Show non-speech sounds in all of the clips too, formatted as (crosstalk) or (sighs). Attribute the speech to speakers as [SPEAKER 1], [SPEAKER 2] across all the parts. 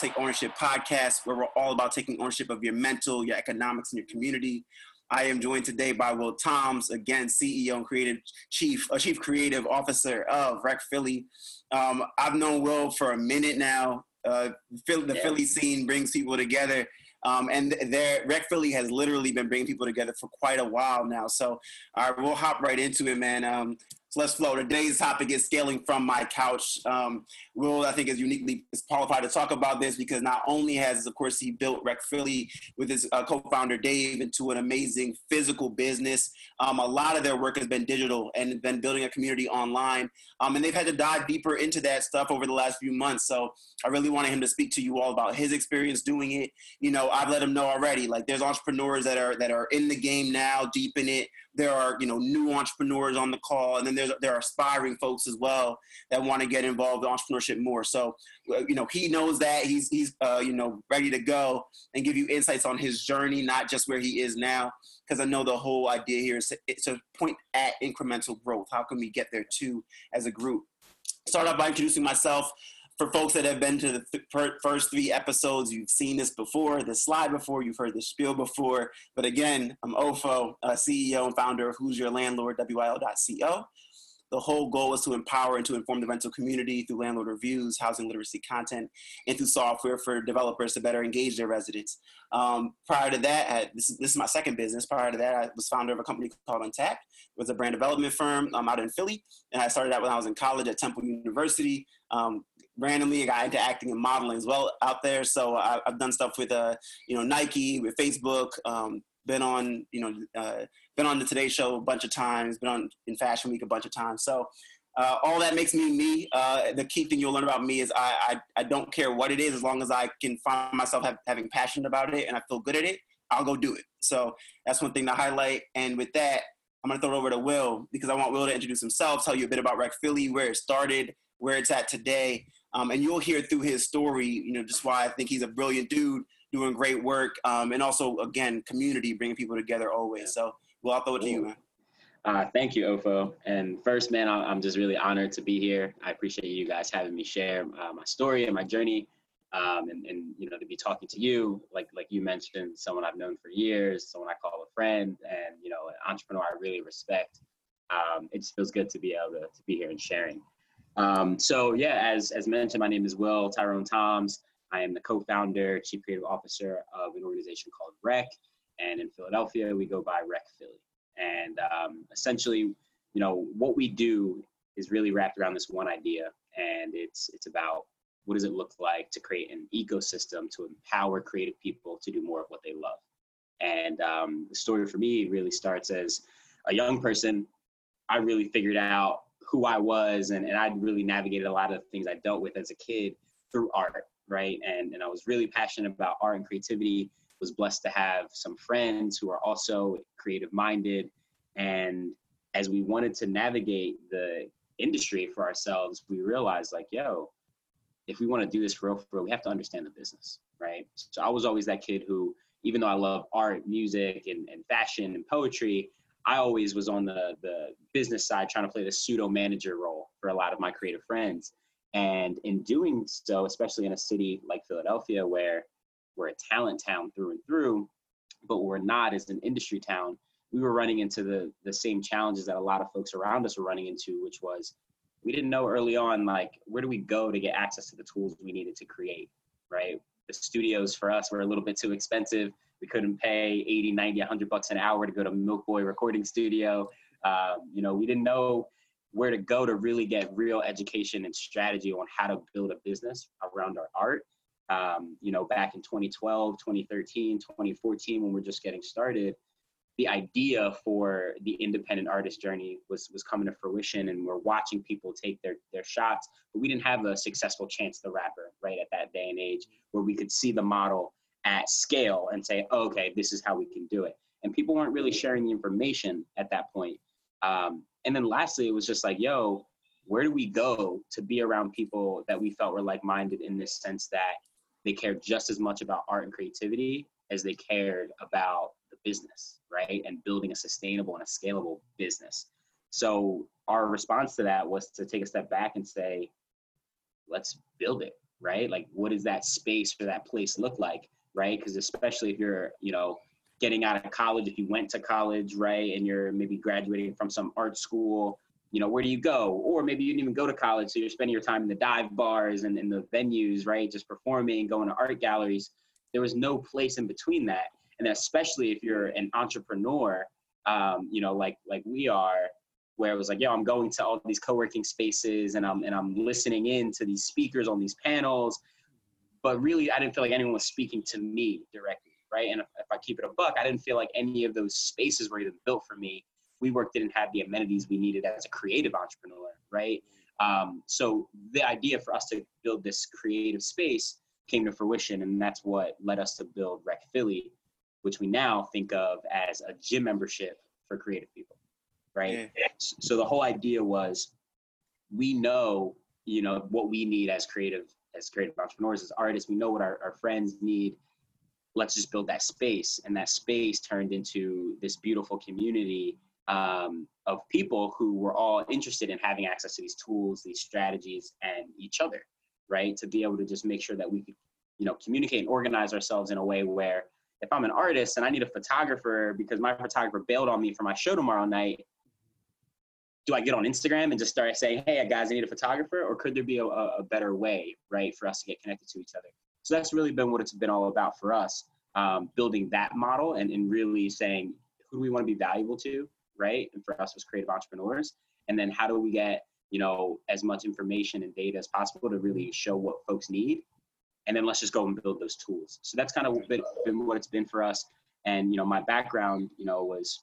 [SPEAKER 1] Take Ownership podcast, where we're all about taking ownership of your mental, your economics, and your community. I am joined today by Will Toms, again, CEO and creative chief, uh, chief creative officer of Rec Philly. Um, I've known Will for a minute now. Uh, Philly, the yeah. Philly scene brings people together. Um, and their Rec Philly has literally been bringing people together for quite a while now. So, all right, we'll hop right into it, man. Um, so let's flow. Today's topic is scaling from my couch. Um, Will, I think, is uniquely qualified to talk about this because not only has, of course, he built Rec Philly with his uh, co-founder Dave into an amazing physical business. Um, a lot of their work has been digital and been building a community online. Um, and they've had to dive deeper into that stuff over the last few months. So I really wanted him to speak to you all about his experience doing it. You know, I've let him know already. Like, there's entrepreneurs that are that are in the game now, deep in it there are you know new entrepreneurs on the call, and then there's there are aspiring folks as well that want to get involved in entrepreneurship more. So uh, you know he knows that he's he's uh, you know ready to go and give you insights on his journey, not just where he is now. Because I know the whole idea here is to, to point at incremental growth. How can we get there too as a group? Start off by introducing myself for folks that have been to the th- first three episodes, you've seen this before, this slide before, you've heard this spiel before. But again, I'm Ofo, uh, CEO and founder of Whose Your Landlord, WYL.co. The whole goal is to empower and to inform the rental community through landlord reviews, housing literacy content, and through software for developers to better engage their residents. Um, prior to that, I, this, this, is my second business. Prior to that, I was founder of a company called Untapped. It was a brand development firm um, out in Philly. And I started out when I was in college at Temple University. Um, randomly I got into acting and modeling as well out there. So I, have done stuff with, uh, you know, Nike, with Facebook, um, been on, you know, uh, been on the Today Show a bunch of times, been on in Fashion Week a bunch of times. So uh, all that makes me me. Uh, the key thing you'll learn about me is I, I, I don't care what it is as long as I can find myself have, having passion about it and I feel good at it. I'll go do it. So that's one thing to highlight. And with that, I'm gonna throw it over to Will because I want Will to introduce himself, tell you a bit about Rec Philly, where it started, where it's at today, um, and you'll hear through his story, you know, just why I think he's a brilliant dude doing great work, um, and also again, community, bringing people together always. So, well, I'll throw it to you, man.
[SPEAKER 2] Uh, thank you, Ofo. And first, man, I'm just really honored to be here. I appreciate you guys having me share uh, my story and my journey, um, and, and you know, to be talking to you, like like you mentioned, someone I've known for years, someone I call a friend, and you know, an entrepreneur I really respect. Um, it just feels good to be able to, to be here and sharing. Um, so yeah, as, as mentioned, my name is Will Tyrone Toms. I am the co-founder, chief creative officer of an organization called Rec. And in Philadelphia, we go by Rec Philly. And um, essentially, you know, what we do is really wrapped around this one idea. And it's, it's about what does it look like to create an ecosystem to empower creative people to do more of what they love. And um, the story for me really starts as a young person. I really figured out who I was and, and I'd really navigated a lot of things I dealt with as a kid through art, right? And, and I was really passionate about art and creativity, was blessed to have some friends who are also creative minded. And as we wanted to navigate the industry for ourselves, we realized like, yo, if we want to do this for real, for real, we have to understand the business, right? So I was always that kid who, even though I love art, music, and, and fashion and poetry, I always was on the the business side trying to play the pseudo manager role for a lot of my creative friends. And in doing so, especially in a city like Philadelphia, where we're a talent town through and through, but we're not as an industry town, we were running into the the same challenges that a lot of folks around us were running into, which was we didn't know early on like where do we go to get access to the tools we needed to create, right? The studios for us were a little bit too expensive we couldn't pay 80, 90, 100 bucks an hour to go to MilkBoy recording studio. Uh, you know, we didn't know where to go to really get real education and strategy on how to build a business around our art. Um, you know, back in 2012, 2013, 2014, when we're just getting started, the idea for the independent artist journey was was coming to fruition, and we're watching people take their their shots. But we didn't have a successful Chance the Rapper right at that day and age, where we could see the model at scale and say, oh, okay, this is how we can do it. And people weren't really sharing the information at that point. Um, and then lastly, it was just like, yo, where do we go to be around people that we felt were like minded in this sense that they cared just as much about art and creativity as they cared about the business, right? And building a sustainable and a scalable business. So our response to that was to take a step back and say, let's build it right? Like, what does that space or that place look like, right? Because especially if you're, you know, getting out of college, if you went to college, right, and you're maybe graduating from some art school, you know, where do you go? Or maybe you didn't even go to college, so you're spending your time in the dive bars and in the venues, right, just performing, going to art galleries. There was no place in between that, and especially if you're an entrepreneur, um, you know, like like we are, where it was like, yo, I'm going to all these co-working spaces and I'm and I'm listening in to these speakers on these panels, but really I didn't feel like anyone was speaking to me directly, right? And if, if I keep it a buck, I didn't feel like any of those spaces were even built for me. WeWork didn't have the amenities we needed as a creative entrepreneur, right? Um, so the idea for us to build this creative space came to fruition, and that's what led us to build Rec Philly, which we now think of as a gym membership for creative people right? Yeah. So the whole idea was we know, you know, what we need as creative, as creative entrepreneurs, as artists, we know what our, our friends need. Let's just build that space. And that space turned into this beautiful community um, of people who were all interested in having access to these tools, these strategies, and each other, right? To be able to just make sure that we could, you know, communicate and organize ourselves in a way where if I'm an artist and I need a photographer because my photographer bailed on me for my show tomorrow night, do I get on Instagram and just start saying, hey, guys, I need a photographer? Or could there be a, a better way, right, for us to get connected to each other? So that's really been what it's been all about for us, um, building that model and, and really saying, who do we want to be valuable to, right? And for us as creative entrepreneurs. And then how do we get, you know, as much information and data as possible to really show what folks need? And then let's just go and build those tools. So that's kind of been, been what it's been for us. And, you know, my background, you know, was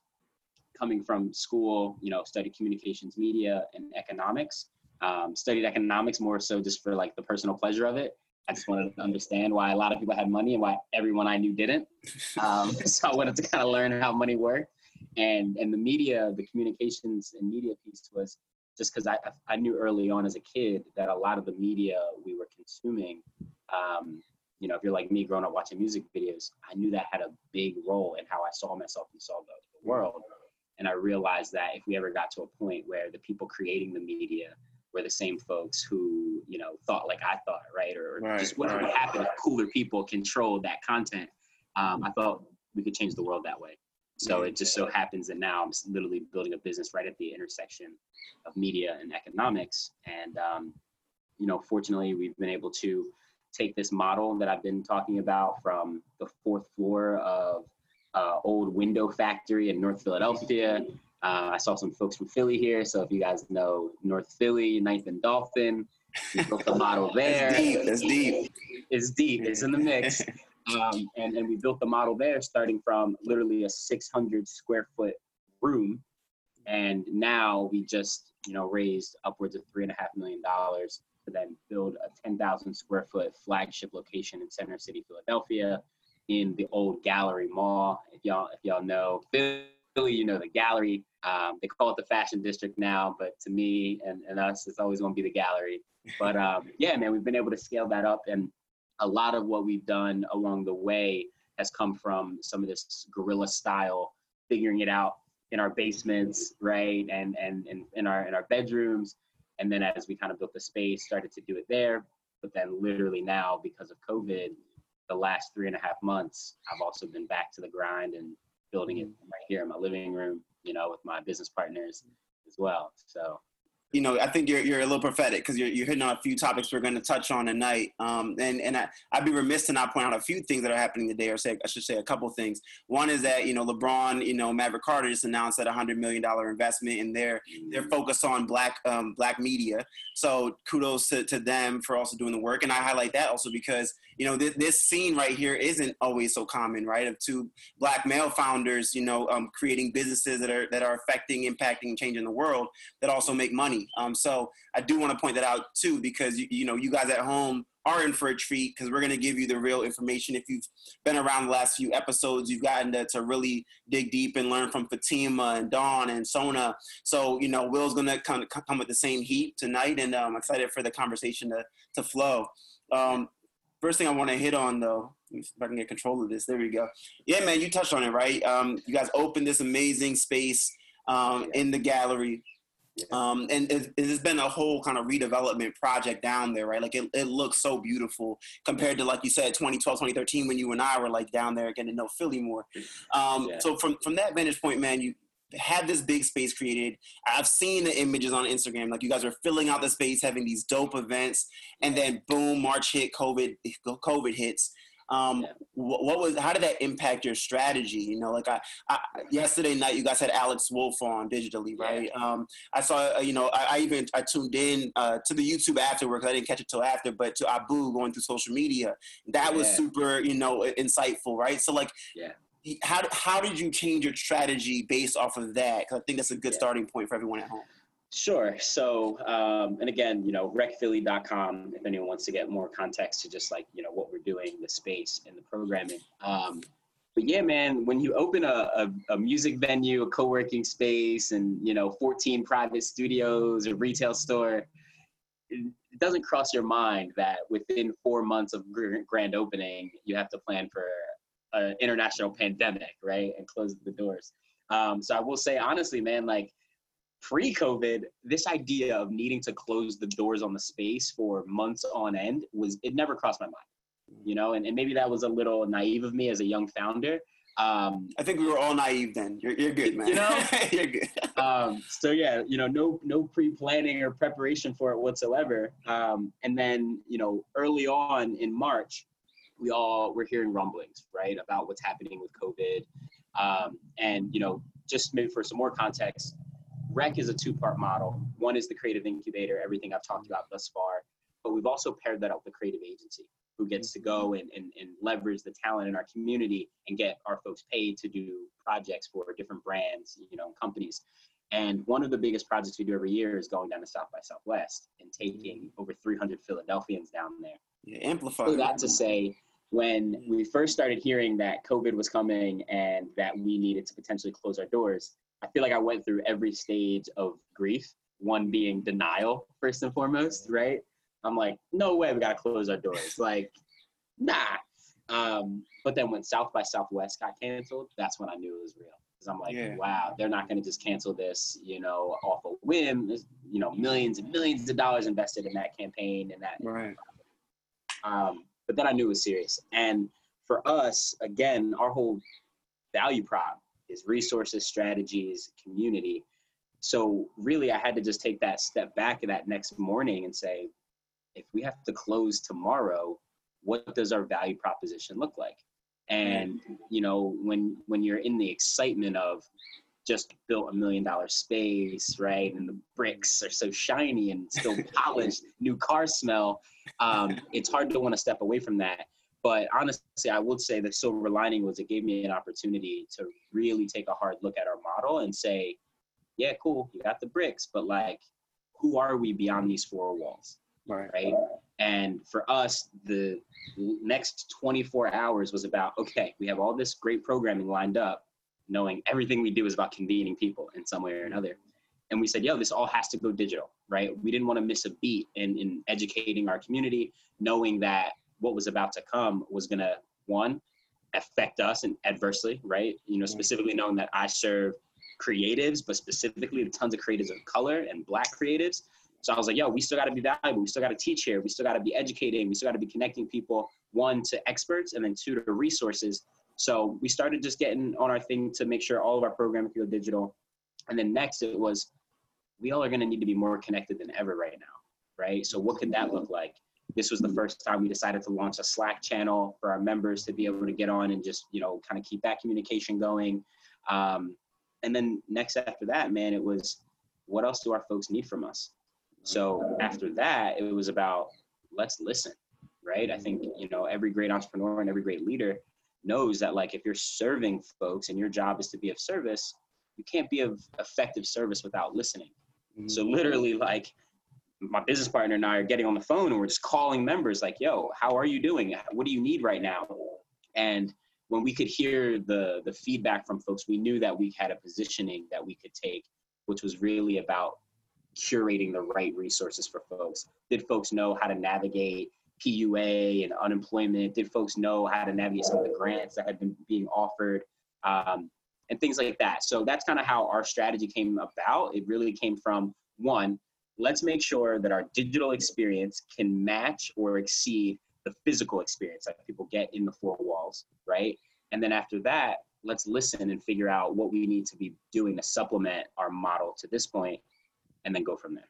[SPEAKER 2] coming from school, you know, studied communications, media, and economics. Um, studied economics more so just for like the personal pleasure of it. I just wanted to understand why a lot of people had money and why everyone I knew didn't. Um, (laughs) so I wanted to kind of learn how money worked. And and the media, the communications and media piece was just because I I knew early on as a kid that a lot of the media we were consuming, um, you know, if you're like me growing up watching music videos, I knew that had a big role in how I saw myself and saw the, the world. And I realized that if we ever got to a point where the people creating the media were the same folks who, you know, thought like I thought, right? Or right, just whatever right. happened if cooler people controlled that content, um, I thought we could change the world that way. So it just so happens that now I'm literally building a business right at the intersection of media and economics. And, um, you know, fortunately, we've been able to take this model that I've been talking about from the fourth floor of uh, old window factory in North Philadelphia. Uh, I saw some folks from Philly here, so if you guys know North Philly, Ninth and Dauphin, we built the model there.
[SPEAKER 1] It's deep. It's deep.
[SPEAKER 2] It's deep. It's in the mix. Um, and, and we built the model there starting from literally a 600 square foot room. And now we just, you know, raised upwards of three and a half million dollars to then build a 10,000 square foot flagship location in Center City, Philadelphia, in the old Gallery Mall. If y'all if y'all know Philly, you know the Gallery. Um, they call it the Fashion District now, but to me and, and us, it's always going to be the Gallery. But um, yeah, man, we've been able to scale that up, and a lot of what we've done along the way has come from some of this guerrilla style, figuring it out in our basements, right, and and, and in our in our bedrooms, and then as we kind of built the space, started to do it there. But then, literally now, because of COVID, the last three and a half months, I've also been back to the grind and building it mm. right here in my living room, you know, with my business partners as well. So
[SPEAKER 1] you know, I think you're, you're a little prophetic because you're, you're hitting on a few topics we're going to touch on tonight. Um, and and I, I'd be remiss to not point out a few things that are happening today, or say I should say a couple things. One is that you know LeBron, you know Maverick Carter just announced that a hundred million dollar investment in their their focus on black um, black media. So kudos to, to them for also doing the work. And I highlight that also because you know th- this scene right here isn't always so common, right? Of two black male founders, you know, um, creating businesses that are that are affecting, impacting, changing the world that also make money. Um, so I do want to point that out too, because you, you know you guys at home are in for a treat because we're going to give you the real information. If you've been around the last few episodes, you've gotten to, to really dig deep and learn from Fatima and Dawn and Sona. So, you know, Will's going to come, come with the same heat tonight, and I'm excited for the conversation to, to flow. Um, first thing I want to hit on, though, if I can get control of this, there we go. Yeah, man, you touched on it, right? Um, you guys opened this amazing space um, in the gallery Um, and it, it's been a whole kind of redevelopment project down there, right? Like it, it looks so beautiful compared to, like you said, 2012, 2013, when you and I were like down there getting to know Philly more. Um, yeah. So from, from that vantage point, man, you had this big space created. I've seen the images on Instagram. Like you guys are filling out the space, having these dope events, and then boom, March hit, COVID, COVID hits. Um, yeah. what, what, was how did that impact your strategy? You know, like I, I, yesterday night you guys had Alex Wolf on digitally, right? Yeah. Um, I saw, uh, you know, I, I, even I tuned in uh, to the YouTube afterwards. I didn't catch it till after, but to Abu going through social media, that was super, you know, insightful, right? So like, yeah. How, how did you change your strategy based off of that? Because I think that's a good starting point for everyone at home.
[SPEAKER 2] Sure. So, um, and again, you know, recphilly.com, if anyone wants to get more context to just like, you know, what we're doing, the space and the programming. Um, but yeah, man, when you open a, a, a, music venue, a co-working space and, you know, 14 private studios, a retail store, it doesn't cross your mind that within four months of grand opening, you have to plan for an international pandemic, right? And close the doors. Um, so I will say, honestly, man, like, pre-COVID, this idea of needing to close the doors on the space for months on end was it never crossed my mind. You know, and, and maybe that was a little naive of me as a young founder. Um,
[SPEAKER 1] I think we were all naive then. You're, you're good, man.
[SPEAKER 2] You know, (laughs) you're good. (laughs) um, so yeah, you know, no no pre-planning or preparation for it whatsoever. Um, and then you know, early on in March, we all were hearing rumblings, right, about what's happening with COVID. Um, and you know, just maybe for some more context, Rec is a two part model. One is the creative incubator, everything I've talked about thus far, but we've also paired that up with the creative agency who gets to go and, and, and leverage the talent in our community and get our folks paid to do projects for different brands, you know, companies. And one of the biggest projects we do every year is going down to South by Southwest and taking over 300 Philadelphians down there.
[SPEAKER 1] Yeah, amplify.
[SPEAKER 2] So that to say, when we first started hearing that COVID was coming and that we needed to potentially close our doors, I feel like I went through every stage of grief, one being denial, first and foremost, right? I'm like, no way, we gotta close our doors. (laughs) Like, nah. Um, but then when South by Southwest got canceled, that's when I knew it was real. Because I'm like, yeah. wow, they're not gonna just cancel this, you know, off a whim. There's, you know, millions and millions of dollars invested in that campaign and that.
[SPEAKER 1] Right.
[SPEAKER 2] Um, but then I knew it was serious. And for us, again, our whole value prop is resources, strategies, community. So really, I had to just take that step back that next morning and say, if we have to close tomorrow, what does our value proposition look like? And you know, when when you're in the excitement of just built a million dollar space, right? And the bricks are so shiny and still (laughs) polished, new car smell. Um, it's hard to want to step away from that. But honestly, I would say the silver lining was it gave me an opportunity to really take a hard look at our model and say, yeah, cool, you got the bricks, but like, who are we beyond these four walls?
[SPEAKER 1] Right.
[SPEAKER 2] Right. And for us, the next 24 hours was about okay, we have all this great programming lined up, knowing everything we do is about convening people in some way or another. And we said, yo, this all has to go digital, right? We didn't want to miss a beat in, in educating our community, knowing that what was about to come was going to one affect us and adversely, right? You know, mm-hmm. specifically knowing that I serve creatives, but specifically tons of creatives of color and black creatives. So I was like, yo, we still got to be valuable. We still got to teach here. We still got to be educating. We still got to be connecting people, one, to experts, and then two, to resources. So we started just getting on our thing to make sure all of our programming could go digital. And then next, it was, we all are going to need to be more connected than ever right now, right? So what could that look like? this was the first time we decided to launch a Slack channel for our members to be able to get on and just, you know, kind of keep that communication going. Um, and then next after that, man, it was what else do our folks need from us? So after that, it was about let's listen, right? I think, you know, every great entrepreneur and every great leader knows that like if you're serving folks and your job is to be of service, you can't be of effective service without listening. Mm-hmm. So literally like my business partner and I are getting on the phone and we're just calling members like, yo, how are you doing? What do you need right now? And when we could hear the the feedback from folks, we knew that we had a positioning that we could take, which was really about curating the right resources for folks. Did folks know how to navigate PUA and unemployment? Did folks know how to navigate some of the grants that had been being offered? Um, and things like that. So that's kind of how our strategy came about. It really came from one, let's make sure that our digital experience can match or exceed the physical experience that people get in the four walls, right? And then after that, let's listen and figure out what we need to be doing to supplement our model to this point and then go from there.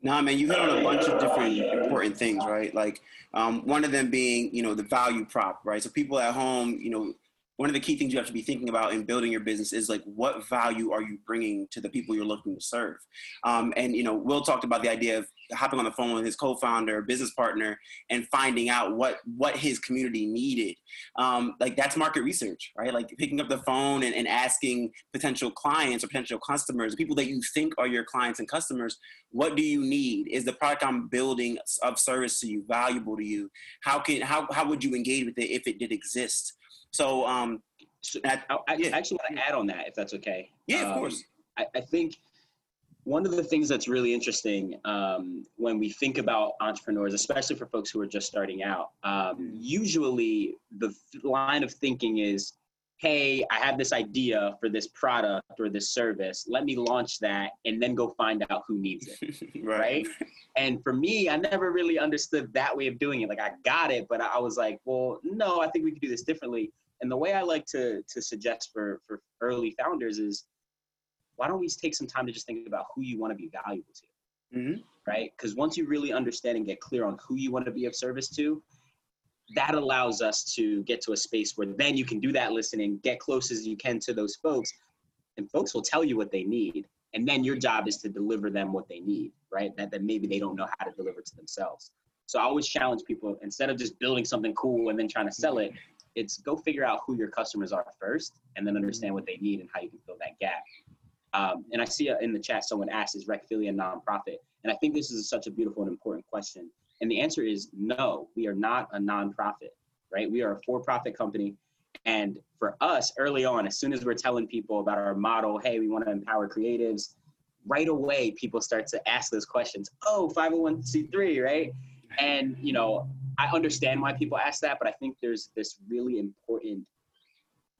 [SPEAKER 1] No, man, you hit on a bunch of different important things, right? Like um, one of them being, you know, the value prop, right? So people at home, you know, one of the key things you have to be thinking about in building your business is like what value are you bringing to the people you're looking to serve um, and you know will talked about the idea of hopping on the phone with his co-founder business partner and finding out what what his community needed um, like that's market research right like picking up the phone and, and asking potential clients or potential customers people that you think are your clients and customers what do you need is the product i'm building of service to you valuable to you how can how, how would you engage with it if it did exist so, um,
[SPEAKER 2] I, I, yeah. actually want to add on that, if that's okay.
[SPEAKER 1] Yeah, of um, course.
[SPEAKER 2] I, I, think one of the things that's really interesting um, when we think about entrepreneurs, especially for folks who are just starting out, um, usually the line of thinking is, hey, I have this idea for this product or this service. Let me launch that and then go find out who needs it. (laughs) right. right. And for me, I never really understood that way of doing it. Like I got it, but I was like, well, no, I think we could do this differently. And the way I like to to suggest for for early founders is why don't we take some time to just think about who you want to be valuable to? Mm-hmm. Right? Because once you really understand and get clear on who you want to be of service to, that allows us to get to a space where then you can do that listening, get close as you can to those folks, and folks will tell you what they need. And then your job is to deliver them what they need, right? That, that maybe they don't know how to deliver to themselves. So I always challenge people instead of just building something cool and then trying to sell it, it's go figure out who your customers are first and then understand what they need and how you can fill that gap. Um, and I see in the chat someone asked, is Rec Philly nonprofit? And I think this is such a beautiful and important question and the answer is no, we are not a nonprofit, right? We are a for profit company. And for us, early on, as soon as we're telling people about our model, hey, we want to empower creatives, right away, people start to ask those questions. Oh, 501c3, right? And, you know, I understand why people ask that, but I think there's this really important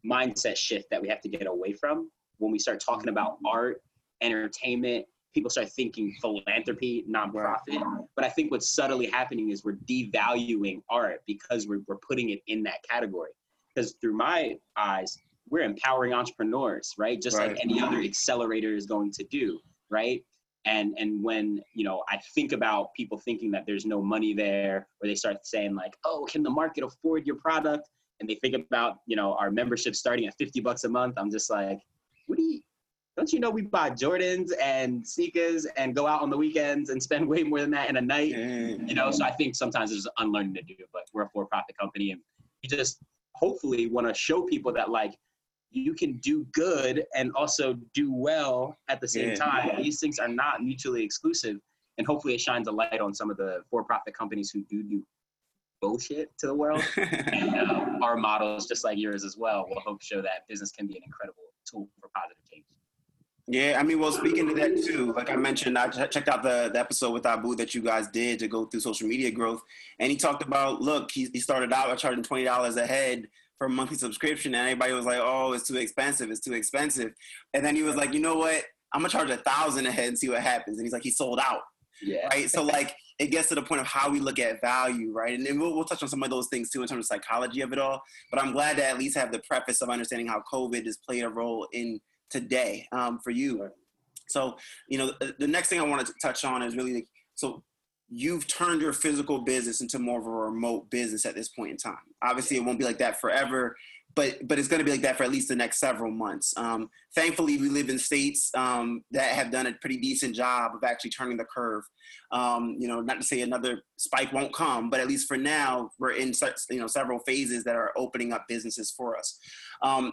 [SPEAKER 2] mindset shift that we have to get away from when we start talking about mm-hmm. art, entertainment, people start thinking philanthropy, nonprofit. But I think what's subtly happening is we're devaluing art because we're, we're putting it in that category. Because through my eyes, we're empowering entrepreneurs, right? Just right. like any other accelerator is going to do, right? And and when you know I think about people thinking that there's no money there, or they start saying like, oh, can the market afford your product? And they think about you know our membership starting at 50 bucks a month. I'm just like, what do you don't you know we buy Jordans and sneakers and go out on the weekends and spend (laughs) way more than that in a night? You know, so I think sometimes it's unlearning to do, but we're a for-profit company and we just hopefully want to show people that like you can do good and also do well at the same yeah. time. These things are not mutually exclusive. And hopefully it shines a light on some of the for-profit companies who do do bullshit to the world. and (laughs) uh, our models, just like yours as well, will hope show that business can be an incredible tool for positive change.
[SPEAKER 1] Yeah, I mean, well, speaking to that too, like I mentioned, I checked out the, the episode with Abu that you guys did to go through social media growth, and he talked about, look, he, he started out by charging twenty dollars a head for a monthly subscription, and everybody was like, oh, it's too expensive, it's too expensive, and then he was like, you know what, I'm gonna charge a thousand a head and see what happens, and he's like, he sold out, yeah, right, so like it gets to the point of how we look at value, right, and then we'll, we'll touch on some of those things too in terms of psychology of it all, but I'm glad to at least have the preface of understanding how COVID has played a role in today um, for you. So, you know, the, the next thing I wanted to touch on is really like, so you've turned your physical business into more of a remote business at this point in time. Obviously, it won't be like that forever, but but it's going to be like that for at least the next several months. Um, thankfully, we live in states um, that have done a pretty decent job of actually turning the curve. Um, you know, not to say another spike won't come, but at least for now, we're in such you know several phases that are opening up businesses for us. Um,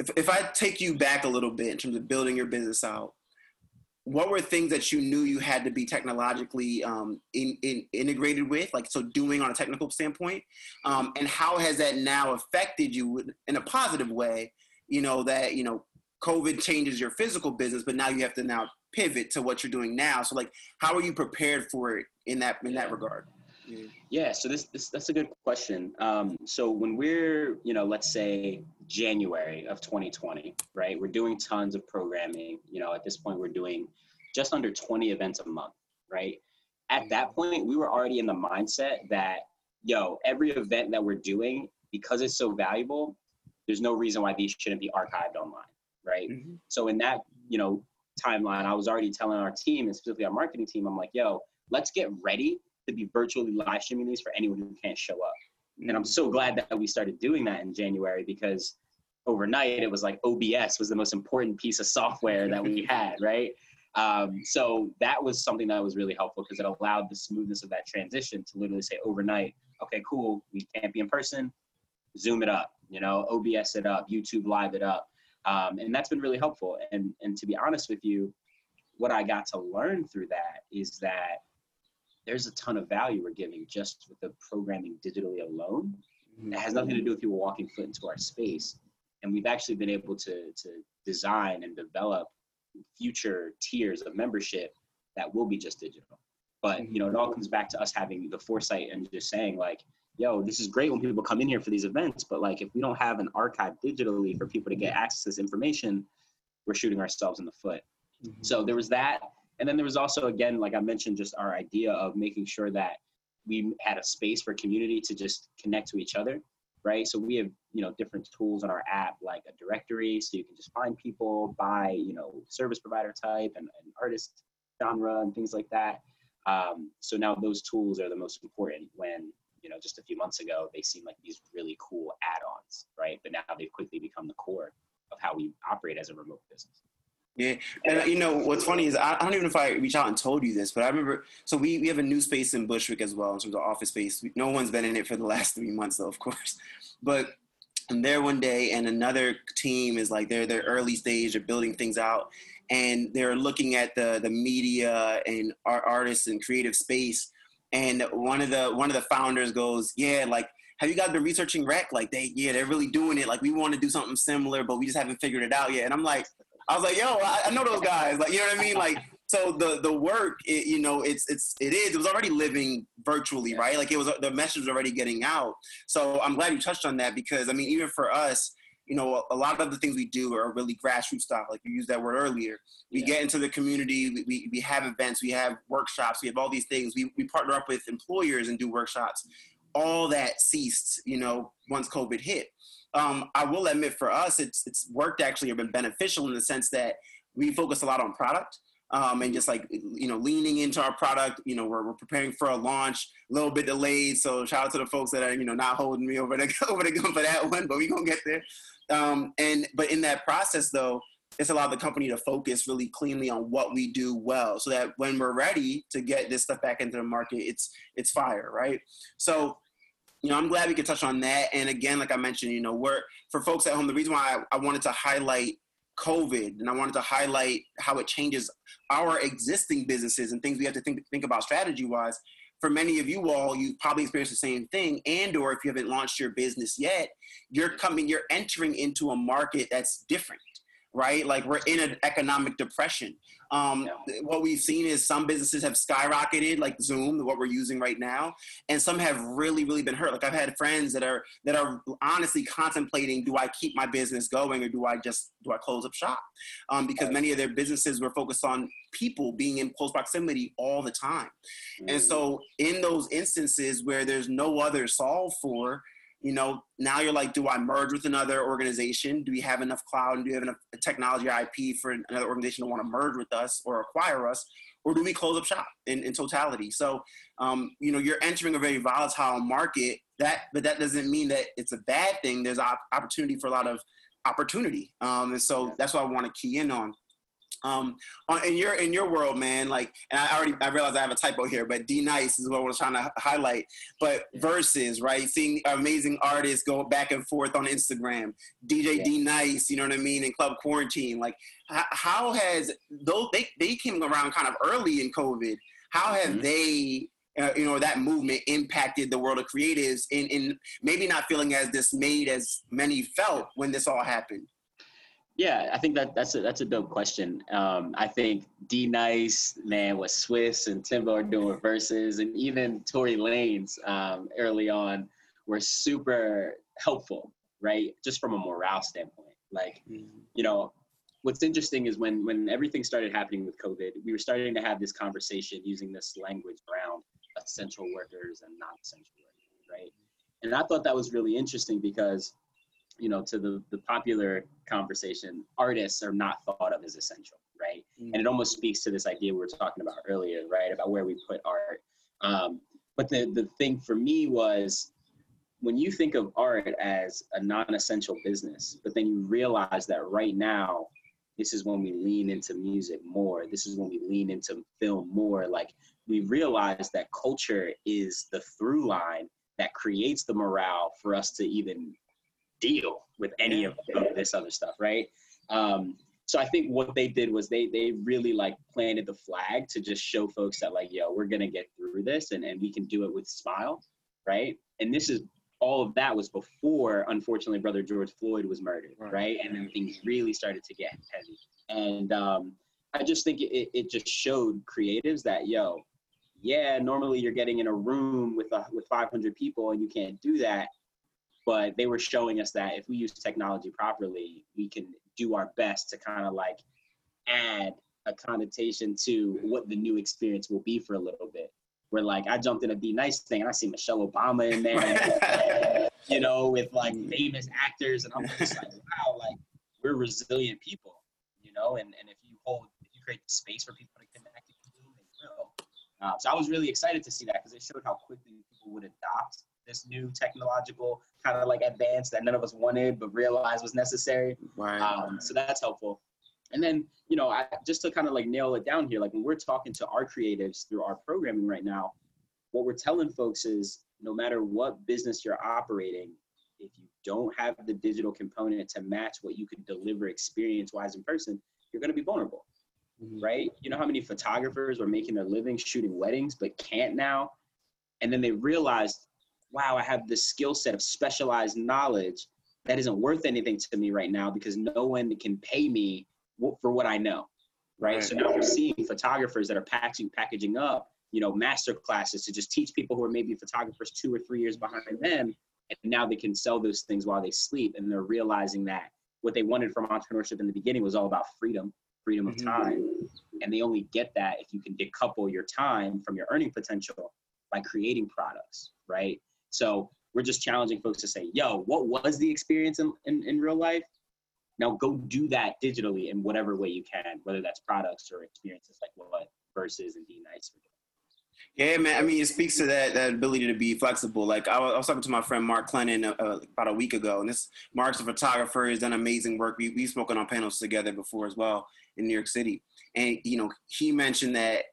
[SPEAKER 1] if, if I take you back a little bit in terms of building your business out, what were things that you knew you had to be technologically um, in, in, integrated with, like so doing on a technical standpoint, um, and how has that now affected you in a positive way? You know that you know COVID changes your physical business, but now you have to now pivot to what you're doing now. So like, how are you prepared for it in that in that regard?
[SPEAKER 2] Yeah, so this, this that's a good question. Um, so when we're, you know, let's say January of 2020, right? We're doing tons of programming. You know, at this point, we're doing just under 20 events a month, right? At that point, we were already in the mindset that, yo, every event that we're doing, because it's so valuable, there's no reason why these shouldn't be archived online, right? Mm-hmm. So in that, you know, timeline, I was already telling our team, and specifically our marketing team, I'm like, yo, let's get ready to be virtually live streaming these for anyone who can't show up. And I'm so glad that we started doing that in January because overnight it was like OBS was the most important piece of software that we (laughs) had, right? Um, so that was something that was really helpful because it allowed the smoothness of that transition to literally say overnight, okay, cool, we can't be in person, Zoom it up, you know, OBS it up, YouTube Live it up. Um, and that's been really helpful. And, and to be honest with you, what I got to learn through that is that there's a ton of value we're giving just with the programming digitally alone. It has nothing to mm-hmm. do with people walking foot into our space. And we've actually been able to, to design and develop future tiers of membership that will be just digital. But you know, it all mm-hmm. comes back to us having the foresight and just saying like, yo, this is great when people come in here for these events, but like if we don't have an archive digitally for people to get mm-hmm. access to this information, we're shooting ourselves in the foot. Mm-hmm. So there was that. And then there was also, again, like I mentioned, just our idea of making sure that we had a space for community to just connect to each other, right? So we have, you know, different tools on our app, like a directory, so you can just find people by, you know, service provider type and, and artist genre and things like that. Um, so now those tools are the most important when, you know, just a few months ago, they seemed like these really cool add-ons, right? But now they've quickly become the core of how we operate as a remote business.
[SPEAKER 1] Yeah, and you know what's funny is I, I, don't even know if I reached out and told you this, but I remember. So we we have a new space in Bushwick as well in terms of office space. No one's been in it for the (laughs) last three months, though, of course. But I'm there one day, and another team is like they're they're early stage, they're building things out, and they're looking at the the media and art, artists and creative space. And one of the one of the founders goes, "Yeah, like." Have you guys been researching rec? Like they, yeah, they're really doing it. Like we want to do something similar, but we just haven't figured it out yet. And I'm like, I was like, yo, I, I know those guys. Like, you know what I mean? Like, so the the work, it, you know, it's it's it is. It was already living virtually, right? Like it was the message was already getting out. So I'm glad you touched on that because I mean, even for us, you know, a lot of the things we do are really grassroots stuff. Like you used that word earlier. We yeah. get into the community. We, we, we have events. We have workshops. We have all these things. We we partner up with employers and do workshops. All that ceased, you know, once COVID hit um, I will admit for us, it's it's worked actually or been beneficial in the sense that we focus a lot on product. Um, and just like you know leaning into our product you know we're, we're preparing for a launch a little bit delayed so shout out to the folks that are you know not holding me over the (laughs) over the gun for that one but we gonna get there um, and but in that process though it's allowed the company to focus really cleanly on what we do well so that when we're ready to get this stuff back into the market it's it's fire right so you know, I'm glad we could touch on that. And again, like I mentioned, you know, we're for folks at home, the reason why I, I wanted to highlight COVID and I wanted to highlight how it changes our existing businesses and things we have to think think about strategy wise. For many of you all, you've probably experienced the same thing, and or if you haven't launched your business yet, you're coming, you're entering into a market that's different right? Like we're in an economic depression. Um, yeah. What we've seen is some businesses have skyrocketed, like Zoom, what we're using right now, and some have really, really been hurt. Like I've had friends that are that are honestly contemplating: Do I keep my business going, or do I just do I close up shop? Um, because many of their businesses were focused on people being in close proximity all the time, mm. and so in those instances where there's no other solve for, you know, now you're like, do I merge with another organization? Do we have enough cloud and do we have enough technology IP for another organization to want to merge with us or acquire us? Or do we close up shop in, in totality? So, um, you know, you're entering a very volatile market. That, but that doesn't mean that it's a bad thing. There's op- opportunity for a lot of opportunity, um, and so that's what I want to key in on. Um, in your in your world, man, like, and I already I realize I have a typo here, but D Nice is what I was trying to highlight. But Verzuz, right? Seeing amazing artists go back and forth on Instagram, DJ yeah. D Nice, you know what I mean, and Club Quarantine. Like, how has those they they came around kind of early in COVID? How have mm-hmm. they uh, you know that movement impacted the world of creatives in, in maybe not feeling as dismayed as many felt when this all happened
[SPEAKER 2] yeah, I think that that's a that's a dope question. Um, I think D Nice, man, with Swizz and Timbo are doing Verzuz, and even Tory Lanez um, early on were super helpful, right? Just from a morale standpoint. Like, mm-hmm. you know, what's interesting is when when everything started happening with COVID, we were starting to have this conversation using this language around essential workers and non-essential workers, right? And I thought that was really interesting because, you know, to the the popular conversation, artists are not thought of as essential, right? Mm-hmm. And it almost speaks to this idea we were talking about earlier, right? About where we put art. Um, but the the thing for me was when you think of art as a non-essential business, but then you realize that right now this is when we lean into music more this is when we lean into film more like we realize that culture is the through line that creates the morale for us to even deal with any of this other stuff right um, so i think what they did was they they really like planted the flag to just show folks that like yo we're gonna get through this and, and we can do it with smile right and this is all of that was before, unfortunately, brother George Floyd was murdered, right? right? And then things really started to get heavy. And um, I just think it, it just showed creatives that, yo, yeah, normally you're getting in a room with a, with 500 people and you can't do that. But they were showing us that if we use technology properly, we can do our best to kind of like add a connotation to what the new experience will be for a little bit where like I jumped in a D-Nice thing and I see Michelle Obama in there, (laughs) you know, with like famous actors, and I'm just like, wow, like we're resilient people, you know, and and if you hold, if you create the space for people to connect, they will. Uh, so I was really excited to see that because it showed how quickly people would adopt this new technological kind of like advance that none of us wanted but realized was necessary. Right. Um, so that's helpful. And then, you know, I, just to kind of like nail it down here, like when we're talking to our creatives through our programming right now, what we're telling folks is no matter what business you're operating, if you don't have the digital component to match what you could deliver experience wise in person, you're going to be vulnerable. Mm-hmm. Right? You know how many photographers are making their living shooting weddings but can't now? And then they realized, wow, I have this skill set of specialized knowledge that isn't worth anything to me right now because no one can pay me for what I know, right? right? So now we're seeing photographers that are packaging packaging up, you know, master classes to just teach people who are maybe photographers two or three years behind them, and now they can sell those things while they sleep, and they're realizing that what they wanted from entrepreneurship in the beginning was all about freedom, freedom of mm-hmm. time, and they only get that if you can decouple your time from your earning potential by creating products, right? So we're just challenging folks to say, yo, what was the experience in, in, in real life? Now go do that digitally in whatever way you can, whether that's products or experiences like what Verzuz and D-Nice
[SPEAKER 1] Yeah, man. I mean, it speaks to that that ability to be flexible. Like I was, talking to my friend Mark Clennon uh, uh, about a week ago, and this Mark's a photographer. He's done amazing work. We we've spoken on panels together before as well in New York City, and you know, he mentioned that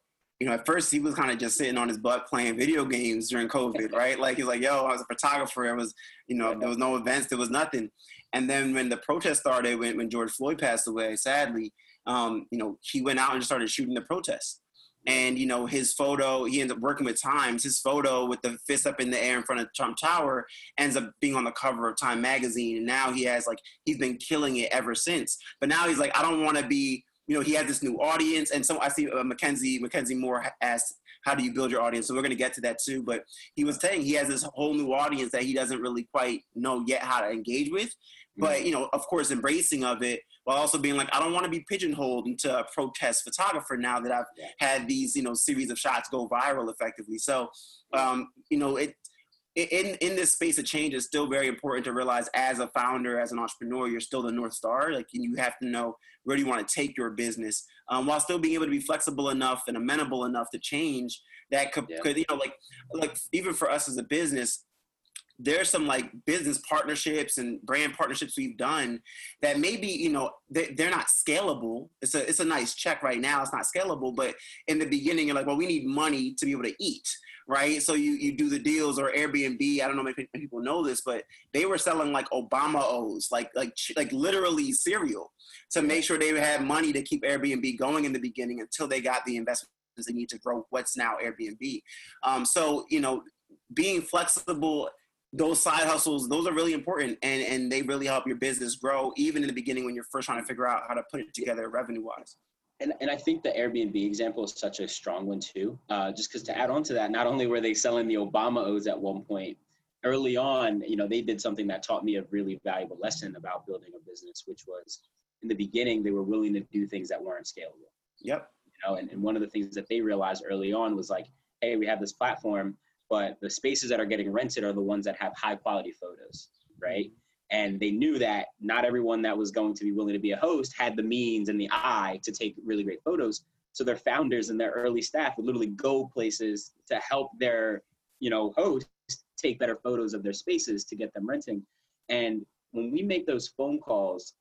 [SPEAKER 1] you know, at first he was kind of just sitting on his butt playing video games during COVID, (laughs) right? Like he's like, yo, I was a photographer. It was, you know, there was no events, there was nothing. And then when the protest started, when, when George Floyd passed away, sadly, um, you know, he went out and started shooting the protests. And, you know, his photo, he ended up working with Times. His photo with the fist up in the air in front of Trump Tower ends up being on the cover of Time magazine. And now he has like, he's been killing it ever since. But now he's like, I don't want to be, you know, he has this new audience. And so I see uh, Mackenzie, Mackenzie Moore asked, how do you build your audience? So we're going to get to that too. But he was saying he has this whole new audience that he doesn't really quite know yet how to engage with but you know of course embracing of it while also being like i don't want to be pigeonholed into a protest photographer now that i've had these you know series of shots go viral effectively so um, you know it in in this space of change it's still very important to realize as a founder as an entrepreneur you're still the north star like and you have to know where do you want to take your business um, while still being able to be flexible enough and amenable enough to change that could, yeah. could you know like like even for us as a business there's some like business partnerships and brand partnerships we've done that maybe you know they, are not scalable it's a it's a nice check right now it's not scalable but in the beginning you're like well we need money to be able to eat right? So you you do the deals or airbnb. I don't know if people know this but they were selling like obama o's like like like literally cereal to make sure they had money to keep airbnb going in the beginning until they got the investments they need to grow what's now airbnb. Um, so you know being flexible those side hustles those are really important and and they really help your business grow even in the beginning when you're first trying to figure out how to put it together revenue wise
[SPEAKER 2] and, and I think the Airbnb example is such a strong one too. Uh, just because to add on to that, not only were they selling the Obama O's at one point, early on, you know, they did something that taught me a really valuable lesson about building a business, which was in the beginning they were willing to do things that weren't scalable.
[SPEAKER 1] Yep.
[SPEAKER 2] You know, and, and one of the things that they realized early on was like, hey, we have this platform, but the spaces that are getting rented are the ones that have high quality photos, right? And they knew that not everyone that was going to be willing to be a host had the means and the eye to take really great photos. So their founders and their early staff would literally go places to help their, you know, hosts take better photos of their spaces to get them renting. And when we make those phone calls,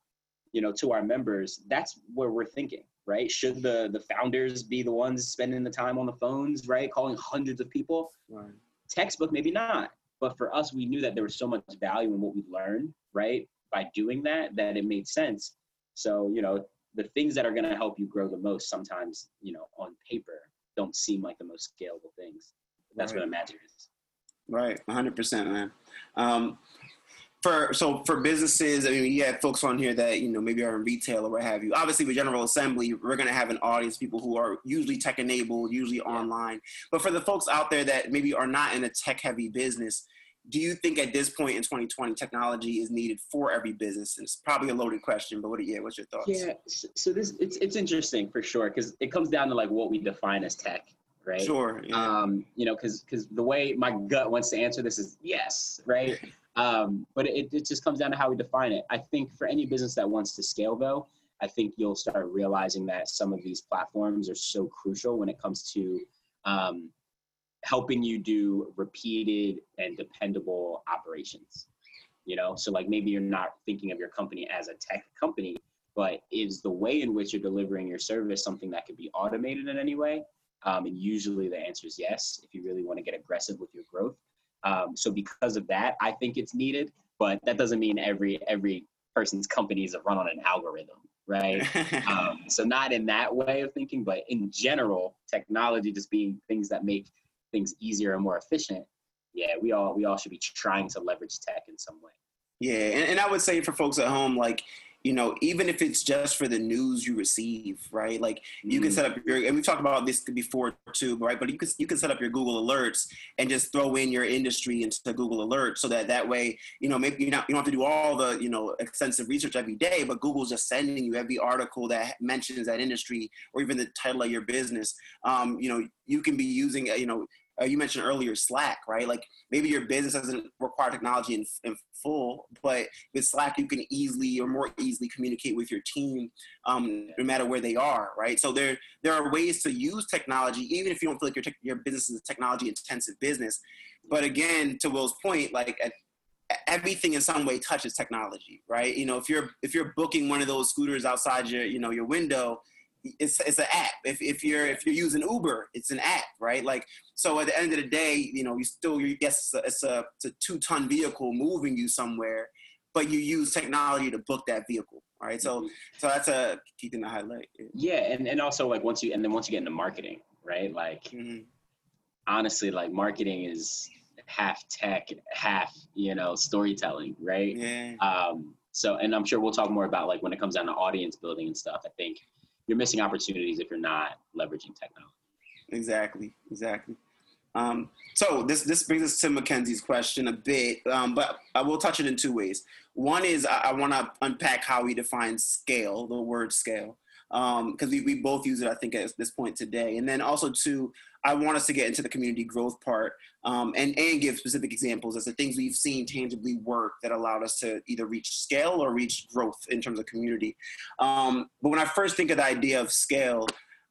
[SPEAKER 2] you know, to our members, that's where we're thinking, right? Should the the founders be the ones spending the time on the phones, right, calling hundreds of people?
[SPEAKER 1] Right.
[SPEAKER 2] Textbook, maybe not. But for us, we knew that there was so much value in what we learned, right, by doing that, that it made sense. So, you know, the things that are going to help you grow the most sometimes you know on paper don't seem like the most scalable things that's right. what imagine is
[SPEAKER 1] right 100% man um, for so for businesses i mean you have folks on here that you know maybe are in retail or what have you. Obviously with general assembly we're going to have an audience people who are usually tech enabled usually yeah. online. But for the folks out there that maybe are not in a tech heavy business do you think at this point in 2020 technology is needed for every business? And it's probably a loaded question but what are, yeah what's your thoughts?
[SPEAKER 2] Yeah so this it's, it's interesting for sure because it comes down to like what we define as tech right?
[SPEAKER 1] Sure
[SPEAKER 2] yeah. um you know because because the way my gut wants to answer this is yes right um but it, it just comes down to how we define it. I think for any business that wants to scale though i think you'll start realizing that some of these platforms are so crucial when it comes to um, helping you do repeated and dependable operations you know? So like maybe you're not thinking of your company as a tech company but is the way in which you're delivering your service something that could be automated in any way? Um, and usually the answer is yes if you really want to get aggressive with your growth um, so because of that i think it's needed but that doesn't mean every every person's company is run on an algorithm right (laughs) um, so not in that way of thinking but in general technology just being things that make things easier and more efficient, yeah, we all we all should be trying to leverage tech in some way.
[SPEAKER 1] Yeah, and, and I would say for folks at home, like you know, even if it's just for the news you receive, right? Like you mm can set up your, and we've talked about this before too, right? But you can you can set up your Google alerts and just throw in your industry into Google Alerts, so that that way, you know, maybe you not you don't have to do all the you know extensive research every day, but Google's just sending you every article that mentions that industry or even the title of your business. Um, you know, you can be using, you know, uh, you mentioned earlier Slack, right? Like maybe your business doesn't require technology in, in, full, but with Slack you can easily or more easily communicate with your team, um, no matter where they are, right? So there there are ways to use technology, even if you don't feel like your te- your business is a technology intensive business. But again, to Will's point, like at, everything in some way touches technology, right? You know, if you're if you're booking one of those scooters outside your you know your window it's it's an app. If, if you're if you're using Uber, it's an app, right? Like so. At the end of the day, you know, you still you guess it's a, it's a, two ton vehicle moving you somewhere, but you use technology to book that vehicle, right? So mm-hmm. so that's a key thing to highlight.
[SPEAKER 2] Yeah, and and also like once you and then once you get into marketing, right? Like mm-hmm. honestly, like marketing is half tech, half you know storytelling, right?
[SPEAKER 1] Yeah.
[SPEAKER 2] Um. So and I'm sure we'll talk more about like when it comes down to audience building and stuff. I think you're missing opportunities if you're not leveraging technology.
[SPEAKER 1] Exactly, exactly. Um, so this this brings us to Mackenzie's question a bit, um, but I will touch it in two ways. One is I, I want to unpack how we define scale, the word scale, because um, we, we both use it, I think, at this point today. And then also, two, I want us to get into the community growth part um, and, and give specific examples as the things we've seen tangibly work that allowed us to either reach scale or reach growth in terms of community. Um, but when I first think of the idea of scale,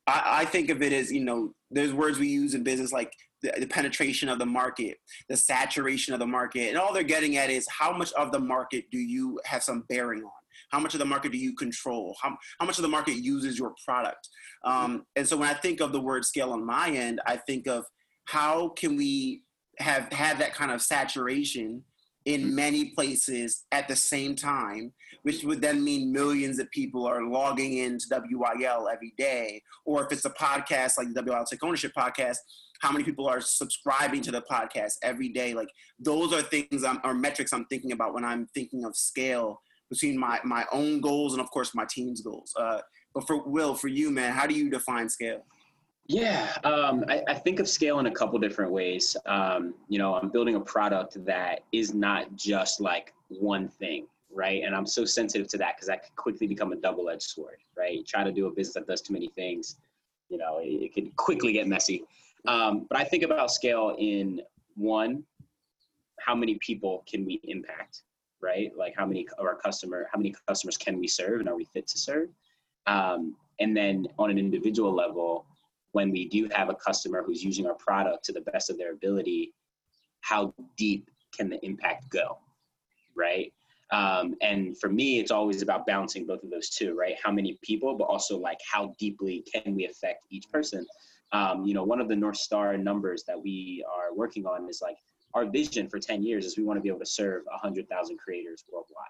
[SPEAKER 1] I, I think of it as, you know, there's words we use in business like the, the, penetration of the market, the saturation of the market, and all they're getting at is how much of the market do you have some bearing on? How much of the market do you control? How, how much of the market uses your product? Um, and so when I think of the word scale on my end, I think of how can we have had that kind of saturation in mm-hmm. many places at the same time, which would then mean millions of people are logging into WIL every day. Or if it's a podcast like the WIL Take Ownership podcast, how many people are subscribing to the podcast every day? Like those are things I'm, or metrics I'm thinking about when I'm thinking of scale between my my own goals and of course my team's goals. Uh, but for Will, for you, man, how do you define scale?
[SPEAKER 2] Yeah, um, I, I, think of scale in a couple different ways. Um, you know, I'm building a product that is not just like one thing, right? And I'm so sensitive to that because that could quickly become a double-edged sword, right? You try to do a business that does too many things, you know, it, it could quickly get messy. Um, but I think about scale in one, how many people can we impact, right? Like how many of our customer, how many customers can we serve, and are we fit to serve? Um, and then on an individual level, when we do have a customer who's using our product to the best of their ability, how deep can the impact go, right? Um, and for me, it's always about balancing both of those two, right? How many people, but also like how deeply can we affect each person? Um, you know, one of the North Star numbers that we are working on is like our vision for 10 years is we want to be able to serve 100,000 creators worldwide,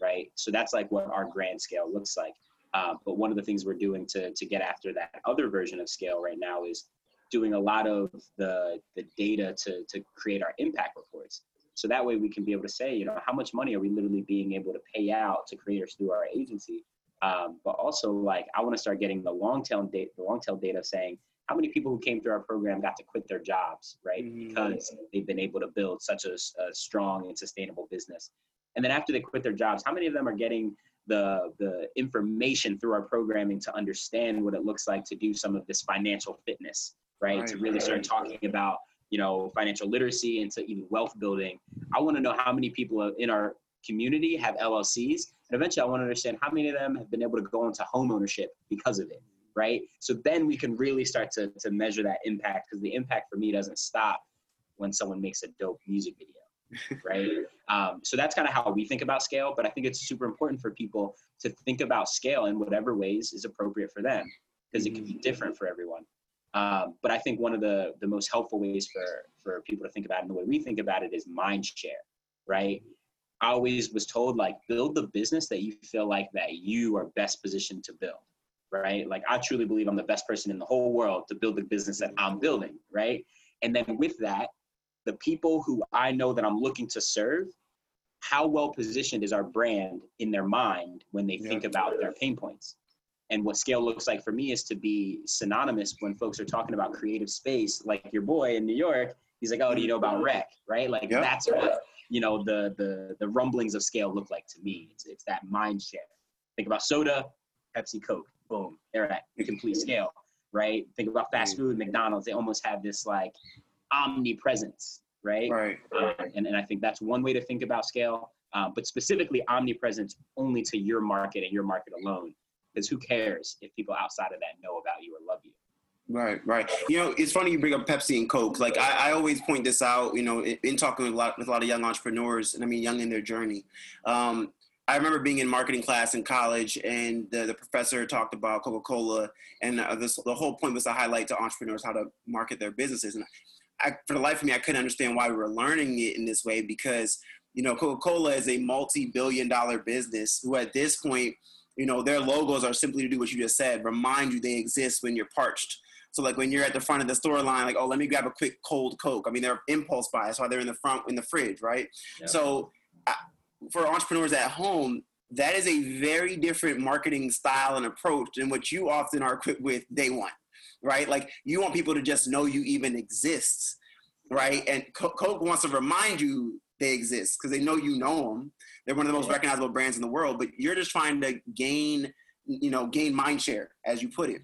[SPEAKER 2] right? So that's like what our grand scale looks like. Uh, but one of the things we're doing to, to get after that other version of scale right now is doing a lot of the, the data to, to create our impact reports. So that way we can be able to say, you know, how much money are we literally being able to pay out to creators through our agency? Um, but also like, I want to start getting the long tail data, the long tail data saying how many people who came through our program got to quit their jobs, right? Mm-hmm. Because they've been able to build such a, a strong and sustainable business. And then after they quit their jobs, how many of them are getting the the information through our programming to understand what it looks like to do some of this financial fitness, right? right to really right. start talking about you know financial literacy and to even wealth building. I want to know how many people in our community have LLCs, and eventually I want to understand how many of them have been able to go into home ownership because of it, right? So then we can really start to to measure that impact because the impact for me doesn't stop when someone makes a dope music video (laughs) right? Um, so that's kind of how we think about scale. But I think it's super important for people to think about scale in whatever ways is appropriate for them because it can be different for everyone. Um, but I think one of the the most helpful ways for for people to think about it and the way we think about it is mind share, right? I always was told like build the business that you feel like that you are best positioned to build, right? Like I truly believe I'm the best person in the whole world to build the business that I'm building, right? And then with that, the people who I know that I'm looking to serve, how well positioned is our brand in their mind when they think about their pain points? And what scale looks like for me is to be synonymous when folks are talking about creative space, like your boy in New York. He's like, "Oh, do you know about mm-hmm. rec?" Right? Like that's what you know the the the rumblings of scale look like to me. It's it's that mind share. Think about soda, Pepsi, Coke. Boom, they're at complete scale, right? Think about fast food, McDonald's. They almost have this like omnipresence, right?
[SPEAKER 1] Right.
[SPEAKER 2] Uh, and, and I think that's one way to think about scale, uh, but specifically omnipresence only to your market and your market alone. Because who cares if people outside of that know about you or love you?
[SPEAKER 1] Right, right. You know, it's funny you bring up Pepsi and Coke. Like I, I always point this out. You know, in, in, talking with a lot with a lot of young entrepreneurs, and I mean young in their journey. Um, I remember being in marketing class in college, and the, the professor talked about Coca Cola, and uh, this, the whole point was to highlight to entrepreneurs how to market their businesses. And I, for the life of me, I couldn't understand why we were learning it in this way because, you know, Coca-Cola is a multi-billion dollar business who at this point, you know, their logos are simply to do what you just said, remind you they exist when you're parched. So like when you're at the front of the store line, like, oh, let me grab a quick cold Coke. I mean, they're impulse buys, so they're in the front in the fridge, right? Yeah. So I, for entrepreneurs at home, that is a very different marketing style and approach than what you often are equipped with day one right? Like you want people to just know you even exist, right? And Coke wants to remind you they exist because they know you know them. They're one of the most recognizable brands in the world, but you're just trying to gain, you know, gain mind share, as you put it.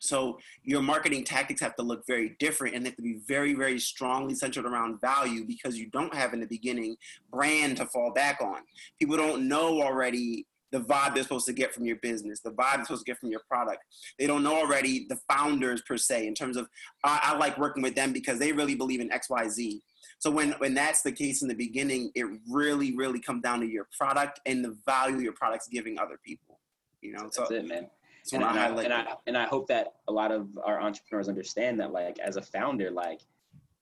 [SPEAKER 1] So your marketing tactics have to look very different and they have to be very, very strongly centered around value because you don't have in the beginning brand to fall back on. People don't know already the vibe they're supposed to get from your business, the vibe they're supposed to get from your product. They don't know already the founders per se in terms of I, I like working with them because they really believe in X, Y, Z. So when when that's the case in the beginning, it really really comes down to your product and the value your product's giving other people. You know,
[SPEAKER 2] that's so, it, man. And, and, I, and, I, and I hope that a lot of our entrepreneurs understand that like as a founder, like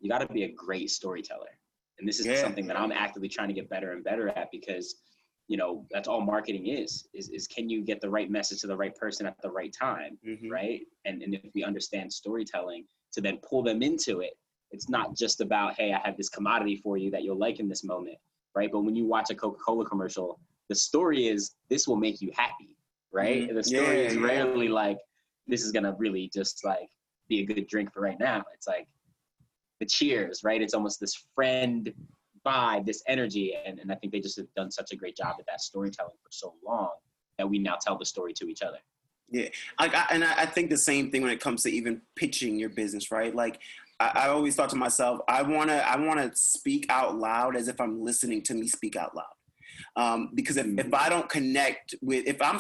[SPEAKER 2] you got to be a great storyteller. And this is yeah. something that I'm actively trying to get better and better at because you know that's all marketing is is, is can you get the right message to the right person at the right time mm-hmm. right and, and if we understand storytelling to then pull them into it it's not just about hey i have this commodity for you that you'll like in this moment right but when you watch a coca-cola commercial the story is this will make you happy right mm-hmm. the story yeah, is yeah. rarely like this is gonna really just like be a good drink for right now it's like the cheers right it's almost this friend vibe, this energy. And, and I think they just have done such a great job at that storytelling for so long that we now tell the story to each other.
[SPEAKER 1] Yeah, I, I, and I think the same thing when it comes to even pitching your business, right? Like, I, I always thought to myself, I wanna, I wanna speak out loud as if I'm listening to me speak out loud. Um, because if, if I don't connect with, if I'm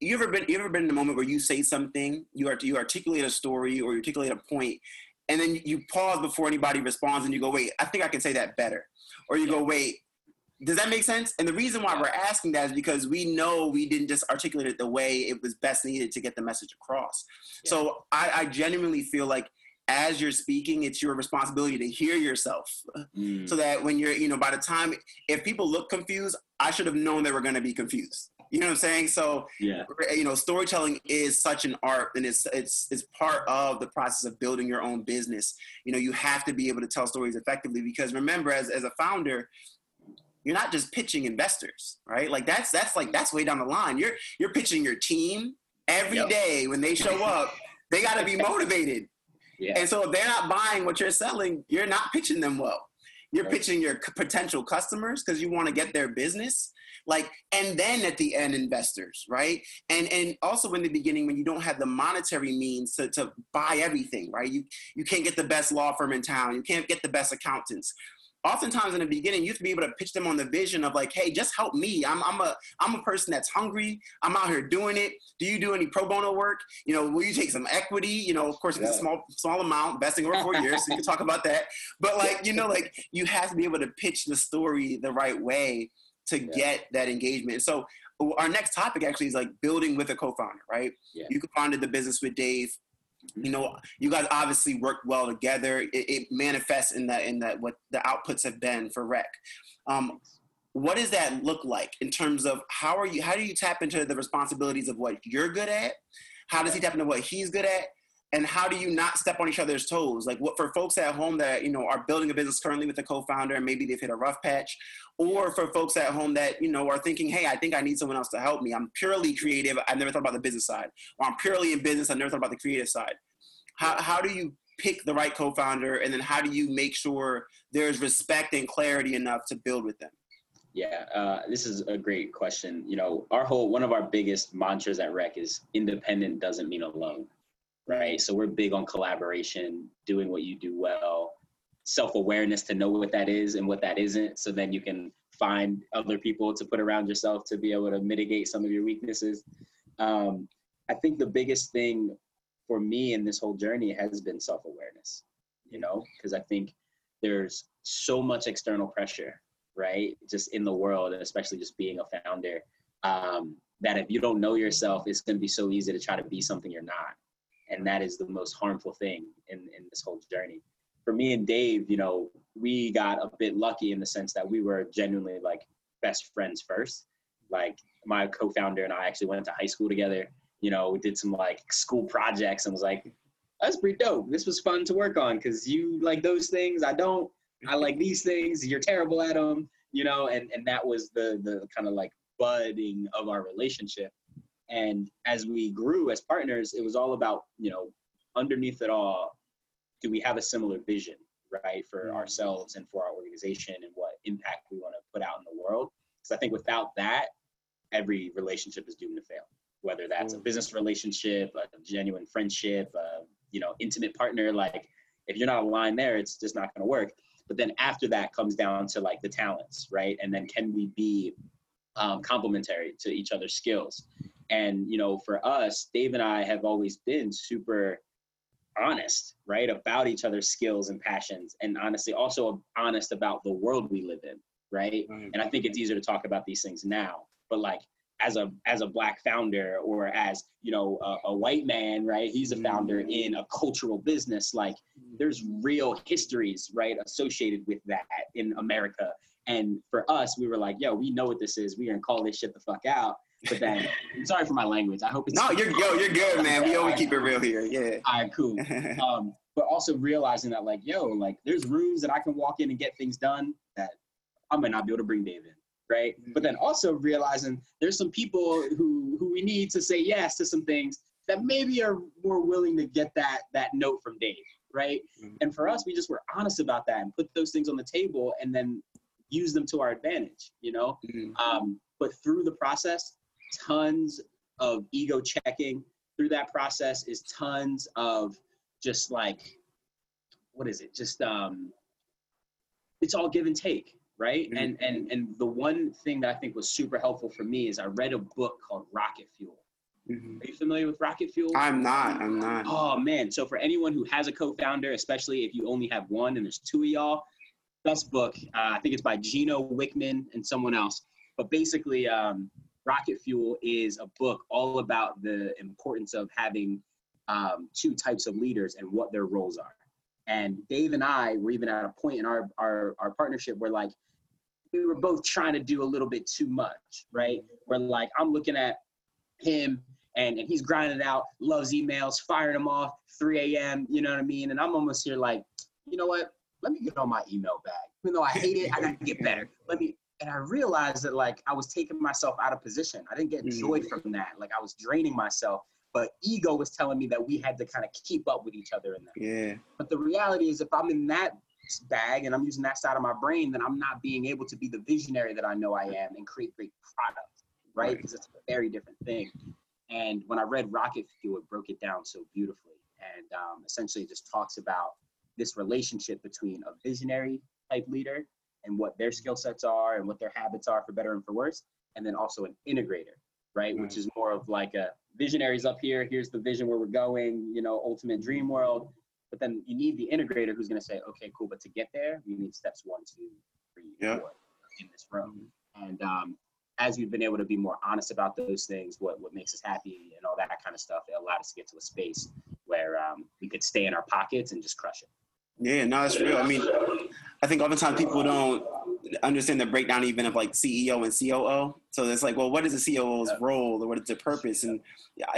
[SPEAKER 1] you ever been, you ever been in a moment where you say something, you art, you articulate a story or you articulate a point, and then you pause before anybody responds, and you go, wait, I think I can say that better, or you go, wait, does that make sense? And the reason why we're asking that is because we know we didn't just articulate it the way it was best needed to get the message across. Yeah. So I, I, genuinely feel like as you're speaking, it's your responsibility to hear yourself, mm. so that when you're, you know, by the time if people look confused, I should have known they were going to be confused. You know what I'm saying? So, yeah. you know, storytelling is such an art, and it's it's it's part of the process of building your own business. You know, you have to be able to tell stories effectively because remember, as as a founder, you're not just pitching investors, right? Like that's that's like that's way down the line. You're you're pitching your team every yep. day when they show up. They got to be motivated. Yeah. And so if they're not buying what you're selling, you're not pitching them well. You're right. pitching your potential customers because you want to get their business. Like, and then at the end, investors, right? And and also in the beginning when you don't have the monetary means to, to buy everything, right? You you can't get the best law firm in town. You can't get the best accountants oftentimes in the beginning you have to be able to pitch them on the vision of like hey just help me. I'm, I'm a i'm a person that's hungry. I'm out here doing it. Do you do any pro bono work? You know will you take some equity? You know of course it's yeah. a small small amount vesting over four (laughs) years so you can talk about that. But like you know like you have to be able to pitch the story the right way to yeah. get that engagement. So our next topic actually is like building with a co-founder right? Yeah. you co-founded the business with dave you know you guys obviously work well together. It, it, manifests in that in that what the outputs have been for rec. Um, what does that look like in terms of how are you how do you tap into the responsibilities of what you're good at? How does he tap into what he's good at? And how do you not step on each other's toes? Like what for folks at home that you know are building a business currently with a co-founder and maybe they've hit a rough patch or for folks at home that you know are thinking hey i think i need someone else to help me. I'm purely creative. I've never thought about the business side. Or i'm purely in business. I've never thought about the creative side. How, how do you pick the right co-founder? And then how do you make sure there's respect and clarity enough to build with them?
[SPEAKER 2] Yeah, uh, this is a great question. You know, our whole one of our biggest mantras at Rec is independent doesn't mean alone right? So we're big on collaboration, doing what you do well, self awareness to know what that is and what that isn't. So then you can find other people to put around yourself to be able to mitigate some of your weaknesses. Um, I think the biggest thing for me in this whole journey has been self awareness, you know, because I think there's so much external pressure, right? Just in the world, and especially just being a founder. Um, that if you don't know yourself, it's going to be so easy to try to be something you're not and that is the most harmful thing in, in this whole journey for me and dave you know we got a bit lucky in the sense that we were genuinely like best friends first. Like my co-founder and i actually went to high school together you know we did some like school projects and was like that's pretty dope. This was fun to work on because you like those things. I don't. I like these things. You're terrible at them you know and and that was the the kind of like budding of our relationship. And as we grew as partners, it was all about, you know, underneath it all, do we have a similar vision, right, for mm-hmm. ourselves and for our organization and what impact we want to put out in the world? Because I think without that, every relationship is doomed to fail. Whether that's a business relationship, a genuine friendship, a, you know, intimate partner, like if you're not aligned there, it's just not going to work. But then after that comes down to like the talents, right? And then can we be um, complementary to each other's skills? And, you know, for us, Dave and I have always been super honest, right, about each other's skills and passions, and honestly, also honest about the world we live in, right? right. And I think it's easier to talk about these things now, but like as a as a black founder or as you know a, a white man, right? He's a founder mm-hmm. in a cultural business. Like there's real histories, right, associated with that in America. And for us, we were like, yo, we know what this is. We're gonna call this shit the fuck out. But then, I'm sorry for my language. I hope it's
[SPEAKER 1] no. You're yo, you're good, man. We always keep it real here. Yeah.
[SPEAKER 2] All right, cool. (laughs) Um, but also realizing that, like, yo, like, there's rooms that I can walk in and get things done that I might not be able to bring David, right? Mm-hmm. But then also realizing there's some people who who we need to say yes to some things that maybe are more willing to get that that note from Dave, right? Mm-hmm. And for us, we just were honest about that and put those things on the table, and then use them to our advantage, you know?
[SPEAKER 1] Mhm.
[SPEAKER 2] Um, but through the process, tons of ego checking. Through that process is tons of just like, what is it? Just um, it's all give and take, right?
[SPEAKER 1] Mhm.
[SPEAKER 2] And and and the one thing that I think was super helpful for me is I read a book called Rocket Fuel.
[SPEAKER 1] Mhm.
[SPEAKER 2] Are you familiar with Rocket Fuel?
[SPEAKER 1] I'm not. I'm not.
[SPEAKER 2] Oh man! So for anyone who has a co-founder, especially if you only have one and there's two of y'all, best book. Uh, I think it's by Gino Wickman and someone else. But basically, um, Rocket Fuel is a book all about the importance of having um, two types of leaders and what their roles are. And Dave and I were even at a point in our our, our partnership where like we were both trying to do a little bit too much, right? Where like I'm looking at him and, and he's grinding out, loves emails, firing them off 3 a.m. You know what I mean? And I'm almost here like, you know what? Let me get on my email bag. Even though I hate it, I gotta get better. Let me. And I realized that like I was taking myself out of position. I didn't get
[SPEAKER 1] Mhm.
[SPEAKER 2] joy from that. Like I was draining myself. But ego was telling me that we had to kind of keep up with each other in that.
[SPEAKER 1] Yeah.
[SPEAKER 2] But the reality is, if I'm in that bag and I'm using that side of my brain, then I'm not being able to be the visionary that I know I am and create great products, right?
[SPEAKER 1] Right.
[SPEAKER 2] Because it's a very different thing. And when I read Rocket Fuel, it broke it down so beautifully. And um, essentially, it just talks about this relationship between a visionary type leader and what their skill sets are and what their habits are for better and for worse, and then also an integrator, right? Which is more of like a visionaries up here. Here's the vision where we're going. You know, ultimate dream world. But then you need the integrator who's going to say, okay, cool. But to get there, you need steps one, two, three,
[SPEAKER 1] Yeah.
[SPEAKER 2] four in this room. And um, as we've been able to be more honest about those things, what what makes us happy and all that kind of stuff, it allowed us to get to a space where um, we could stay in our pockets and just crush it.
[SPEAKER 1] Yeah, no, it's real. I mean, I think oftentimes people don't understand the breakdown even of like CEO and COO. So it's like, well, what is the COO's role or what is the purpose? And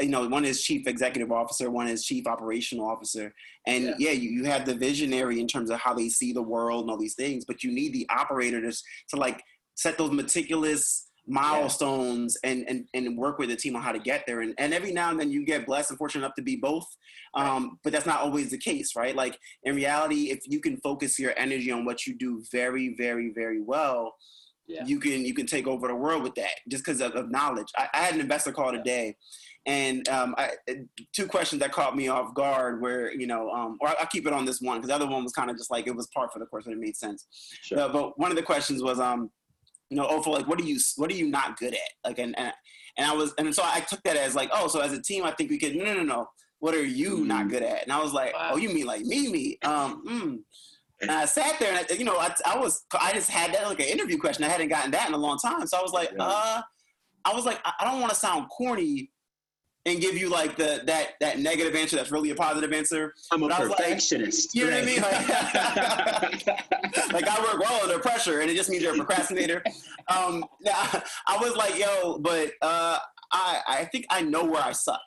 [SPEAKER 1] you know, one is chief executive officer, one is chief operational officer. And yeah,
[SPEAKER 2] Yeah.
[SPEAKER 1] you, you have the visionary in terms of how they see the world and all these things, but you need the operator to, to like set those meticulous milestones and, and and work with the team on how to get there. And, and every now and then you get blessed and fortunate enough to be both um, but that's not always the case right? Like in reality if you can focus your energy on what you do very very very well
[SPEAKER 2] Yeah.
[SPEAKER 1] you can you can take over the world with that just because of, of knowledge. I, I had an investor call today and um, I, two questions that caught me off guard where you know um, or i'll keep it on this one because the other one was kind of just like it was part for the course but it made sense.
[SPEAKER 2] Sure.
[SPEAKER 1] uh, but one of the questions was, um, you know, Ofo, like, what are you, what are you not good at? Like, and, and, and I was, and so I took that as like, oh, so as a team, I think we could, no, no, no, no. What are you not good at? And I was like,
[SPEAKER 2] Wow.
[SPEAKER 1] oh, you mean like me, me? Um, mm. And I sat there and I, you know, I, I was, I just had that like an interview question. I hadn't gotten that in a long time. So I was like,
[SPEAKER 2] Yeah.
[SPEAKER 1] uh, I was like, I I don't want to sound corny and give you like the, that, that negative answer. That's really a positive answer.
[SPEAKER 2] I'm a
[SPEAKER 1] But I was like,
[SPEAKER 2] perfectionist.
[SPEAKER 1] you know what I mean?
[SPEAKER 2] Like, (laughs)
[SPEAKER 1] like I work well under pressure, and it just means you're a procrastinator. Um, I was like, yo, but uh, I I think I know where I suck.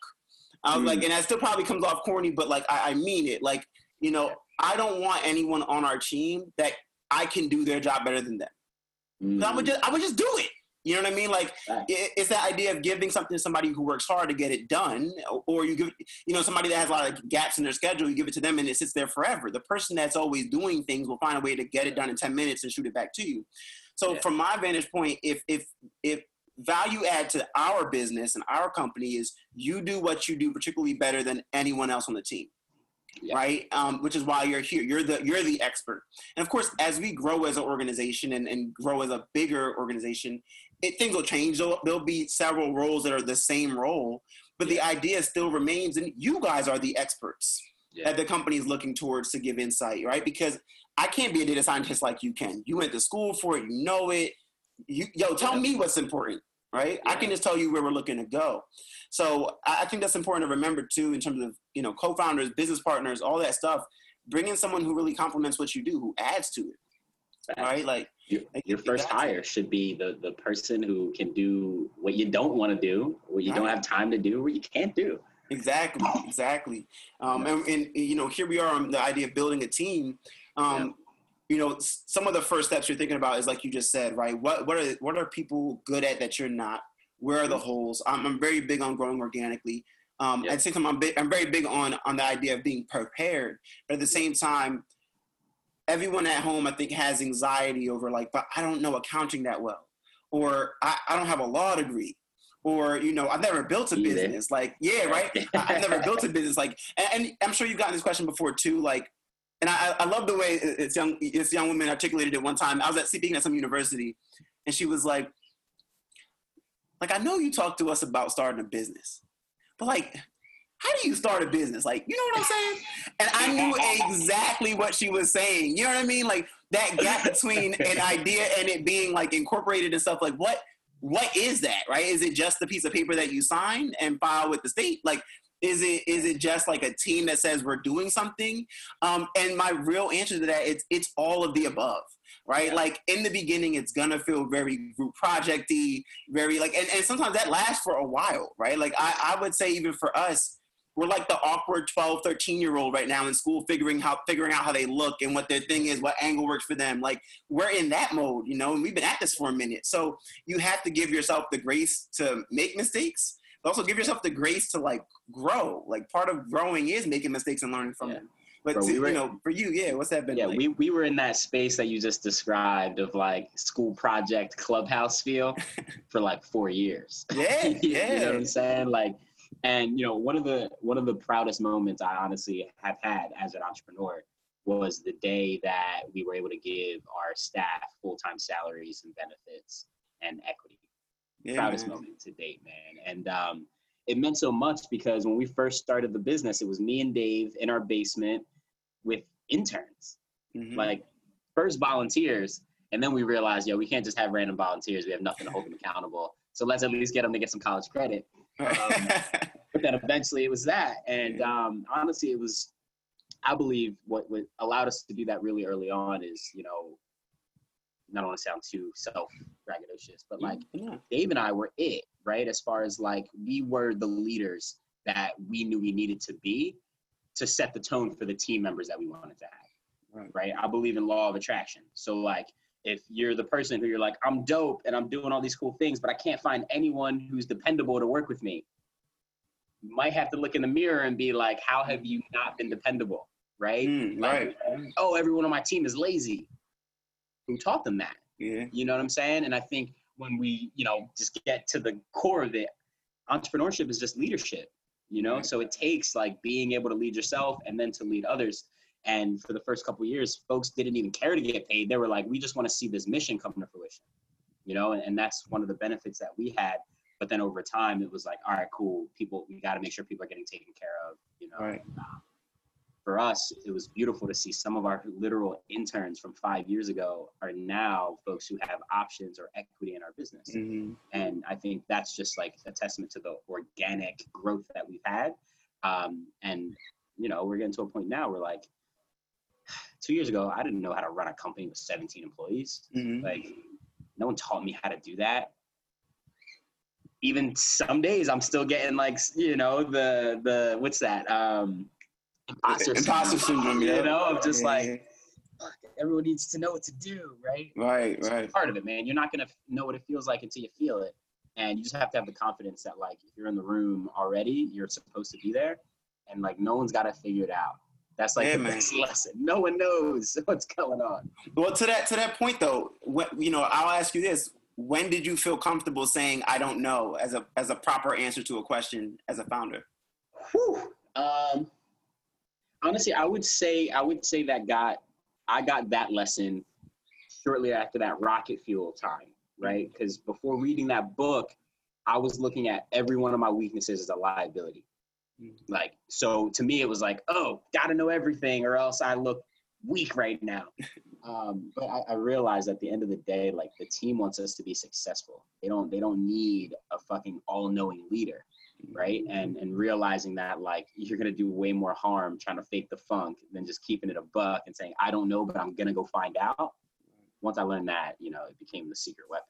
[SPEAKER 1] I was
[SPEAKER 2] Mm.
[SPEAKER 1] like, and that still probably comes off corny, but like I, I mean it. Like you know, I don't want anyone on our team that I can do their job better than them.
[SPEAKER 2] Mm,
[SPEAKER 1] I would just I would just do it. You know what I mean? Like
[SPEAKER 2] Right.
[SPEAKER 1] it's that idea of giving something to somebody who works hard to get it done, or you give you know somebody that has a lot of gaps in their schedule. You give it to them, and it sits there forever. The person that's always doing things will find a way to get it done in ten minutes and shoot it back to you. So
[SPEAKER 2] Yeah.
[SPEAKER 1] from my vantage point, if if if value add to our business and our company is you do what you do particularly better than anyone else on the team
[SPEAKER 2] Yeah.
[SPEAKER 1] right um, which is why you're here you're the you're the expert and of course as we grow as an organization and, and grow as a bigger organization it, things will change. There'll, there'll be several roles that are the same role but the idea still remains and you guys are the experts
[SPEAKER 2] Yeah.
[SPEAKER 1] that the company is looking towards to give insight right? Because i can't be a data scientist like you can. You went to school for it. You know it. You yo tell me what's important right? I can just tell you where we're looking to go. So I I think that's important to remember too, in terms of you know co-founders, business partners, all that stuff. Bring in someone who really complements what you do, who adds to it, right? Like
[SPEAKER 2] Your, your first hire should be the, the person who can do what you don't want to do, what you don't have time to do, what you can't do.
[SPEAKER 1] Exactly, exactly. Um, and, and you know, here we are on the idea of building a team. Um, You know, some of the first steps you're thinking about is like you just said, right? What what are what are people good at that you're not? Where are the holes? I'm, I'm very big on growing organically. Um,
[SPEAKER 2] Yeah.
[SPEAKER 1] At the same time, I'm, big, I'm very big on on the idea of being prepared, but at the same time, everyone at home, I think, has anxiety over like, but I don't know accounting that well, or I, I don't have a law degree, or you know, I've never built a
[SPEAKER 2] Either.
[SPEAKER 1] business. Like, yeah, (laughs) right. I- I've never built a business. Like, and, and I'm sure you've gotten this question before too. Like, and I, I love the way this young this young woman articulated it one time. I was at speaking at some university, and she was like, like I know you talked to us about starting a business, but like how do you start a business? Like, you know what I'm saying? And I knew exactly what she was saying. You know what I mean? Like that gap between an idea and it being like incorporated and stuff. Like, what what is that? Right? Is it just the piece of paper that you sign and file with the state? Like, is it is it just like a team that says we're doing something? Um, and my real answer to that it's it's all of the above right?
[SPEAKER 2] Yeah.
[SPEAKER 1] Like in the beginning, it's gonna feel very group projecty, very like, and, and sometimes that lasts for a while, right? Like I, I would say even for us, we're like the awkward 12, 13 year old right now in school, figuring how figuring out how they look and what their thing is, what angle works for them. Like we're in that mode, you know, and we've been at this for a minute. So you have to give yourself the grace to make mistakes, but also give yourself the grace to like grow. Like part of growing is making mistakes and learning from
[SPEAKER 2] Yeah.
[SPEAKER 1] them. But
[SPEAKER 2] Bro,
[SPEAKER 1] to-
[SPEAKER 2] we were-
[SPEAKER 1] you know, for you, yeah, what's that been
[SPEAKER 2] yeah,
[SPEAKER 1] like?
[SPEAKER 2] we, we were in that space that you just described of like school project clubhouse feel (laughs) for like four years.
[SPEAKER 1] yeah, yeah (laughs) you
[SPEAKER 2] know what I'm saying? Like, and you know, one of the one of the proudest moments I honestly have had as an entrepreneur was the day that we were able to give our staff full time salaries and benefits and equity.
[SPEAKER 1] yeah,
[SPEAKER 2] proudest
[SPEAKER 1] man.
[SPEAKER 2] moment to date, man. And um, it meant so much because when we first started the business, it was me and Dave in our basement with interns,
[SPEAKER 1] Mhm.
[SPEAKER 2] like first volunteers, and then we realized, yo, we can't just have random volunteers. We have nothing to hold them accountable. So let's at least get them to get some college credit. But (laughs) eventually it was that, and um, honestly, it was. I believe what, what allowed us to do that really early on is, you know, I don't want to sound too self-braggadocious, but like
[SPEAKER 1] Yeah.
[SPEAKER 2] Dave and I were it, right? As far as like we were the leaders that we knew we needed to be to set the tone for the team members that we wanted to have,
[SPEAKER 1] Right.
[SPEAKER 2] right? I believe in law of attraction. So like if you're the person who you're like, I'm dope and I'm doing all these cool things, but I can't find anyone who's dependable to work with me, might have to look in the mirror and be like, how have you not been dependable, right?
[SPEAKER 1] Mm,
[SPEAKER 2] Like,
[SPEAKER 1] right.
[SPEAKER 2] oh, everyone on my team is lazy. Who taught them that?
[SPEAKER 1] Yeah.
[SPEAKER 2] You know what I'm saying? And I think when we, you know, just get to the core of it, entrepreneurship is just leadership, you know?
[SPEAKER 1] Right.
[SPEAKER 2] So it takes like being able to lead yourself and then to lead others. And for the first couple of years, folks didn't even care to get paid. They were like, we just want to see this mission come to fruition, you know? And, and that's one of the benefits that we had. But then over time, it was like, all right, cool. People, we got to make sure people are getting taken care of, you know?
[SPEAKER 1] Right.
[SPEAKER 2] for us, it was beautiful to see some of our literal interns from five years ago are now folks who have options or equity in our business.
[SPEAKER 1] hmm
[SPEAKER 2] And I think that's just like a testament to the organic growth that we've had. Um, and, you know, we're getting to a point now where like (sighs) two years ago, I didn't know how to run a company with 17 employees.
[SPEAKER 1] hmm
[SPEAKER 2] Like, no one taught me how to do that. Even some days, I'm still getting like, you know, the the what's that? Um, imposter
[SPEAKER 1] Imposter syndrome, yeah.
[SPEAKER 2] You know, of just
[SPEAKER 1] Yeah,
[SPEAKER 2] like everyone needs to know what to do, right?
[SPEAKER 1] Right,
[SPEAKER 2] It's
[SPEAKER 1] right.
[SPEAKER 2] part of it, man. You're not gonna know what it feels like until you feel it, and you just have to have the confidence that like if you're in the room already, you're supposed to be there, and like no one's got to figure it out. That's like
[SPEAKER 1] Yeah,
[SPEAKER 2] the
[SPEAKER 1] man.
[SPEAKER 2] best (laughs) lesson. No one knows (laughs) what's going on.
[SPEAKER 1] Well, to that to that point though, what you know, I'll ask you this: When did you feel comfortable saying "I don't know" as a as a proper answer to a question as a founder?
[SPEAKER 2] Whew. Um, honestly, I would say I would say that got I got that lesson shortly after that rocket fuel time, right? Because before reading that book, I was looking at every one of my weaknesses as a liability.
[SPEAKER 1] Mhm.
[SPEAKER 2] Like, so to me, it was like, oh, gotta know everything, or else I look weak right now. (laughs) Um, but I, I realized at the end of the day, like the team wants us to be successful. They don't. They don't need a fucking all-knowing leader right and and realizing that like you're gonna do way more harm trying to fake the funk than just keeping it a buck and saying i don't know but i'm gonna go find out once i learned that you know it became the secret weapon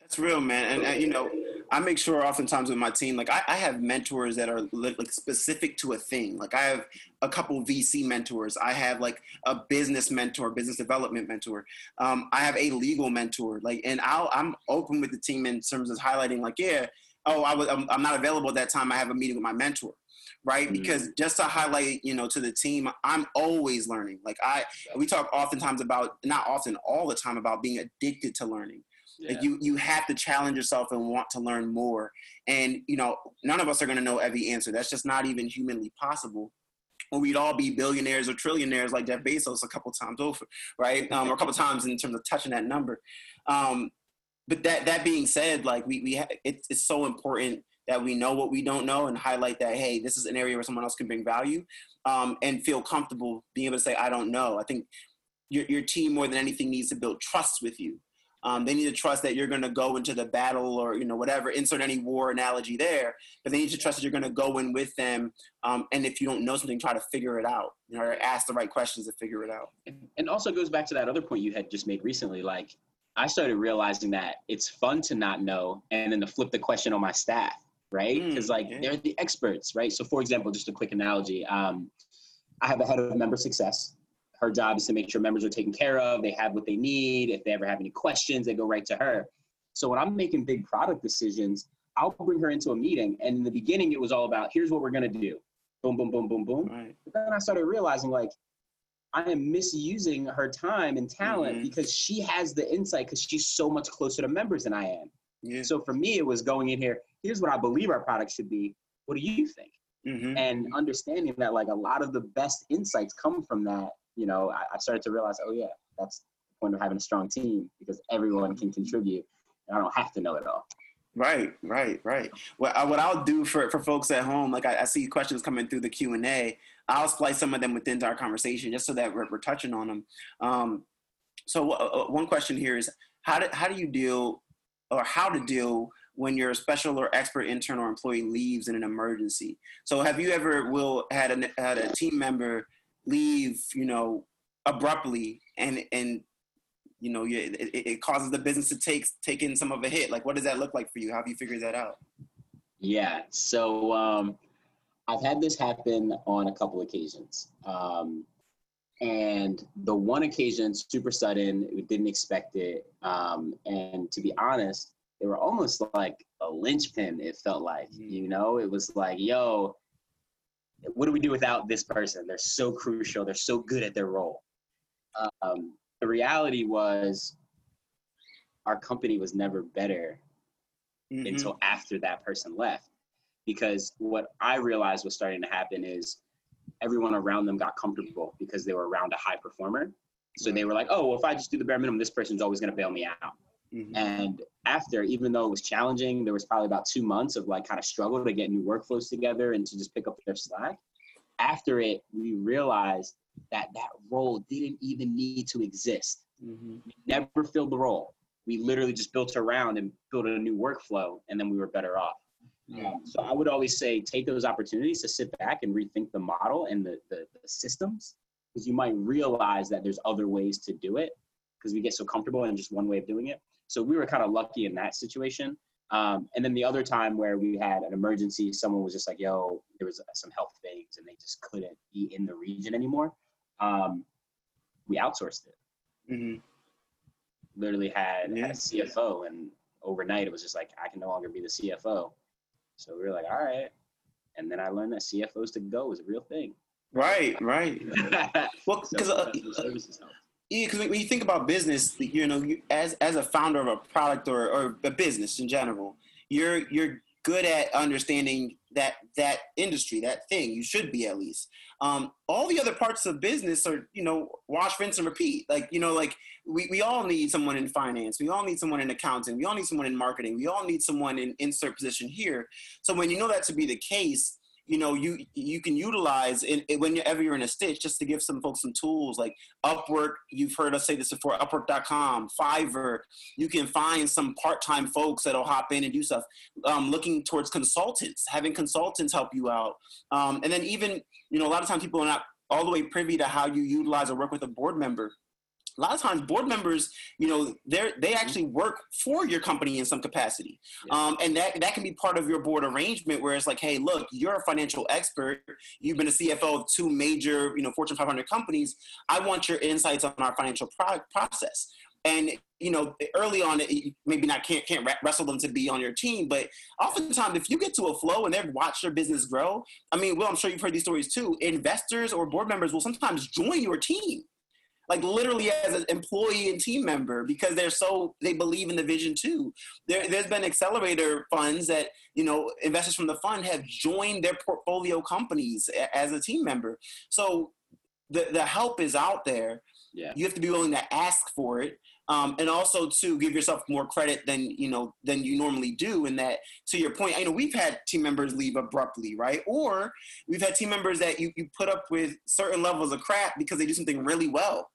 [SPEAKER 1] That's real, man. And, and you know, I make sure oftentimes with my team, like I, I have mentors that are li- like specific to a thing. Like I have a couple VC mentors. I have like a business mentor, business development mentor. Um, I have a legal mentor. Like, and I'll I'm open with the team in terms of highlighting, like, yeah, oh, I was I'm, I'm not available at that time. I have a meeting with my mentor. right? Mm-hmm. Because just to highlight, you know, to the team, I'm always learning. Like I, we talk oftentimes about, not often, all the time about being addicted to learning. Yeah. Like you, you have to challenge yourself and want to learn more. And you know, none of us are going to know every answer. That's just not even humanly possible. Or we'd all be billionaires or trillionaires like Jeff Bezos a couple times over, right? Um, or a couple times in terms of touching that number. Um, but that that being said, like we we ha- it's, it's so important that we know what we don't know and highlight that hey this is an area where someone else can bring value um, and feel comfortable being able to say i don't know i think your, your team more than anything needs to build trust with you um, they need to trust that you're going to go into the battle or you know whatever insert any war analogy there but they need to trust that you're going to go in with them um, and if you don't know something try to figure it out you know or ask the right questions to figure it out
[SPEAKER 2] and also goes back to that other point you had just made recently like i started realizing that it's fun to not know and then to flip the question on my staff right? Because mm, like yeah. they're the experts, right? So for example, just a quick analogy, um, I have a head of member success. Her job is to make sure members are taken care of, they have what they need. If they ever have any questions, they go right to her. So when I'm making big product decisions, I'll bring her into a meeting. And in the beginning, it was all about here's what we're gonna do. Boom, boom, boom, boom, boom. Right. But then I started realizing like I am misusing her time and talent mm-hmm. because she has the insight because she's so much closer to members than I am. Yeah. So for me, it was going in here here's what I believe our product should be. What do you think? Mm-hmm. And understanding that like a lot of the best insights come from that, you know, I, started to realize, oh yeah, that's the point of having a strong team because everyone can contribute. And I don't have to know it all.
[SPEAKER 1] Right, right, right. Well, I, what I'll do for, for folks at home, like I, I see questions coming through the Q and A, I'll splice some of them within our conversation just so that we're, we're touching on them. Um, so uh, uh one question here is how do, how do you deal or how to deal when your special or expert intern or employee leaves in an emergency. So have you ever will had a had a team member leave, you know, abruptly and and you know, it, it causes the business to take take in some of a hit. Like, what does that look like for you? How have you figured that out?
[SPEAKER 2] Yeah, so um, I've had this happen on a couple occasions, um, and the one occasion super sudden, we didn't expect it, um, and to be honest, they were almost like a linchpin. It felt like, mm-hmm. you know, it was like, yo, what do we do without this person? They're so crucial. They're so good at their role. Um, the reality was, our company was never better mm-hmm. until after that person left. Because what I realized was starting to happen is everyone around them got comfortable because they were around a high performer. So they were like, oh, well, if I just do the bare minimum, this person's always going to bail me out. Mm-hmm. And after, even though it was challenging, there was probably about two months of like kind of struggle to get new workflows together and to just pick up their slack. After it, we realized that that role didn't even need to exist. Mm-hmm. We never filled the role. We literally just built around and built a new workflow, and then we were better off. Um, so I would always say take those opportunities to sit back and rethink the model and the, the, the systems because you might realize that there's other ways to do it because we get so comfortable in just one way of doing it. So we were kind of lucky in that situation. Um, and then the other time where we had an emergency, someone was just like, yo, there was some health things and they just couldn't be in the region anymore. Um, we outsourced it. Mm-hmm. Literally had, yeah. had a CFO, and overnight it was just like, I can no longer be the CFO. So we were like, all right. And then I learned that CFOs to go is a real thing.
[SPEAKER 1] Right, right. (laughs) well, because so, uh, yeah, because when you think about business, you know, you, as as a founder of a product or, or a business in general, you're you're good at understanding that that industry, that thing. You should be at least. Um, all the other parts of business are, you know, wash, rinse, and repeat. Like, you know, like we, we all need someone in finance. We all need someone in accounting. We all need someone in marketing. We all need someone in insert position here. So when you know that to be the case, you know you you can utilize in, in, whenever you're in a stitch just to give some folks some tools like upwork you've heard us say this before upwork.com fiverr. You can find some part-time folks that'll hop in and do stuff. Um, looking towards consultants having consultants help you out. Um, and then even you know a lot of times people are not all the way privy to how you utilize or work with a board member a lot of times board members you know they they actually work for your company in some capacity. Yeah. um, and that that can be part of your board arrangement where it's like hey look you're a financial expert. You've been a cfo of two major you know fortune 500 companies. I want your insights on our financial product process. And you know early on maybe not can't can't wrestle them to be on your team but oftentimes if you get to a flow and they've watched your business grow i mean well i'm sure you've heard these stories too investors or board members will sometimes join your team like literally as an employee and team member because they're so they believe in the vision too. There, there's been accelerator funds that you know investors from the fund have joined their portfolio companies as a team member. So the, the help is out there. Yeah. you have to be willing to ask for it um, and also to give yourself more credit than you know than you normally do. In that to your point you know we've had team members leave abruptly right? Or we've had team members that you, you put up with certain levels of crap because they do something really well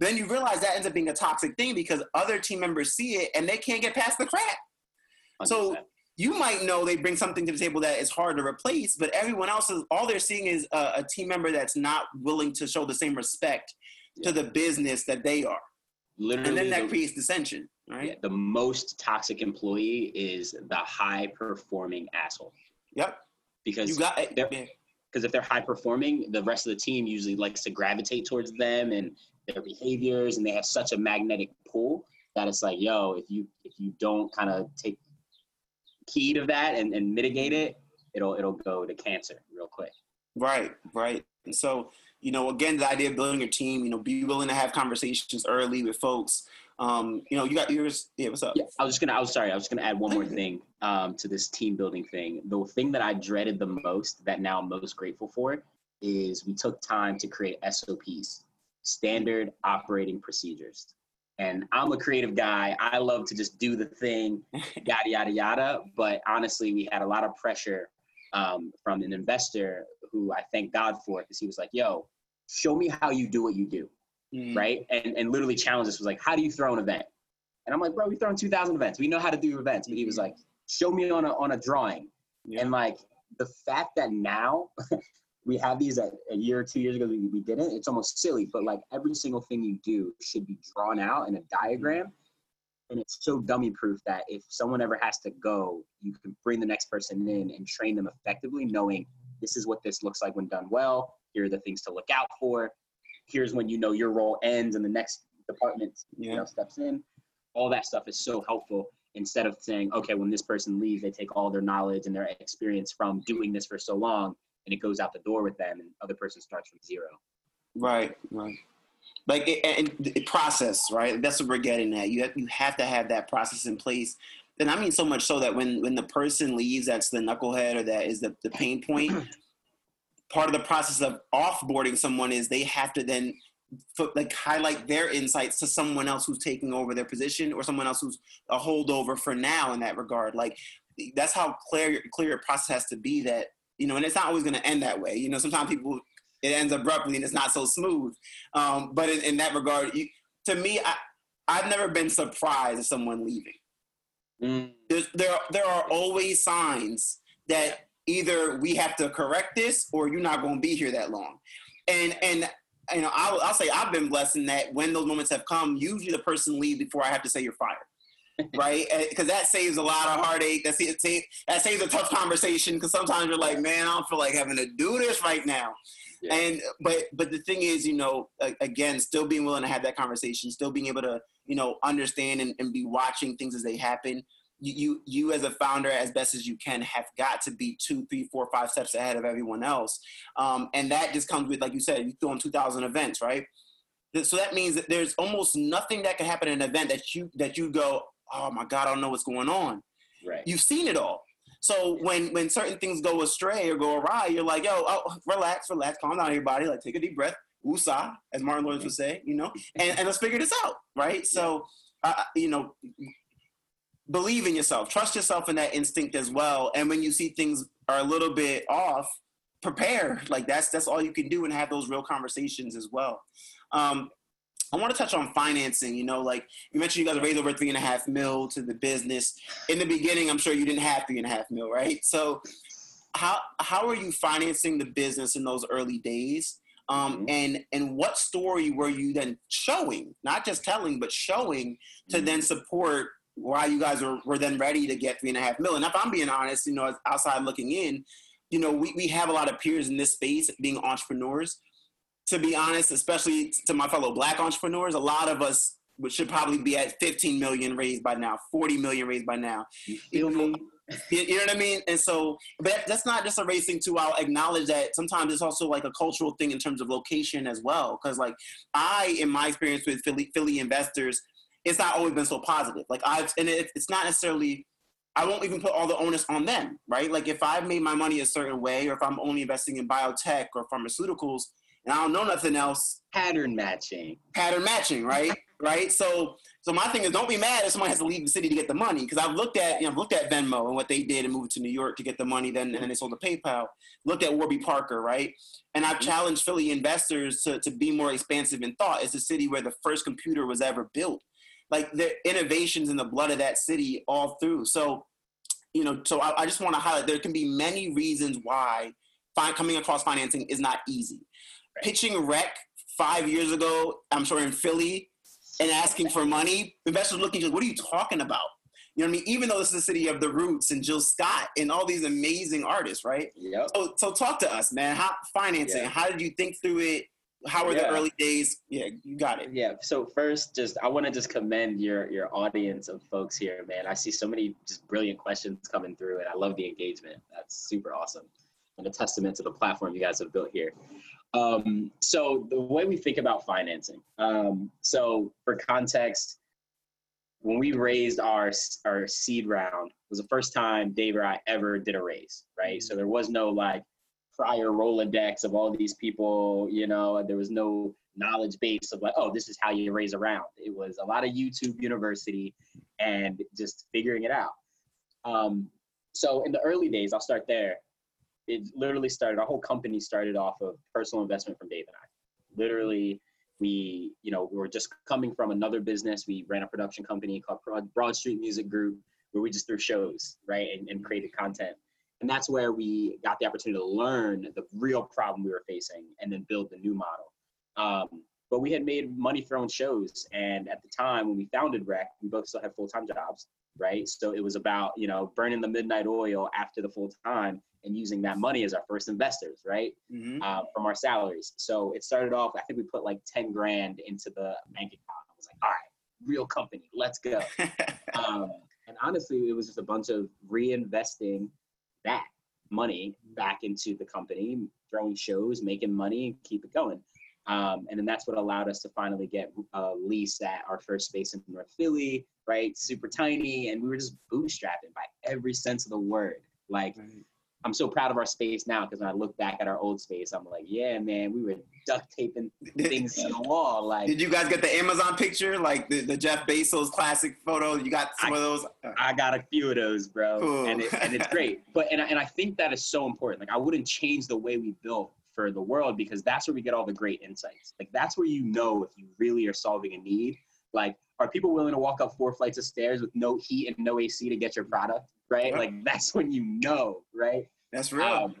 [SPEAKER 1] then you realize that ends up being a toxic thing because other team members see it and they can't get past the crap 100%. so you might know they bring something to the table that is hard to replace but everyone else is all they're seeing is a, a team member that's not willing to show the same respect yeah. to the business that they are Literally, and then that the, creates dissension, right? Yeah,
[SPEAKER 2] the most toxic employee is the high performing asshole.
[SPEAKER 1] Yep.
[SPEAKER 2] Because you got because if they're high performing, the rest of the team usually likes to gravitate towards them and their behaviors, and they have such a magnetic pull that it's like, yo, if you if you don't kind of take heed to that and, and mitigate it, it'll it'll go to cancer real quick.
[SPEAKER 1] Right, right. And so you know, again, the idea of building your team, you know, be willing to have conversations early with folks. Um, you know, you got yours. Yeah, what's up?
[SPEAKER 2] Yeah, I was just gonna. I was sorry. I was just gonna add one more thing um, to this team building thing. The thing that I dreaded the most, that now I'm most grateful for, is we took time to create SOPs, standard operating procedures. And I'm a creative guy. I love to just do the thing, (laughs) yada yada yada. But honestly, we had a lot of pressure um, from an investor who I thank God for because he was like, yo, show me how you do what you do. Mm. Right. And, and literally challenged us was like, how do you throw an event? And I'm like, bro, we thrown 2000 events. We know how to do events. But he was like, show me on a, on a drawing. Yeah. And like the fact that now (laughs) we have these a, a year or two years ago, we, we didn't, it's almost silly, but like every single thing you do should be drawn out in a diagram and it's so dummy proof that if someone ever has to go, you can bring the next person in and train them effectively, knowing this is what this looks like when done well. Here are the things to look out for. Here's when you know your role ends and the next department yeah. you know steps in. All that stuff is so helpful instead of saying, okay, when this person leaves, they take all their knowledge and their experience from doing this for so long and it goes out the door with them and other person starts from zero.
[SPEAKER 1] Right, right like it, and the process, right? That's what we're getting at. You have, you have to have that process in place. And I mean so much so that when when the person leaves, that's the knucklehead or that is the, the pain point. (clears throat) Part of the process of offboarding someone is they have to then like highlight their insights to someone else who's taking over their position or someone else who's a holdover for now in that regard. Like that's how clear clear your process has to be that you know, and it's not always going to end that way. You know, sometimes people it ends abruptly and it's not so smooth. Um, but in, in, that regard, you, to me, I, I've never been surprised at someone leaving. Mm. there, there are always signs that either we have to correct this or you're not going to be here that long. And and you know, I'll, I'll say I've been blessed in that when those moments have come, usually the person leaves before I have to say you're fired. Right? Because that saves a lot of heartache. That saves, that saves a tough conversation. Because sometimes you're like, man, I don't feel like having to do this right now. Yeah. And but but the thing is, you know, again, still being willing to have that conversation, still being able to, you know, understand and, and be watching things as they happen. You, you you as a founder, as best as you can, have got to be two, three, four, five steps ahead of everyone else. Um, and that just comes with, like you said, you throw in two thousand events, right? So that means that there's almost nothing that can happen in an event that you that you go, oh my god, I don't know what's going on. Right. You've seen it all. So when when certain things go astray or go awry, you're like, yo, oh, relax, relax, calm down, everybody. Like, take a deep breath, woosah, as Martin Lawrence would say, you know, (laughs) and, and let's figure this out, right? So, uh, you know, believe in yourself, trust yourself in that instinct as well. And when you see things are a little bit off, prepare. Like that's that's all you can do, and have those real conversations as well. Um, I want to touch on financing. You know, like you mentioned, you guys raised over three and a half mil to the business. In the beginning, I'm sure you didn't have three and a half mil, right? So, how how are you financing the business in those early days? Um, mm-hmm. and and what story were you then showing, not just telling, but showing to mm-hmm. then support why you guys were, were then ready to get three and a half mil? And if I'm being honest, you know, outside looking in, you know, we, we have a lot of peers in this space being entrepreneurs to be honest, especially to my fellow black entrepreneurs, a lot of us should probably be at 15 million raised by now, 40 million raised by now.
[SPEAKER 2] You feel me?
[SPEAKER 1] You know what I mean? And so, but that's not just a race thing too. I'll acknowledge that sometimes it's also like a cultural thing in terms of location as well. Because like I, in my experience with Philly, Philly investors, it's not always been so positive. Like I've, and it, it's not necessarily. I won't even put all the onus on them, right? Like if I've made my money a certain way, or if I'm only investing in biotech or pharmaceuticals, and I don't know nothing else.
[SPEAKER 2] Pattern matching.
[SPEAKER 1] Pattern matching, right? (laughs) right. So, so my thing is, don't be mad if someone has to leave the city to get the money, because I've looked at, you know, I've looked at Venmo and what they did and moved to New York to get the money, then and then they sold to PayPal. Looked at Warby Parker, right? And I've
[SPEAKER 2] Mm-hmm.
[SPEAKER 1] challenged Philly investors to to be more expansive in thought. It's a city where the first computer was ever built. Like the innovations in the blood of that city all through. So, you know, so I, I just want to highlight there can be many reasons why fi- coming across financing is not easy pitching rec five years ago, I'm sorry, in Philly, and asking for money, investors looking just, what are you talking about? You know what I mean? Even though this is the city of the Roots and Jill Scott and all these amazing artists, right?
[SPEAKER 2] Yep.
[SPEAKER 1] So, so talk to us, man. How financing?
[SPEAKER 2] Yeah.
[SPEAKER 1] How did you think through it? How were the early days? Yeah, you got it.
[SPEAKER 2] Yeah. So first, just I want to just commend your your audience of folks here, man. I see so many just brilliant questions coming through, and I love the engagement. That's super awesome, and a testament to the platform you guys have built here. Um, so the way we think about financing. Um, so for context, when we raised our our seed round, it was the first time Dave or I ever did a raise, right? So there was no like prior Rolodex of all these people, you know, there was no knowledge base of like, oh, this is how you raise a round. It was a lot of YouTube University and just figuring it out. Um, so in the early days, I'll start there. It literally started, our whole company started off of personal investment from Dave and I. Literally, we, you know, we were just coming from another business. We ran a production company called Broad- Street Music Group, where we just threw shows, right, and, and created content. And that's where we got the opportunity to learn the real problem we were facing and then build the new model. Um, but we had made money throwing shows. And at the time when we founded Rec, we both still had full time jobs, right? So it was about, you know, burning the midnight oil after the full time and using that money as our first investors, right?
[SPEAKER 1] Mhm.
[SPEAKER 2] Uh, from our salaries. So it started off, I think we put like 10 grand into the bank account. I was like, all right, real company, let's go. (laughs) um, and honestly, it was just a bunch of reinvesting that money back into the company, throwing shows, making money, and keep it going. Um, and then that's what allowed us to finally get a lease at our first space in North Philly, right? Super tiny, and we were just bootstrapping by every sense of the word. Like, I'm so proud of our space now because when I look back at our old space, I'm like, yeah, man, we were duct taping things to the (laughs) wall. Like,
[SPEAKER 1] Did you guys get the Amazon picture, like the, the Jeff Bezos classic photo? You got some of those?
[SPEAKER 2] I got a few of those, bro,
[SPEAKER 1] Cool.
[SPEAKER 2] and it, and it's great. (laughs) But and I, and I think that is so important. Like I wouldn't change the way we built for the world because that's where we get all the great insights. Like that's where you know if you really are solving a need. Like are people willing to walk up four flights of stairs with no heat and no AC to get your product? Right? Like (laughs) that's when you know, right?
[SPEAKER 1] That's real.
[SPEAKER 2] Um,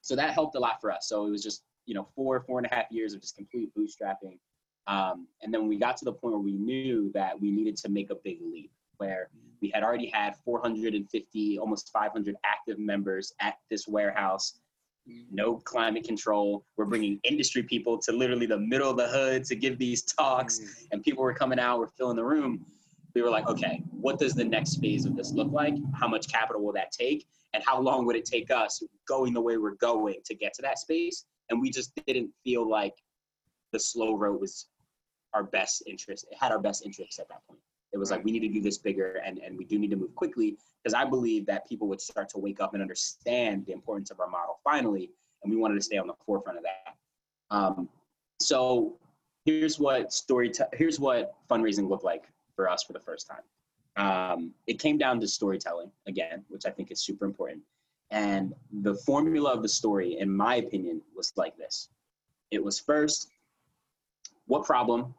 [SPEAKER 2] so that helped a lot for us. So it was just you know four four and a half years of just complete bootstrapping, um, and then we got to the point where we knew that we needed to make a big leap. Where we had already had 450, almost 500 active members at this warehouse. No climate control. We're bringing (laughs) industry people to literally the middle of the hood to give these talks, mm. and people were coming out. We're filling the room. We were like, okay, what does the next phase of this look like? How much capital will that take? and how long would it take us going the way we're going to get to that space and we just didn't feel like the slow road was our best interest it had our best interests at that point it was like we need to do this bigger and, and we do need to move quickly because i believe that people would start to wake up and understand the importance of our model finally and we wanted to stay on the forefront of that um, so here's what story here's what fundraising looked like for us for the first time um, it came down to storytelling again, which I think is super important. And the formula of the story, in my opinion, was like this it was first, what problem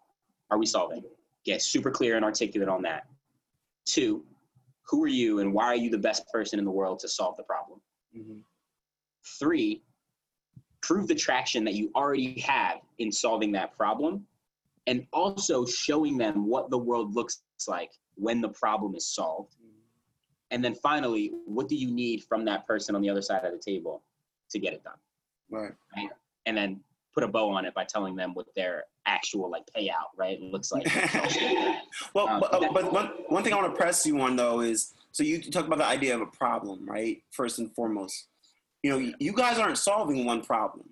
[SPEAKER 2] are we solving? Get super clear and articulate on that. Two, who are you and why are you the best person in the world to solve the problem?
[SPEAKER 1] Mhm.
[SPEAKER 2] Three, prove the traction that you already have in solving that problem and also showing them what the world looks like when the problem is solved. And then finally, what do you need from that person on the other side of the table to get it done?
[SPEAKER 1] Right.
[SPEAKER 2] And then put a bow on it by telling them what their actual like payout right looks like. (laughs)
[SPEAKER 1] well, um, but, uh, but one, one thing I want to press you on though is so you talk about the idea of a problem, right? First and foremost, you know, you guys aren't solving one problem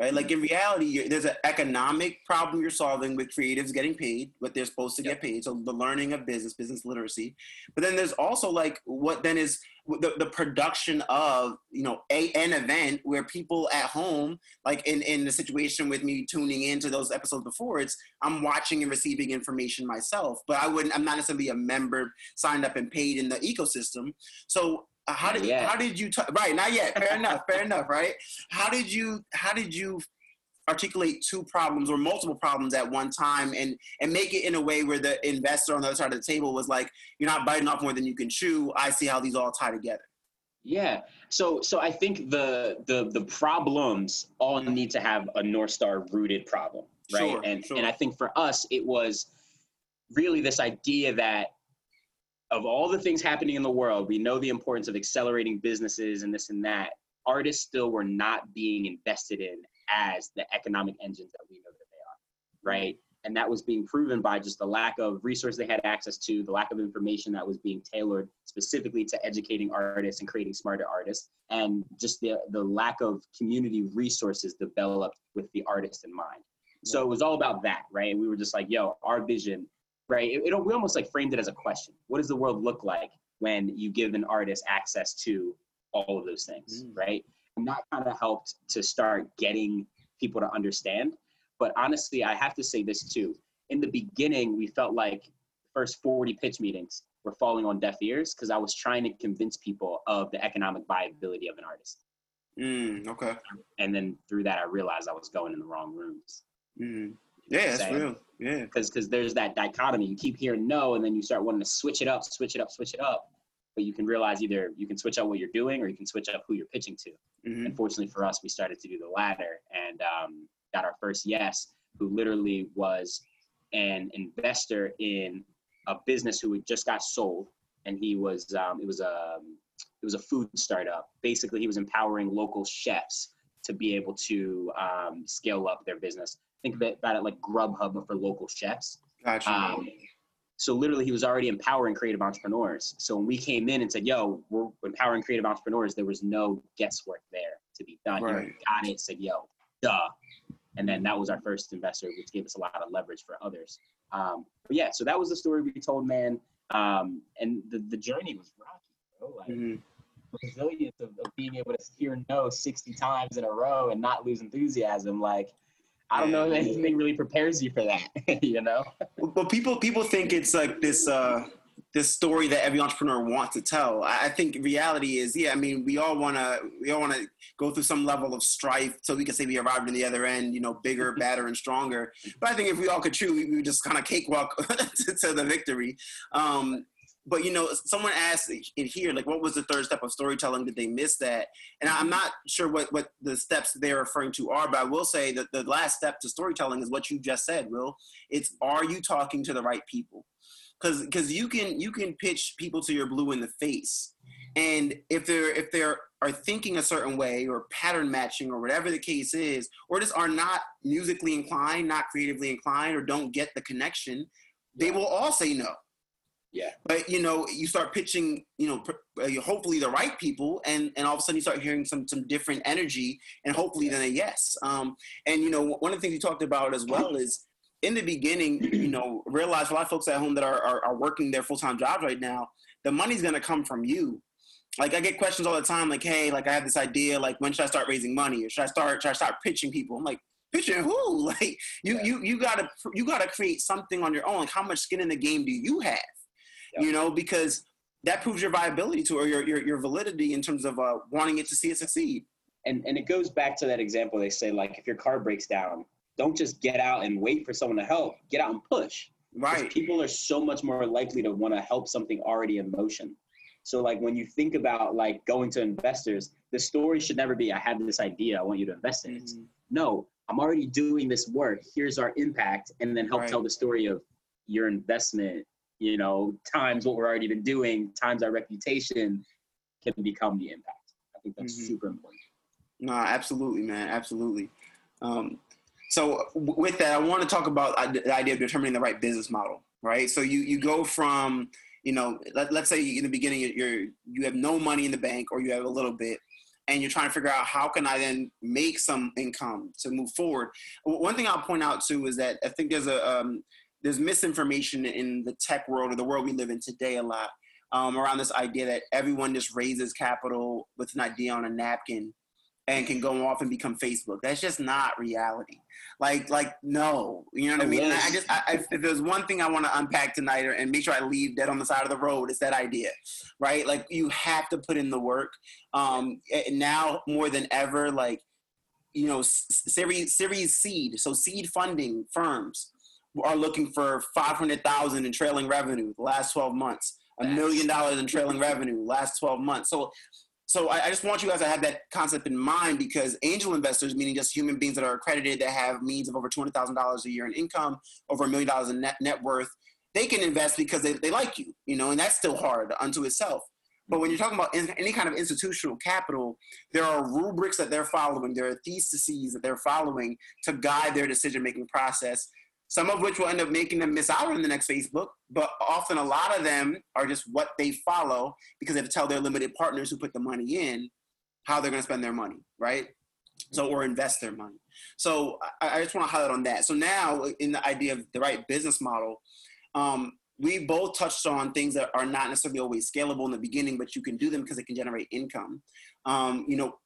[SPEAKER 1] right? Like in reality, there's an economic problem you're solving with creatives getting paid what they're supposed to yep. get paid. So the learning of business, business literacy. But then there's also like what then is the, the production of you know a an event where people at home, like in in the situation with me tuning into those episodes before, it's I'm watching and receiving information myself, but I wouldn't. I'm not necessarily a member signed up and paid in the ecosystem. So uh, how did how did you t- right not yet fair (laughs) enough fair enough right how did you how did you articulate two problems or multiple problems at one time and and make it in a way where the investor on the other side of the table was like you're not biting off more than you can chew i see how these all tie together
[SPEAKER 2] yeah so so i think the the the problems all need to have a north star rooted problem right sure, and sure. and i think for us it was really this idea that of all the things happening in the world, we know the importance of accelerating businesses and this and that. Artists still were not being invested in as the economic engines that we know that they are, right? And that was being proven by just the lack of resources they had access to, the lack of information that was being tailored specifically to educating artists and creating smarter artists, and just the, the lack of community resources developed with the artist in mind. So it was all about that, right? We were just like, yo, our vision right? It, it, we almost like framed it as a question. What does the world look like when you give an artist access to all of those things, mm. right? And that kind of helped to start getting people to understand. But honestly, I have to say this too. In the beginning, we felt like first 40 pitch meetings were falling on deaf ears because I was trying to convince people of the economic viability of an artist.
[SPEAKER 1] Mm, okay.
[SPEAKER 2] And then through that, I realized I was going in the wrong rooms.
[SPEAKER 1] Mm. Yeah, that's real. Yeah.
[SPEAKER 2] Because because there's that dichotomy. You keep hearing no, and then you start wanting to switch it up, switch it up, switch it up. But you can realize either you can switch up what you're doing, or you can switch up who you're pitching to. Mm-hmm. Unfortunately for us, we started to do the latter, and um, got our first yes, who literally was an investor in a business who had just got sold, and he was um, it was a it was a food startup. Basically, he was empowering local chefs to be able to um, scale up their business think about it like Grubhub, but for local chefs.
[SPEAKER 1] Gotcha. Um,
[SPEAKER 2] so literally, he was already empowering creative entrepreneurs. So when we came in and said, "Yo, we're empowering creative entrepreneurs," there was no guesswork there to be done. Right. He got it. Said, "Yo, duh," and then that was our first investor, which gave us a lot of leverage for others. Um, but yeah, so that was the story we told, man. Um, and the the journey was rocky, bro. Like, mm-hmm. resilience of, of being able to hear no 60 times in a row and not lose enthusiasm, like I don't know if anything really prepares you for that, (laughs) you know.
[SPEAKER 1] But people people think it's like this uh, this story that every entrepreneur wants to tell. I think reality is, yeah. I mean, we all wanna we all wanna go through some level of strife so we can say we arrived in the other end, you know, bigger, (laughs) better, and stronger. But I think if we all could truly, we would just kind of cakewalk (laughs) to, to the victory. Um, but you know, someone asked in here, like, what was the third step of storytelling? Did they miss that? And I'm mm-hmm. not sure what what the steps they're referring to are, but I will say that the last step to storytelling is what you just said, Will. It's are you talking to the right people? Because because you can you can pitch people to your blue in the face, and if they're if they're are thinking a certain way or pattern matching or whatever the case is, or just are not musically inclined, not creatively inclined, or don't get the connection, they will all say no
[SPEAKER 2] yeah.
[SPEAKER 1] But you know, you start pitching, you know, uh, hopefully the right people, and and all of a sudden you start hearing some some different energy, and hopefully then a yes. Um, and you know, one of the things you talked about as well is in the beginning, you know, realize a lot of folks at home that are are, are working their full time jobs right now, the money's gonna come from you. Like I get questions all the time, like, hey, like I have this idea, like when should I start raising money, or should I start should I start pitching people? I'm like, pitching who? (laughs) Like you yeah. you you gotta you gotta create something on your own. Like how much skin in the game do you have? You know, because that proves your viability to or your, your, your validity in terms of uh, wanting it to see it succeed.
[SPEAKER 2] And, and it goes back to that example they say, like, if your car breaks down, don't just get out and wait for someone to help, get out and push.
[SPEAKER 1] Right.
[SPEAKER 2] People are so much more likely to want to help something already in motion. So like when you think about like going to investors, the story should never be I have this idea, I want you to invest in it. Mm-hmm. No, I'm already doing this work. Here's our impact, and then help right. tell the story of your investment you know, times what we're already been doing, times our reputation can become the impact. I think that's mm-hmm. super important.
[SPEAKER 1] No, absolutely, man, absolutely. Um, So with that, I want to talk about the idea of determining the right business model, right? So you you go from you know let, let's say in the beginning you're you have no money in the bank or you have a little bit and you're trying to figure out how can I then make some income to move forward. One thing I'll point out too is that I think there's a um, there's misinformation in the tech world or the world we live in today a lot um, around this idea that everyone just raises capital with an idea on a napkin and can go off and become Facebook. That's just not reality. Like, like no, you know what I, I mean? I just, I, if there's one thing I want to unpack tonight or, and make sure I leave dead on the side of the road, it's that idea, right? Like, you have to put in the work. Um, now more than ever, like, you know, series series seed, so seed funding firms are looking for five hundred thousand in trailing revenue the last twelve months, a million dollars in trailing revenue last twelve months. So so I, I, just want you guys to have that concept in mind because angel investors, meaning just human beings that are accredited that have means of over two hundred thousand dollars a year in income, over a million dollars in net net worth, they can invest because they, they like you, you know, and that's still hard unto itself. But when you're talking about any kind of institutional capital, there are rubrics that they're following, there are theses that they're following to guide their decision making process some of which will end up making them miss out on the next Facebook, but often a lot of them are just what they follow because they have to tell their limited partners who put the money in how they're going to spend their money, right? So, or invest their money. So, I, I just want to highlight on that. So, now in the idea of the right business model, um, we both touched on things that are not necessarily always scalable in the beginning, but you can do them because it can generate income. Um, you know,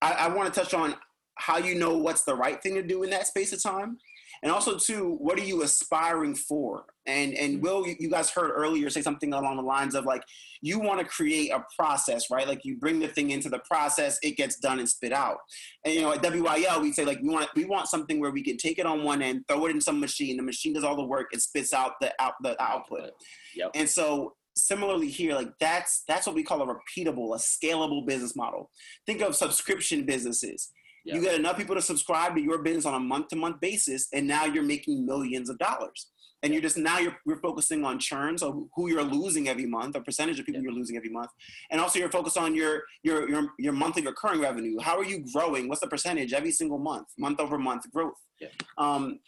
[SPEAKER 1] I, I want to touch on how you know what's the right thing to do in that space of time and also too what are you aspiring for? And and mm-hmm. will you guys heard earlier say something along the lines of like you want to create a process right? Like you bring the thing into the process it gets done and spit out. And you know at wyl we say like we want we want something where we can take it on one end throw it in some machine the machine does all the work it spits out the out the output. Yep. and so similarly here like that's that's what we call a repeatable a scalable business model. Think of subscription businesses yeah. You get enough people to subscribe to your business on a month to month basis, and now you're making millions of dollars. And you're just now you're, you're focusing on churn, so who you're losing every month, a percentage of people yeah. you're losing every month, and also you're focused on your your your your monthly recurring revenue. How are you growing? What's the percentage every single month, month over month growth? Yeah. Um,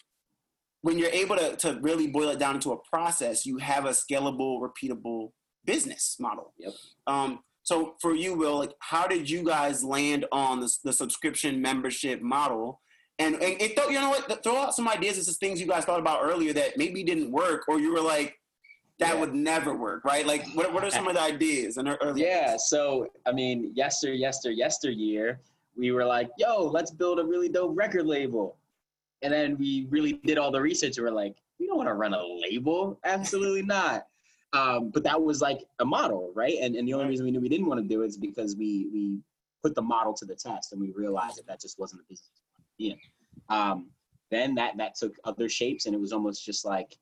[SPEAKER 1] when you're able to, to really boil it down into a process, you have a scalable, repeatable business model. Yep. Um, so for you, Will, like how did you guys land on the, the subscription membership model? And, and it, you know what? Throw out some ideas. This is things you guys thought about earlier that maybe didn't work, or you were like, that yeah. would never work, right? Like, what, what are some of the ideas? And
[SPEAKER 2] yeah, so I mean, yester, yester, yesteryear, we were like, yo, let's build a really dope record label, and then we really did all the research. And we're like, we don't want to run a label, absolutely not. Um, but that was like a model, right? And, and the only reason we knew we didn't want to do it is because we we put the model to the test and we realized that that just wasn't a business wanted Um, then that that took other shapes and it was almost just like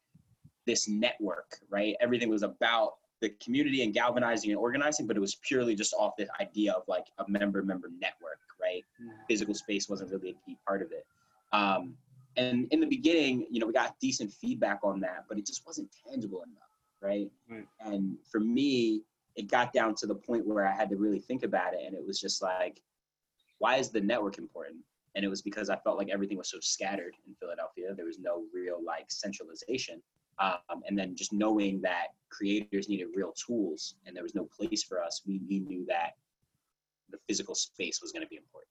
[SPEAKER 2] this network, right? Everything was about the community and galvanizing and organizing, but it was purely just off the idea of like a member member network, right? Physical space wasn't really a key part of it. Um, and in the beginning, you know, we got decent feedback on that, but it just wasn't tangible enough right? right? And for me, it got down to the point where I had to really think about it, and it was just like, why is the network important? And it was because I felt like everything was so scattered in Philadelphia. There was no real like centralization. Um, and then just knowing that creators needed real tools and there was no place for us, we, we knew that the physical space was going to be important.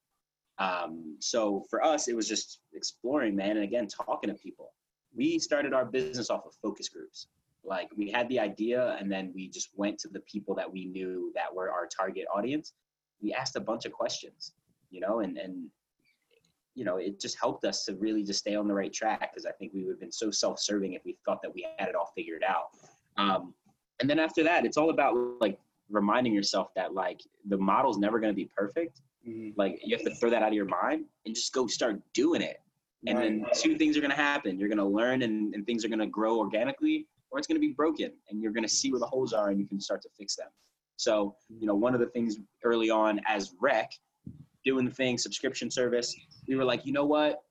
[SPEAKER 2] Um, so for us, it was just exploring, man, and again, talking to people. We started our business off of focus groups. Like we had the idea and then we just went to the people that we knew that were our target audience. We asked a bunch of questions, you know, and, and you know, it just helped us to really just stay on the right track because I think we would have been so self-serving if we thought that we had it all figured out. Um, and then after that, it's all about like reminding yourself that like the model's never going to be perfect. Mm-hmm. Like you have to throw that out of your mind and just go start doing it. And right. then two things are going to happen. You're going to learn and, and things are going to grow organically or it's going to be broken and you're going to see where the holes are and you can start to fix them. So, you know, one of the things early on as rec, doing the thing, subscription service, we were like, you know what?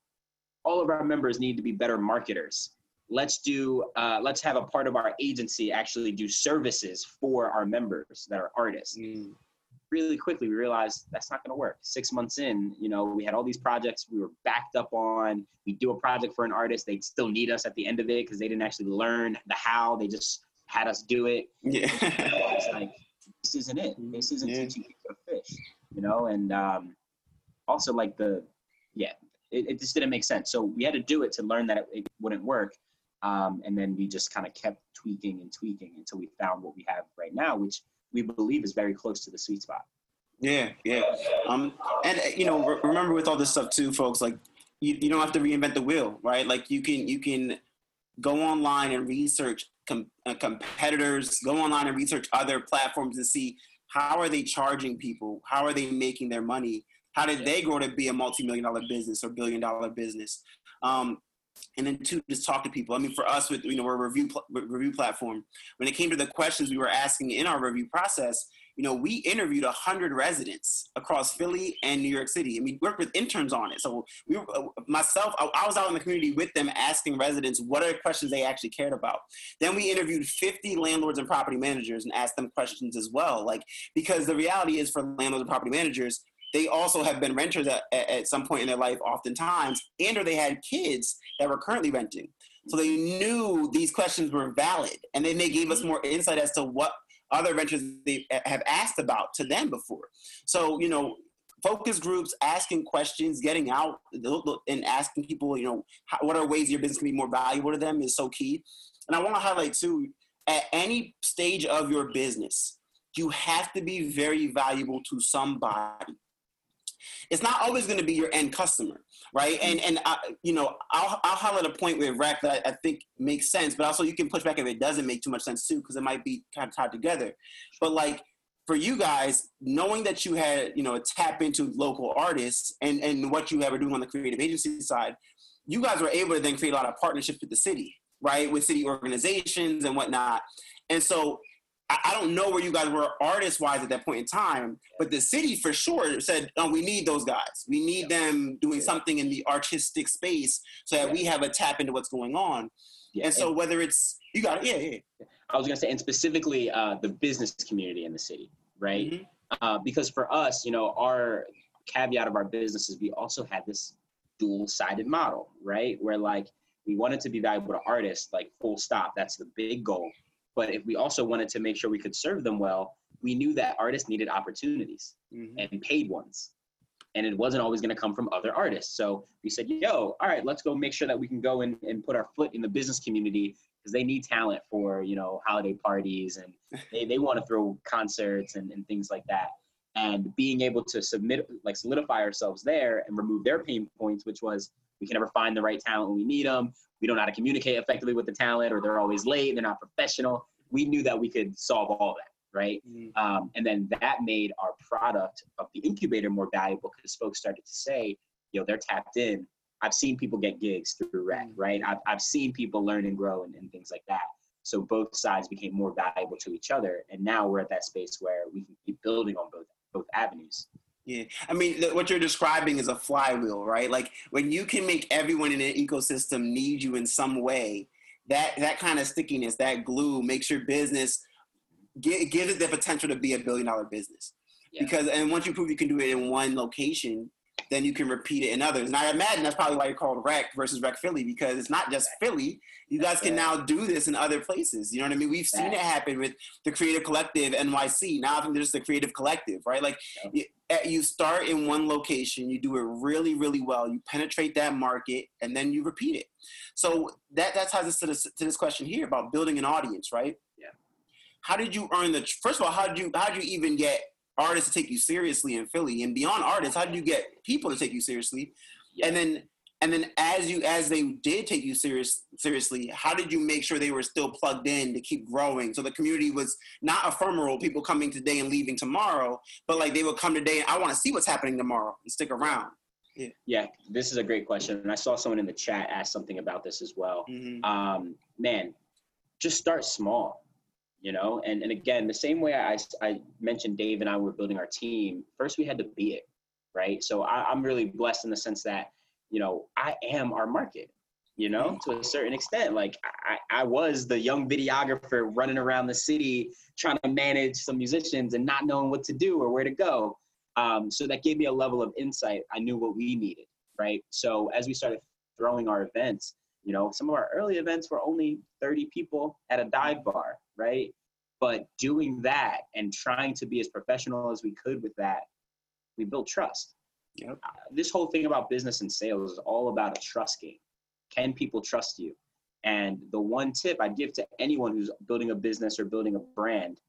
[SPEAKER 2] All of our members need to be better marketers. Let's do, uh, let's have a part of our agency actually do services for our members that are artists. Mm. Really quickly we realized that's not going to work. Six months in, you know, we had all these projects we were backed up on. We do a project for an artist, they'd still need us at the end of it because they didn't actually learn the how. They just had us do it.
[SPEAKER 1] Yeah.
[SPEAKER 2] it's like this isn't it. This isn't
[SPEAKER 1] Yeah.
[SPEAKER 2] teaching people to fish, you know. And um, also like the yeah, it, it just didn't make sense. So we had to do it to learn that it, it wouldn't work. Um, and then we just kind of kept tweaking and tweaking until we found what we have right now, which we believe is very close to the sweet spot.
[SPEAKER 1] Yeah, yeah. Um, and uh, you know, re- remember with all this stuff too, folks. Like, you, you don't have to reinvent the wheel, right? Like, you can you can go online and research com- uh, competitors. Go online and research other platforms and see how are they charging people, how are they making their money, how did they grow to be a multi-million dollar business or billion dollar business. Um, and then two, just talk to people. I mean, for us, with you know, we're a review pl- review platform. When it came to the questions we were asking in our review process, you know, we interviewed 100 residents across Philly and New York City, and we worked with interns on it. So we, uh, myself, I, I was out in the community with them, asking residents what are the questions they actually cared about. Then we interviewed 50 landlords and property managers and asked them questions as well, like because the reality is for landlords and property managers, they also have been renters at, at, some point in their life, oftentimes, and or they had kids that were currently renting. So they knew these questions were valid, and then they gave us more insight as to what other renters they have asked about to them before. So you know, focus groups, asking questions, getting out, and asking people, you know, what are ways your business can be more valuable to them is so key. And I want to highlight too, at any stage of your business, you have to be very valuable to somebody it's not always going to be your end customer, right? And and I, you know, I'll I'll highlight a point with rec that I, think makes sense, but also you can push back if it doesn't make too much sense too, because it might be kind of tied together. But like for you guys, knowing that you had you know a tap into local artists and and what you ever doing on the creative agency side, you guys were able to then create a lot of partnerships with the city, right? With city organizations and whatnot. And so I don't know where you guys were artist wise at that point in time, but the city for sure said, oh, we need those guys. We need yeah. them doing something in the artistic space so that we have a tap into what's going on. And so whether it's, you got it, yeah, yeah.
[SPEAKER 2] I was going to say, and specifically uh, the business community in the city, right? Mm-hmm. Uh, because for us, you know, our caveat of our business is we also had this dual sided model, right? Where like we wanted to be valuable to artists, like full stop. That's the big goal. But if we also wanted to make sure we could serve them well, we knew that artists needed opportunities mm-hmm. and paid ones. And it wasn't always going to come from other artists. So we said, yo, all right, let's go make sure that we can go and, and put our foot in the business community because they need talent for, you know, holiday parties and (laughs) they, they want to throw concerts and, and things like that. And being able to submit, like solidify ourselves there and remove their pain points, which was we can never find the right talent when we need them we don't know how to communicate effectively with the talent or they're always late they're not professional. We knew that we could solve all that right? Mm-hmm. um, and then that made our product of the incubator more valuable because folks started to say you know, they're tapped in. I've seen people get gigs through rec mm-hmm. right? I've, I've seen people learn and grow and, and things like that. So both sides became more valuable to each other and now we're at that space where we can keep building on both both avenues
[SPEAKER 1] yeah, I mean, what you're describing is a flywheel, right? Like when you can make everyone in an ecosystem need you in some way, that that kind of stickiness, that glue, makes your business give, gives it the potential to be a billion dollar business. Yeah. Because and once you prove you can do it in one location, then you can repeat it in others. And I imagine that's probably why you're called Rec versus Rec Philly because it's not just Philly. You guys can now do this in other places. You know what I mean? We've seen it happen with the Creative Collective NYC. Now I think there's the Creative Collective, right? Like eh, you start in one location, you do it really, really well, you penetrate that market, and then you repeat it. So that that ties us to this to this question here about building an audience, right?
[SPEAKER 2] Yeah.
[SPEAKER 1] How did you earn the? First of all, how did you how did you even get artists to take you seriously in Philly? And beyond artists, how did you get people to take you seriously? Yeah. And then and then as you as they did take you serious seriously, how did you make sure they were still plugged in to keep growing? So the community was not ephemeral, people coming today and leaving tomorrow, but like they would come today and I want to see what's happening tomorrow and stick around.
[SPEAKER 2] Yeah. yeah, this is a great question. And I saw someone in the chat ask something about this as well. Mm-hmm. Um, man, just start small you know and, and again the same way I, I mentioned dave and i were building our team first we had to be it right so I, i'm really blessed in the sense that you know i am our market you know, to a certain extent. Like I, I was the young videographer running around the city trying to manage some musicians and not knowing what to do or where to go. Um, so that gave me a level of insight. I knew what we needed, right? So as we started throwing our events, you know, some of our early events were only 30 people at a dive bar, right? But doing that and trying to be as professional as we could with that, we built trust.
[SPEAKER 1] Yep.
[SPEAKER 2] Uh, this whole thing about business and sales is all about a trust game. Can people trust you? And the one tip I'd give to anyone who's building a business or building a brand,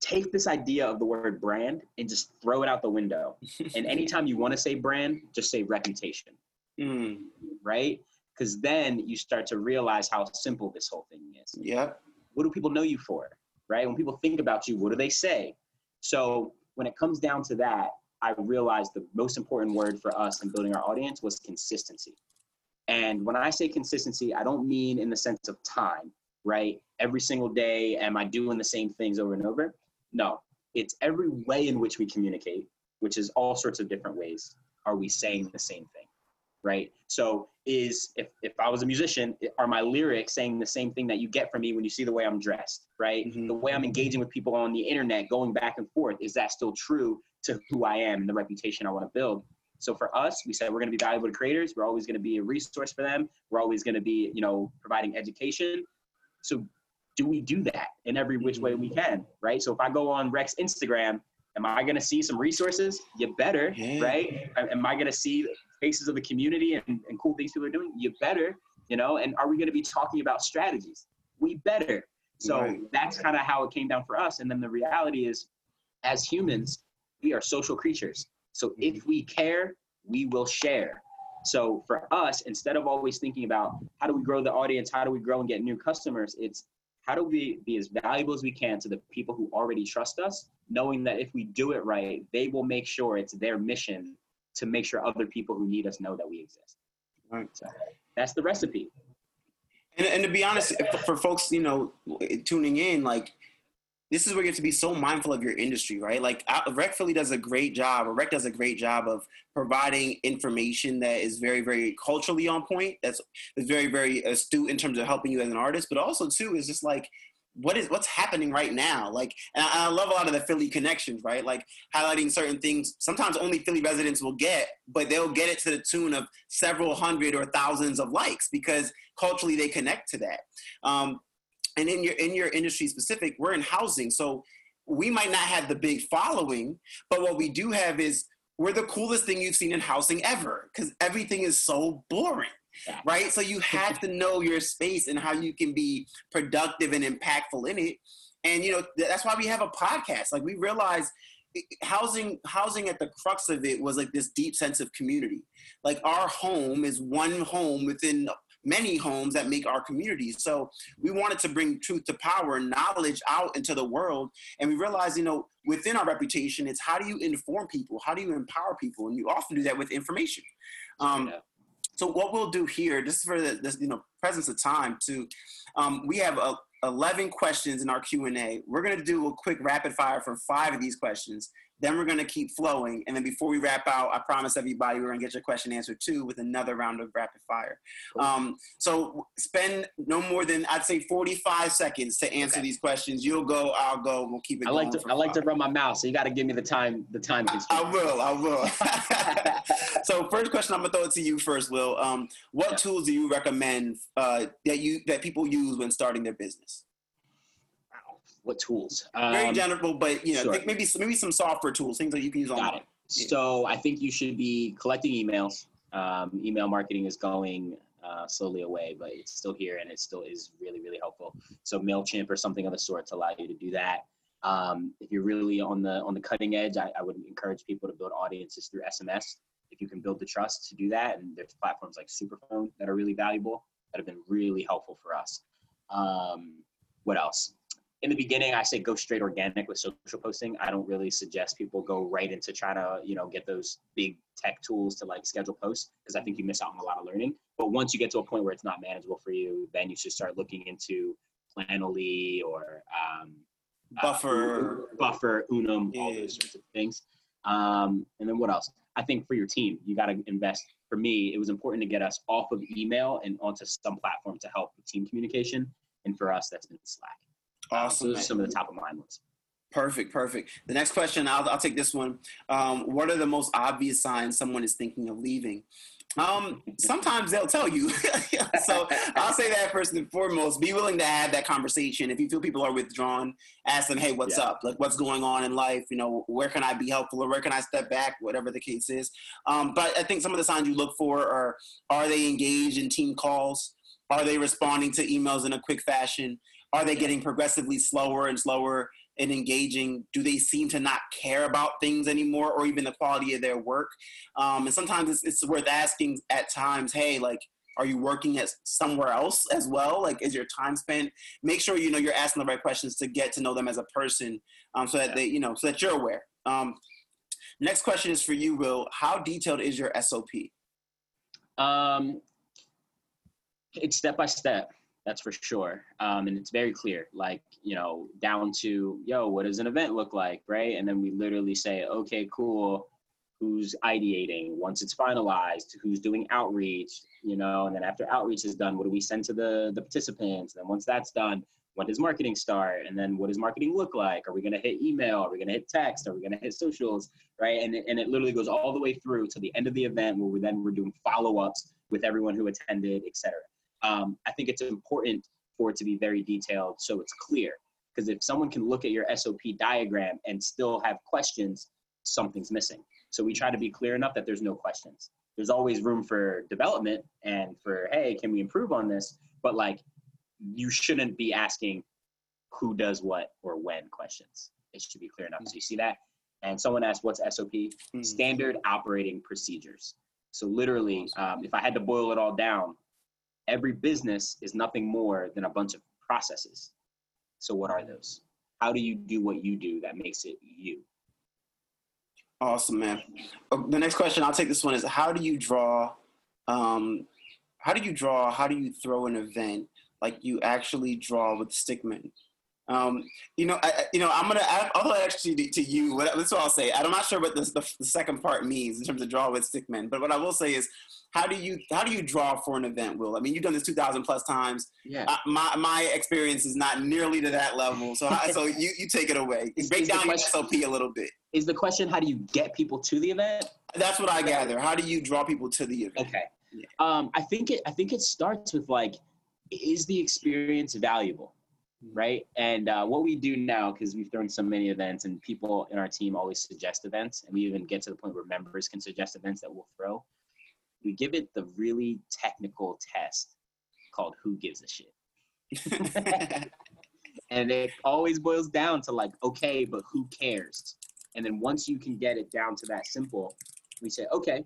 [SPEAKER 2] take this idea of the word brand and just throw it out the window. (laughs) and anytime you want to say brand, just say reputation.
[SPEAKER 1] Mm.
[SPEAKER 2] Right? Because then you start to realize how simple this whole thing is.
[SPEAKER 1] Yep.
[SPEAKER 2] What do people know you for? Right? When people think about you, what do they say? So when it comes down to that, I realized the most important word for us in building our audience was consistency. And when I say consistency, I don't mean in the sense of time, right? Every single day, am I doing the same things over and over? No, it's every way in which we communicate, which is all sorts of different ways. Are we saying the same thing? Right. So, is if, if I was a musician, are my lyrics saying the same thing that you get from me when you see the way I'm dressed? Right.
[SPEAKER 1] Mhm.
[SPEAKER 2] The way I'm engaging with people on the internet, going back and forth, is that still true to who I am and the reputation I want to build? So for us, we said we're going to be valuable to creators. We're always going to be a resource for them. We're always going to be, you know, providing education. So do we do that in every which way we can, right? So if I go on Rec's Instagram, am I going to see some resources? You better,
[SPEAKER 1] Yeah.
[SPEAKER 2] right? Am I going to see faces of the community and, and cool things people are doing? You better, you know. And are we going to be talking about strategies? We better. So
[SPEAKER 1] Right.
[SPEAKER 2] that's kind of how it came down for us. And then the reality is, as humans, we are social creatures. So mm-hmm. if we care, we will share. So for us, instead of always thinking about how do we grow the audience, how do we grow and get new customers, it's how do we be as valuable as we can to the people who already trust us, knowing that if we do it right, they will make sure it's their mission to make sure other people who need us know that we exist.
[SPEAKER 1] Right.
[SPEAKER 2] So that's the recipe.
[SPEAKER 1] And, and to be honest, for folks, you know, tuning in, like, this is where you have to be so mindful of your industry, right? Like, Rec Philly does a great job, or Rec does a great job of providing information that is very, very culturally on point. That's, that's very, very astute in terms of helping you as an artist, but also too is just like, what is what's happening right now? Like, and I, I love a lot of the Philly connections, right? Like highlighting certain things. Sometimes only Philly residents will get, but they'll get it to the tune of several hundred or thousands of likes because culturally they connect to that. Um, and in your in your industry specific, we're in housing, so we might not have the big following, but what we do have is we're the coolest thing you've seen in housing ever because everything is so boring. Right? So you have to know your space and how you can be productive and impactful in it. And you know that's why we have a podcast. Like we realize housing housing at the crux of it was like this deep sense of community. Like our home is one home within many homes that make our community. So we wanted to bring truth to power and knowledge out into the world. And we realized you know within our reputation it's how do you inform people? How do you empower people? And you often do that with information. Um,
[SPEAKER 2] Yeah.
[SPEAKER 1] So what we'll do here, just for the this, you know presence of time, to um, we have uh, 11 questions in our Q and A. We're gonna do a quick rapid fire for five of these questions. Then we're gonna keep flowing, and then before we wrap out, I promise everybody we're gonna get your question answered too with another round of rapid fire.
[SPEAKER 2] Cool.
[SPEAKER 1] Um, so spend no more than I'd say 45 seconds to answer
[SPEAKER 2] Okay.
[SPEAKER 1] these questions. You'll go, I'll go. We'll keep it.
[SPEAKER 2] I like
[SPEAKER 1] going
[SPEAKER 2] to I like to run my mouth, so you got to give me the time the time
[SPEAKER 1] I
[SPEAKER 2] constraint.
[SPEAKER 1] will. I will. (laughs) so, first question, I'm gonna throw it to you first, Will. Um, what
[SPEAKER 2] Yeah.
[SPEAKER 1] tools do you recommend uh, that you that people use when starting their business?
[SPEAKER 2] What tools?
[SPEAKER 1] Very
[SPEAKER 2] Um,
[SPEAKER 1] general, but you know,
[SPEAKER 2] sure.
[SPEAKER 1] think maybe maybe some software tools, things that you can use
[SPEAKER 2] Got
[SPEAKER 1] online.
[SPEAKER 2] it. So I think you should be collecting emails. Um, email marketing is going uh, slowly away, but it's still here and it still is really, really helpful. So Mailchimp or something of the sort to allow you to do that. Um, if you're really on the on the cutting edge, I, I would encourage people to build audiences through SMS. If you can build the trust to do that, and there's platforms like Superphone that are really valuable that have been really helpful for us. Um, what else? In the beginning, I say go straight organic with social posting. I don't really suggest people go right into trying to, you know, get those big tech tools to like schedule posts because I think you miss out on a lot of learning. But once you get to a point where it's not manageable for you, then you should start looking into Planoly or um, uh,
[SPEAKER 1] Buffer.
[SPEAKER 2] Buffer, Unum, all those sorts of things. Um, and then what else? I think for your team, you got to invest for me, it was important to get us off of email and onto some platform to help with team communication. And for us, that's been Slack.
[SPEAKER 1] Awesome.
[SPEAKER 2] Those are some of the top of mind ones.
[SPEAKER 1] Perfect, perfect. The next question, I'll, I'll take this one. Um, what are the most obvious signs someone is thinking of leaving? Um, sometimes they'll tell you. (laughs) so I'll say that first and foremost. Be willing to have that conversation. If you feel people are withdrawn, ask them, "Hey, what's yeah. up? Like, what's going on in life? You know, where can I be helpful, or where can I step back? Whatever the case is." Um, but I think some of the signs you look for are: are they engaged in team calls? Are they responding to emails in a quick fashion? Are they getting progressively slower and slower in engaging? Do they seem to not care about things anymore or even the quality of their work? Um, and sometimes it's, it's worth asking at times, hey, like, are you working at somewhere else as well? Like, is your time spent? Make sure you know you're asking the right questions to get to know them as a person, um, so that they, you know, so that you're aware. Um, next question is for you, Will. How detailed is your SOP?
[SPEAKER 2] Um, it's step by step that's for sure. Um, and it's very clear, like, you know, down to, yo, what does an event look like, right? And then we literally say, okay, cool, who's ideating once it's finalized, who's doing outreach, you know, and then after outreach is done, what do we send to the, the participants? And then once that's done, when does marketing start? And then what does marketing look like? Are we going to hit email? Are we going to hit text? Are we going to hit socials? Right. And, and it literally goes all the way through to the end of the event where we then we're doing follow ups with everyone who attended, et cetera um, I think it's important for it to be very detailed so it's clear. Because if someone can look at your SOP diagram and still have questions, something's missing. So we try to be clear enough that there's no questions. There's always room for development and for, hey, can we improve on this? But like, you shouldn't be asking who does what or when questions. It should be clear enough. So you see that? And someone asked, what's SOP? Mm-hmm. Standard operating procedures. So literally, um, if I had to boil it all down, every business is nothing more than a bunch of processes. So, what are those? How do you do what you do that makes it you?
[SPEAKER 1] Awesome, man. Oh, the next question, I'll take this one, is how do you draw? Um, how do you draw? How do you throw an event like you actually draw with stickmen? Um, you know, I, you know, I'm gonna. I, I'll actually to, to you. What, that's what I'll say. I'm not sure what the, the, the second part means in terms of draw with stickmen, but what I will say is, how do you how do you draw for an event, Will? I mean, you've done this 2,000 plus times.
[SPEAKER 2] Yeah. Uh,
[SPEAKER 1] my my experience is not nearly to that level. So so you you take it away. (laughs) Break is down your SOP a little bit.
[SPEAKER 2] Is the question how do you get people to the event?
[SPEAKER 1] That's what I gather. How do you draw people to the event?
[SPEAKER 2] Okay. Yeah. Um, I think it I think it starts with like, is the experience valuable? Right? And uh, what we do now, because we've thrown so many events and people in our team always suggest events, and we even get to the point where members can suggest events that we'll throw. We give it the really technical test called Who Gives a Shit? (laughs) (laughs) and it always boils down to like, okay, but who cares? And then once you can get it down to that simple, we say, okay,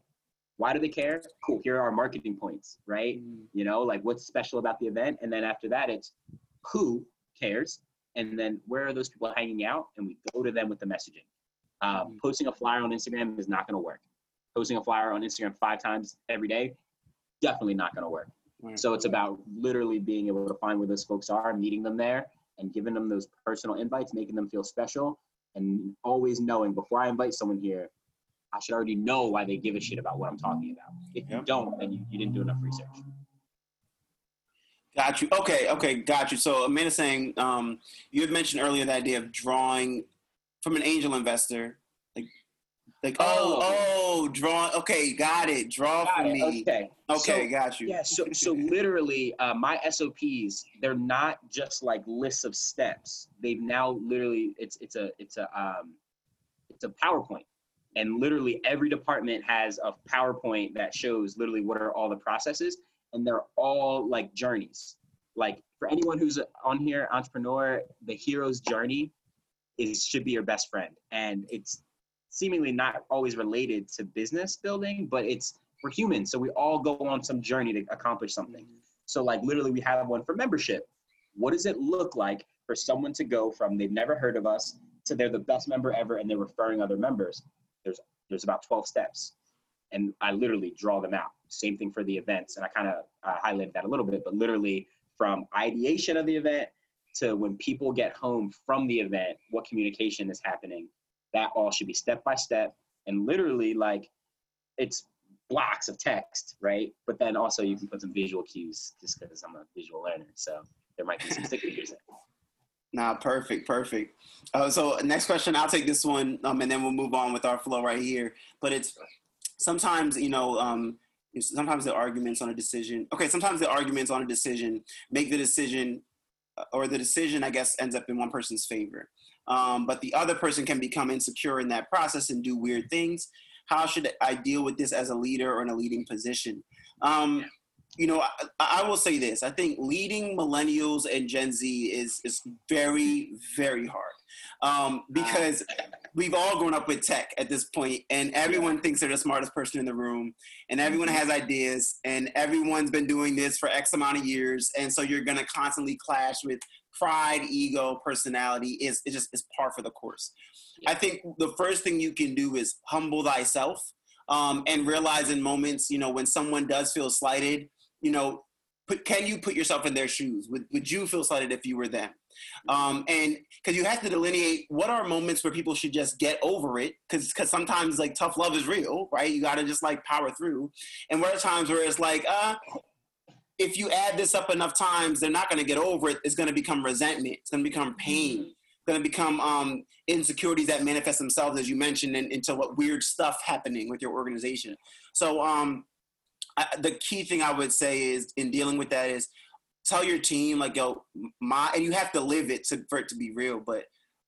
[SPEAKER 2] why do they care? Cool, here are our marketing points, right? Mm. You know, like what's special about the event? And then after that, it's who cares, and then where are those people hanging out, and we go to them with the messaging. Uh, mm-hmm. posting a flyer on Instagram is not going to work. Posting a flyer on Instagram five times every day, definitely not going to work. Right. So it's about literally being able to find where those folks are, meeting them there, and giving them those personal invites, making them feel special, and always knowing before I invite someone here, I should already know why they give a shit about what I'm talking about. If you don't, then you, you didn't do enough research.
[SPEAKER 1] Got you. Okay, okay, got you. So Amanda saying um, you had mentioned earlier the idea of drawing from an angel investor, like like oh oh, oh draw. Okay, got it. Draw got for it. me.
[SPEAKER 2] Okay.
[SPEAKER 1] Okay,
[SPEAKER 2] so,
[SPEAKER 1] got you.
[SPEAKER 2] Yeah. So so literally, uh, my SOPs they're not just like lists of steps. They've now literally it's it's a it's a um, it's a PowerPoint and literally every department has a PowerPoint that shows literally what are all the processes and they're all like journeys. Like for anyone who's on here, entrepreneur, the hero's journey is should be your best friend, and it's seemingly not always related to business building, but it's we're humans, so we all go on some journey to accomplish something. So like literally, we have one for membership. What does it look like for someone to go from they've never heard of us to they're the best member ever and they're referring other members? There's there's about 12 steps and I literally draw them out. Same thing for the events, and I kind of uh, highlighted that a little bit, but literally from ideation of the event to when people get home from the event, what communication is happening, that all should be step by step, and literally like it's blocks of text, right? But then also you can put some visual cues just because I'm a visual learner. So there might be some sticky figures
[SPEAKER 1] Nah, perfect, perfect. Uh, so next question, I'll take this one, um, and then we'll move on with our flow right here. But it's sometimes, you know, um, sometimes the arguments on a decision. Okay, sometimes the arguments on a decision make the decision, uh, or the decision, I guess, ends up in one person's favor. Um, but the other person can become insecure in that process and do weird things. How should I deal with this as a leader or in a leading position? Um, you know, I, I, will say this. I think leading millennials and Gen Z is is very, very hard um, because (laughs) we've all grown up with tech at this point, and everyone thinks they're the smartest person in the room, and everyone has ideas, and everyone's been doing this for X amount of years, and so you're going to constantly clash with pride, ego, personality. Is it's just it's par for the course. I think the first thing you can do is humble thyself. Um, and realize in moments, you know, when someone does feel slighted, you know, put, can you put yourself in their shoes? Would, would you feel slighted if you were them? Um, and because you have to delineate what are moments where people should just get over it, because because sometimes like tough love is real, right? You got to just like power through. And what are times where it's like, uh, if you add this up enough times, they're not going to get over it. It's going to become resentment. It's going to become pain. It's going to become um, insecurities that manifest themselves, as you mentioned, and, into what weird stuff happening with your organization. So um, I, the key thing I would say is in dealing with that is tell your team like yo my and you have to live it to, for it to be real. But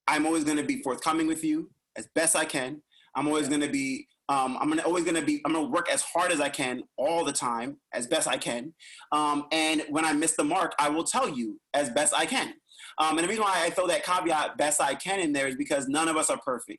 [SPEAKER 1] I'm always going to be forthcoming with you as best I can. I'm always going to be um, I'm gonna always gonna be I'm gonna work as hard as I can all the time as best I can. Um, and when I miss the mark, I will tell you as best I can. Um, and the reason why I throw that caveat best I can in there is because none of us are perfect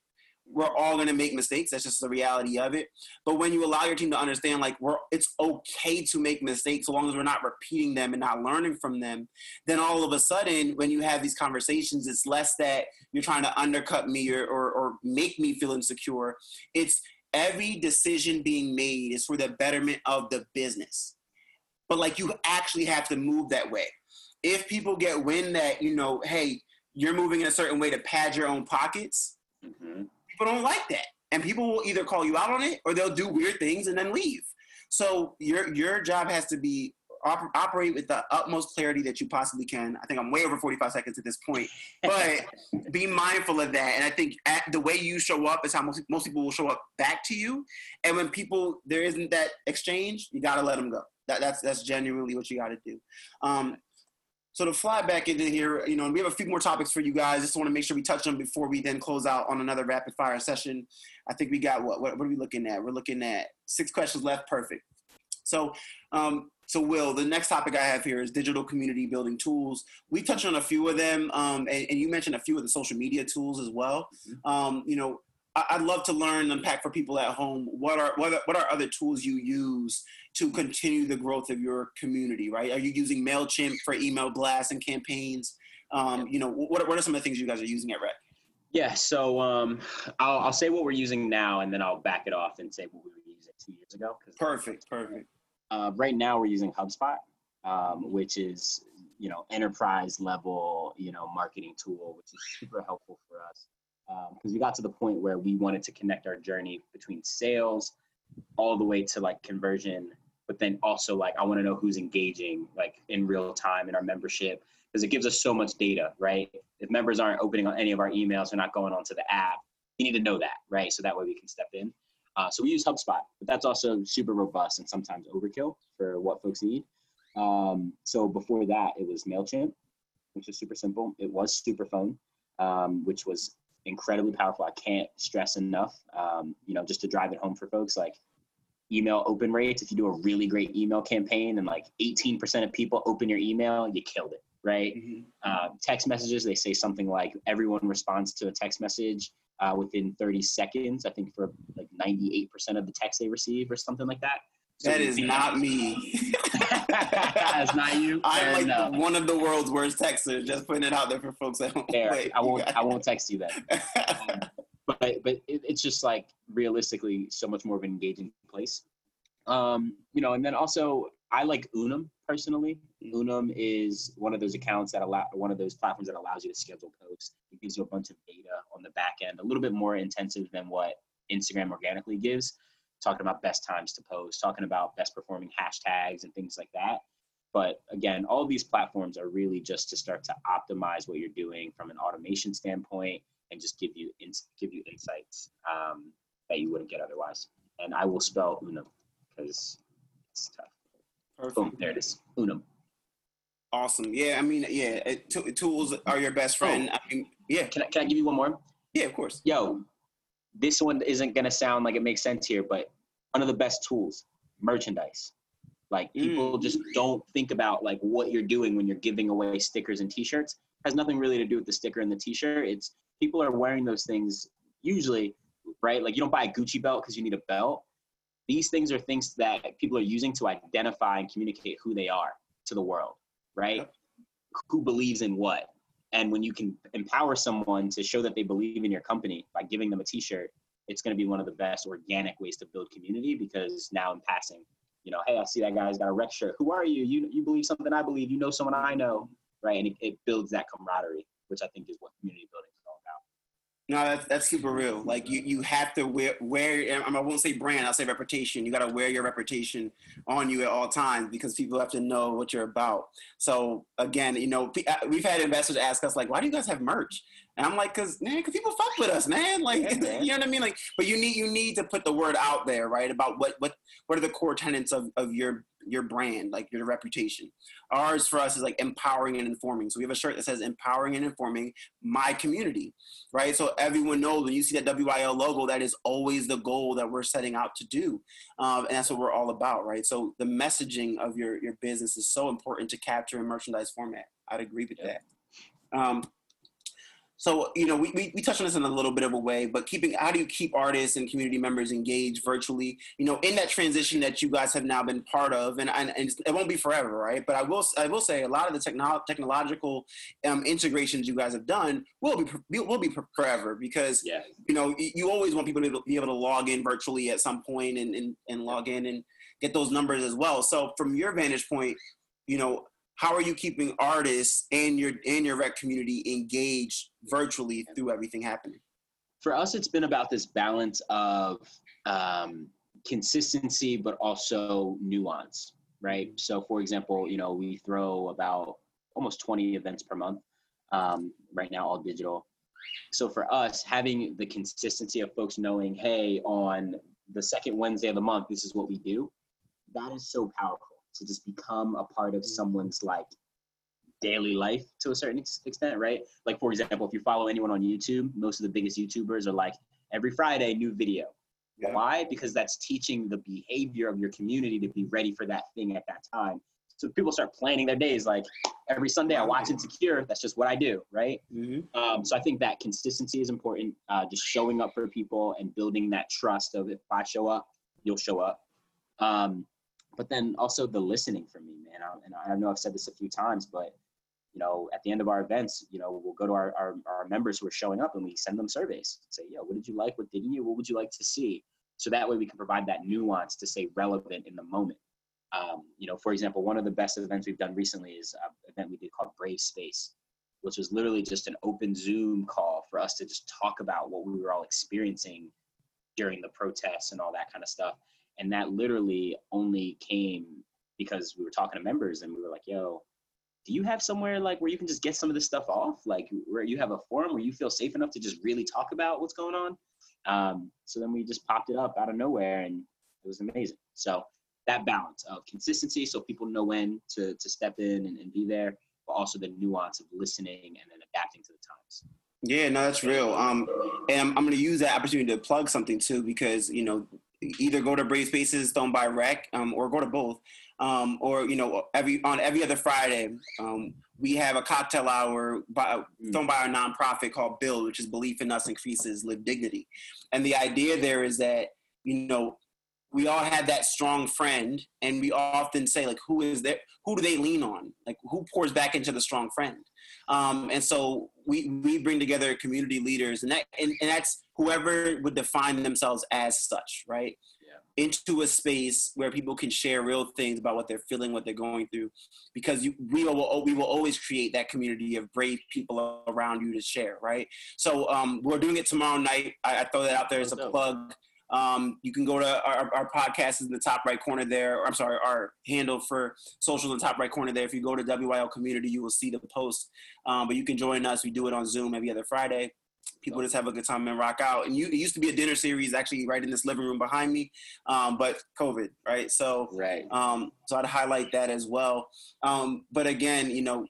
[SPEAKER 1] we're all going to make mistakes. That's just the reality of it. But when you allow your team to understand, like, we're, it's okay to make mistakes so long as we're not repeating them and not learning from them, then all of a sudden, when you have these conversations, it's less that you're trying to undercut me or, or, or make me feel insecure. It's every decision being made is for the betterment of the business. But like, you actually have to move that way. If people get wind that, you know, hey, you're moving in a certain way to pad your own pockets, mm-hmm people don't like that. And people will either call you out on it or they'll do weird things and then leave. So your your job has to be op- operate with the utmost clarity that you possibly can. I think I'm way over 45 seconds at this point, but (laughs) be mindful of that. And I think the way you show up is how most, most people will show up back to you. And when people there isn't that exchange, you got to let them go. That, that's that's genuinely what you got to do. Um, so to fly back into here, you know, we have a few more topics for you guys. Just want to make sure we touch them before we then close out on another rapid fire session. I think we got what? What, what are we looking at? We're looking at six questions left. Perfect. So, um, so Will, the next topic I have here is digital community building tools. We touched on a few of them, um, and, and, you mentioned a few of the social media tools as well. Mm-hmm. Um, you know, I'd love to learn, unpack for people at home. What are what are, what are other tools you use to continue the growth of your community? Right? Are you using Mailchimp for email blasts and campaigns? Um, you know, what what are some of the things you guys are using at Rec?
[SPEAKER 2] Yeah, so um, I'll, I'll say what we're using now, and then I'll back it off and say what we were using two years ago.
[SPEAKER 1] Perfect, perfect.
[SPEAKER 2] Uh, right now, we're using HubSpot, um, which is you know enterprise level you know marketing tool, which is super helpful for us because um, we got to the point where we wanted to connect our journey between sales all the way to like conversion but then also like i want to know who's engaging like in real time in our membership because it gives us so much data right? If members aren't opening on any of our emails or not going onto the app you need to know that right? So that way we can step in. Uh, so we use hubspot but that's also super robust and sometimes overkill for what folks need. Um, so before that it was mailchimp which is super simple. It was superphone um, which was incredibly powerful. I can't stress enough, um, you know, just to drive it home for folks like email open rates. If you do a really great email campaign and like 18% of people open your email, you killed it, right? Mm-hmm. Uh, text messages, they say something like everyone responds to a text message uh, within 30 seconds. I think for like 98% of the text they receive or something like that.
[SPEAKER 1] That is not me. (laughs) (laughs)
[SPEAKER 2] That's not you.
[SPEAKER 1] I'm like one of the world's worst texters. Just putting it out there for folks at home.
[SPEAKER 2] Wait, I won't. I won't text you that. um, but but it, it's just like realistically so much more of an engaging place. Um, you know, and then also I like Unum personally. Unum is one of those accounts that allow one of those platforms that allows you to schedule posts. It gives you a bunch of data on the back end, a little bit more intensive than what Instagram organically gives. Talking about best times to post, talking about best performing hashtags and things like that. But again, all these platforms are really just to start to optimize what you're doing from an automation standpoint and just give you ins- give you insights um, that you wouldn't get otherwise. And I will spell Unum because it's tough. Perfect. Boom, there it is. Unum.
[SPEAKER 1] Awesome. Yeah, I mean, yeah, it, t- tools are your best friend. Oh. I mean, yeah.
[SPEAKER 2] Can I, can I give you one more?
[SPEAKER 1] Yeah, of course.
[SPEAKER 2] Yo, this one isn't gonna sound like it makes sense here, but one of the best tools, merchandise. Like people mm. just don't think about like what you're doing when you're giving away stickers and T-shirts. It has nothing really to do with the sticker and the T-shirt. It's people are wearing those things usually, right? Like you don't buy a Gucci belt because you need a belt. These things are things that people are using to identify and communicate who they are to the world right? Yep. Who believes in what? And when you can empower someone to show that they believe in your company by giving them a T-shirt, it's going to be one of the best organic ways to build community because now in passing, you know, hey, I see that guy's got a rec shirt. Who are you? You you believe something I believe. You know someone I know, right? And it, it builds that camaraderie, which I think is what community
[SPEAKER 1] no, that's that's super real. Like you, you have to wear wear. I won't say brand. I'll say reputation. You got to wear your reputation on you at all times because people have to know what you're about. So again, you know, uh, we've had investors ask us like, "Why do you guys have merch?" And I'm like, "Cause man, cause people fuck with us, man. Like, yeah, (laughs) you know what I mean? Like, but you need you need to put the word out there, right? About what what what are the core tenets of of your your brand, like your reputation. Ours for us is like empowering and informing. So we have a shirt that says empowering and informing my community, right? So everyone knows when you see that WYL logo, that is always the goal that we're setting out to do. Um, and that's what we're all about, right? So the messaging of your, your business is so important to capture in merchandise format. I'd agree with that. Um, so, you know, we, we, we touched on this in a little bit of a way, but keeping, how do you keep artists and community members engaged virtually, you know, in that transition that you guys have now been part of, and, and, and it won't be forever, right? But I will, I will say a lot of the technolo- technological um, integrations you guys have done will be, will be forever because, yeah. you know, you always want people to be able to log in virtually at some point and, and, and log in and get those numbers as well. So from your vantage point, you know, how are you keeping artists and your and your rec community engaged virtually through everything happening?
[SPEAKER 2] For us, it's been about this balance of um, consistency, but also nuance, right? So, for example, you know, we throw about almost 20 events per month um, right now, all digital. So, for us, having the consistency of folks knowing, hey, on the second Wednesday of the month, this is what we do, that is so powerful to just become a part of someone's like daily life to a certain extent, right? Like for example, if you follow anyone on YouTube, most of the biggest YouTubers are like every Friday new video. Yeah. Why? Because that's teaching the behavior of your community to be ready for that thing at that time. So people start planning their days like every Sunday I watch Insecure. That's just what I do, right? Mm-hmm. Um, so I think that consistency is important. Uh, just showing up for people and building that trust of if I show up, you'll show up. Um, but then also the listening for me, man. I, and I know I've said this a few times, but you know, at the end of our events, you know, we'll go to our, our, our members who are showing up and we send them surveys. Say, yo, what did you like? What didn't you? What would you like to see? So that way we can provide that nuance to stay relevant in the moment. Um, you know, for example, one of the best events we've done recently is an event we did called Brave Space, which was literally just an open Zoom call for us to just talk about what we were all experiencing during the protests and all that kind of stuff. And that literally only came because we were talking to members and we were like, yo, do you have somewhere like where you can just get some of this stuff off? Like where you have a forum where you feel safe enough to just really talk about what's going on? Um, so then we just popped it up out of nowhere and it was amazing. So that balance of consistency so people know when to, to step in and, and be there, but also the nuance of listening and then adapting to the times.
[SPEAKER 1] Yeah, no, that's real. Um, and I'm, I'm going to use that opportunity to plug something too, because you know either go to Brave Spaces, Don't Rec, um, or go to both. Um, or you know, every on every other Friday, um, we have a cocktail hour by, mm. thrown by our nonprofit called Build, which is Belief in Us Increases Live Dignity. And the idea there is that you know we all have that strong friend, and we often say like, who is there? Who do they lean on? Like, who pours back into the strong friend? Um, and so we we bring together community leaders, and that and, and that's whoever would define themselves as such, right? Yeah. Into a space where people can share real things about what they're feeling, what they're going through, because you, we will we will always create that community of brave people around you to share, right? So um, we're doing it tomorrow night. I, I throw that out there as a plug. Um, you can go to our, our podcast is in the top right corner there. Or, I'm sorry, our handle for social in the top right corner there. If you go to WYL Community, you will see the post. Um, but you can join us. We do it on Zoom every other Friday. People just have a good time and rock out. And you, it used to be a dinner series actually right in this living room behind me, um, but COVID, right? So,
[SPEAKER 2] right.
[SPEAKER 1] Um, so I'd highlight that as well. Um, but again, you know,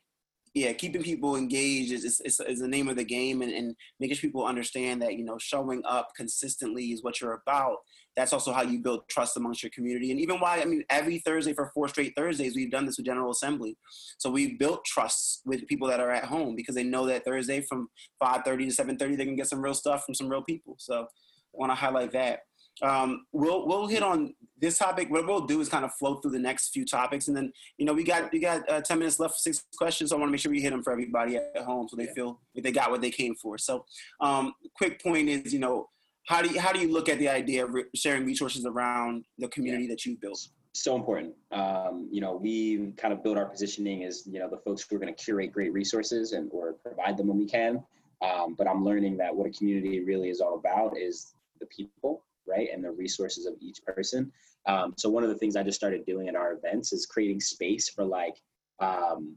[SPEAKER 1] yeah, keeping people engaged is, is, is, is the name of the game and, and making people understand that, you know, showing up consistently is what you're about. That's also how you build trust amongst your community. And even why, I mean, every Thursday for four straight Thursdays, we've done this with General Assembly. So we've built trusts with people that are at home because they know that Thursday from 5.30 to 7.30, they can get some real stuff from some real people. So I want to highlight that. Um, we'll we'll hit on this topic. What we'll do is kind of flow through the next few topics, and then you know we got we got uh, ten minutes left for six questions. So I want to make sure we hit them for everybody at home, so they yeah. feel like they got what they came for. So, um, quick point is, you know, how do you how do you look at the idea of re- sharing resources around the community yeah. that you've built?
[SPEAKER 2] So important. Um, you know, we kind of build our positioning as you know the folks who are going to curate great resources and or provide them when we can. Um, but I'm learning that what a community really is all about is the people right? And the resources of each person. Um, so one of the things I just started doing at our events is creating space for like, um,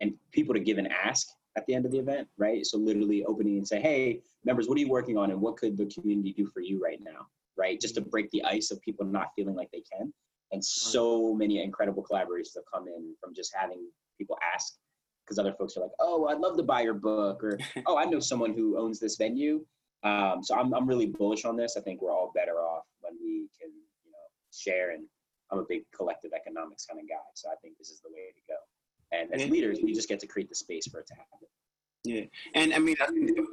[SPEAKER 2] and people to give and ask at the end of the event, right? So literally opening and say, hey, members, what are you working on and what could the community do for you right now, right? Just to break the ice of people not feeling like they can. And so many incredible collaborations have come in from just having people ask because other folks are like, oh, I'd love to buy your book, or (laughs) oh, I know someone who owns this venue. Um, so I'm, I'm really bullish on this. I think we're all better off when we can, you know, share. And I'm a big collective economics kind of guy. So I think this is the way to go. And as leaders, we just get to create the space for it to happen.
[SPEAKER 1] Yeah, and I mean,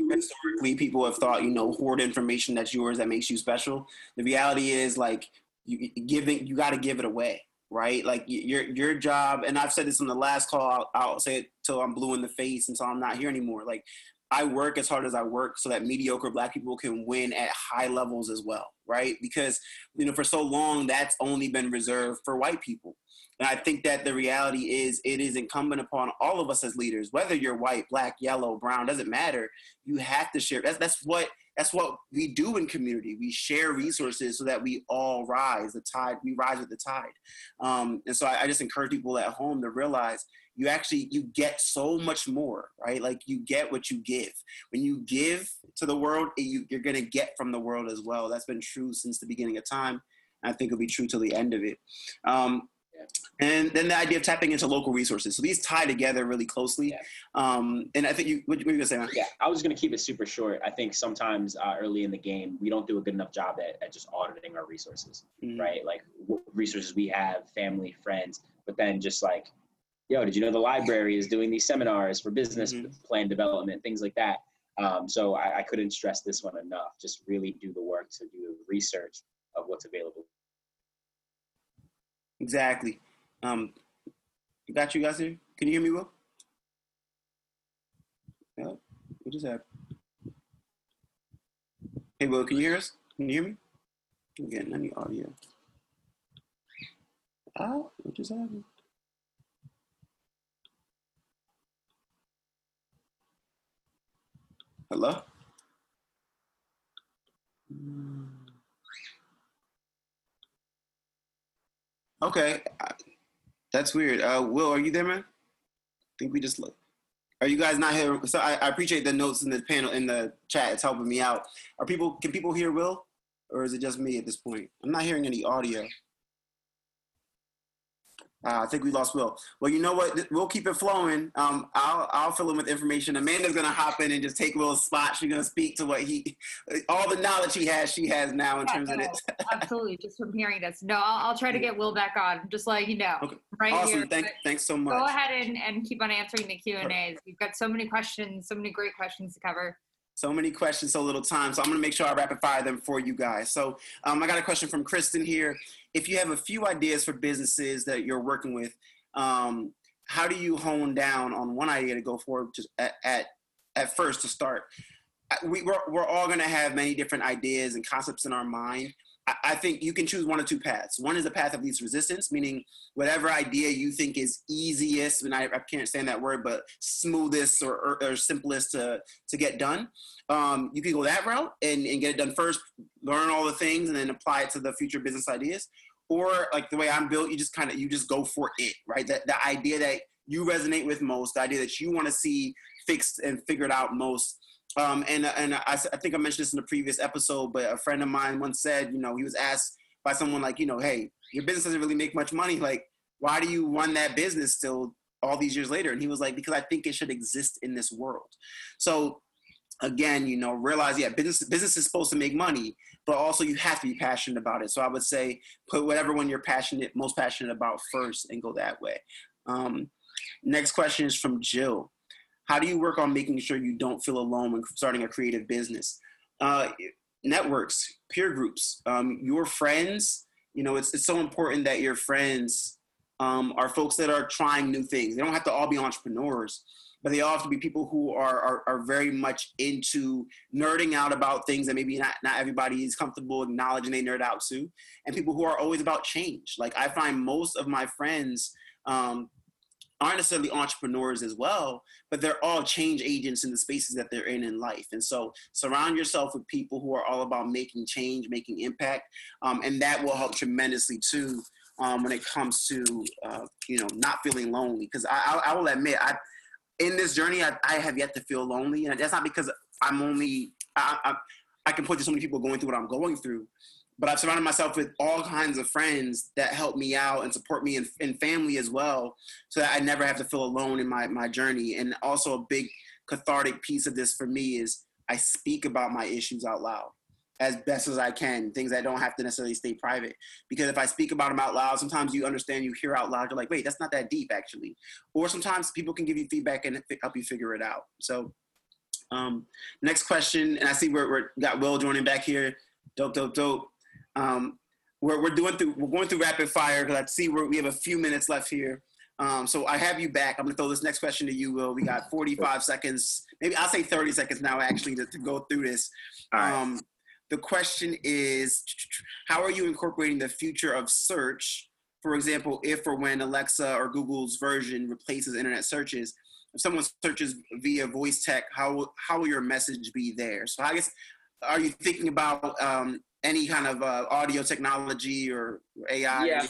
[SPEAKER 1] historically, people have thought, you know, hoard information that's yours that makes you special. The reality is, like, you giving, you got to give it away, right? Like your your job, and I've said this on the last call. I'll, I'll say it till I'm blue in the face until I'm not here anymore. Like I work as hard as I work so that mediocre black people can win at high levels as well, right? Because, you know, for so long, that's only been reserved for white people. And I think that the reality is it is incumbent upon all of us as leaders, whether you're white, black, yellow, brown, doesn't matter. You have to share. That's, that's what that's what we do in community. We share resources so that we all rise. The tide, we rise with the tide. Um, and so I, I just encourage people at home to realize you actually you get so much more right like you get what you give when you give to the world you, you're going to get from the world as well that's been true since the beginning of time i think it'll be true till the end of it um, and then the idea of tapping into local resources. So these tie together really closely. Yeah. Um, and I think you, what, you gonna say, man?
[SPEAKER 2] Yeah, I was gonna keep it super short. I think sometimes uh, early in the game, we don't do a good enough job at, at just auditing our resources, mm-hmm. right? Like what resources we have, family, friends, but then just like yo, did you know the library is doing these seminars for business mm-hmm. plan development, things like that. Um, so I, I, couldn't stress this one enough. Just really do the work to do the research of what's available.
[SPEAKER 1] Exactly. Um, got you guys here. Can you hear me, Will? Yeah. What just happened? Hey, Will, can you hear us? Can you hear me? Getting any audio. Oh, what just happened? Hello? Okay, that's weird. Uh, Will, are you there, man? I think we just look. Are you guys not here? So I, I, appreciate the notes in the panel in the chat. It's helping me out. Are people? Can people hear Will, or is it just me at this point? I'm not hearing any audio. Uh, I think we lost Will. Well, you know what? We'll keep it flowing. Um, I'll I'll fill in with information. Amanda's gonna hop in and just take Will's spot. She's gonna speak to what he, (laughs) all the knowledge he has, she has now in yeah, terms no, of it. (laughs)
[SPEAKER 3] absolutely, just from hearing this. No, I'll, I'll, try to get Will back on. Just like you know, okay.
[SPEAKER 1] right awesome. here. Thank, thanks so much.
[SPEAKER 3] Go ahead and, and keep on answering the Q and A's. We've got so many questions, so many great questions to cover.
[SPEAKER 1] So many questions, so little time. So I'm gonna make sure I rapid fire them for you guys. So um, I got a question from Kristen here. If you have a few ideas for businesses that you're working with um, how do you hone down on one idea to go forward at, at, at first to start? We, we're, we're all to have many different ideas and concepts in our mind. I think you can choose one or two paths. One is the path of least resistance, meaning whatever idea you think is easiest, and I, I can't stand that word, but smoothest or, or, or simplest to, to get done. Um, you can go that route and, and get it done first, learn all the things, and then apply it to the future business ideas. Or like the way I'm built, you just kind of you just go for it, right? That the idea that you resonate with most, the idea that you want to see fixed and figured out most um, and and I, I think I mentioned this in the previous episode, but a friend of mine once said, you know, he was asked by someone like, you know, hey, your business doesn't really make much money. Like, why do you run that business still all these years later? And he was like, because I think it should exist in this world. So again, you know, realize, yeah, business business is supposed to make money, but also you have to be passionate about it. So I would say put whatever one you're passionate, most passionate about first and go that way. Um, next question is from Jill how do you work on making sure you don't feel alone when starting a creative business? Uh, networks peer groups um, your friends you know it's, it's so important that your friends um, are folks that are trying new things. They don't have to all be entrepreneurs but they all have to be people who are, are, are very much into nerding out about things that maybe not, not everybody is comfortable acknowledging they nerd out to and people who are always about change. Like i find most of my friends um, aren't necessarily entrepreneurs as well, but they're all change agents in the spaces that they're in in life. And so surround yourself with people who are all about making change, making impact, um, and that will help tremendously too um, when it comes to uh, you know not feeling lonely. Because I, I, I, will admit, I in this journey, I, I, have yet to feel lonely, and that's not because I'm only I, I, I can point to so many people going through what I'm going through but I've surrounded myself with all kinds of friends that help me out and support me and, and, family as well, so that I never have to feel alone in my, my journey. And also, a big cathartic piece of this for me is I speak about my issues out loud as best as I can, things that don't have to necessarily stay private. Because if I speak about them out loud, sometimes you understand, you hear out loud, you're like, wait, that's not that deep actually. Or sometimes people can give you feedback and help you figure it out. So, um, next question, and I see we're, we're got Will joining back here. Dope, dope, dope. Um, we're, we're doing through we're going through rapid fire because I see we have a few minutes left here. Um, so I have you back. I'm gonna throw this next question to you, Will. We got (laughs) 45 seconds, maybe I'll say 30 seconds now actually to, to go through this. Um, the question is, how are you incorporating the future of search? For example, if or when Alexa or Google's version replaces internet searches, if someone searches via voice tech, how how will your message be there? So I guess, are you thinking about um, any kind of uh, audio technology or AI?
[SPEAKER 2] Yeah,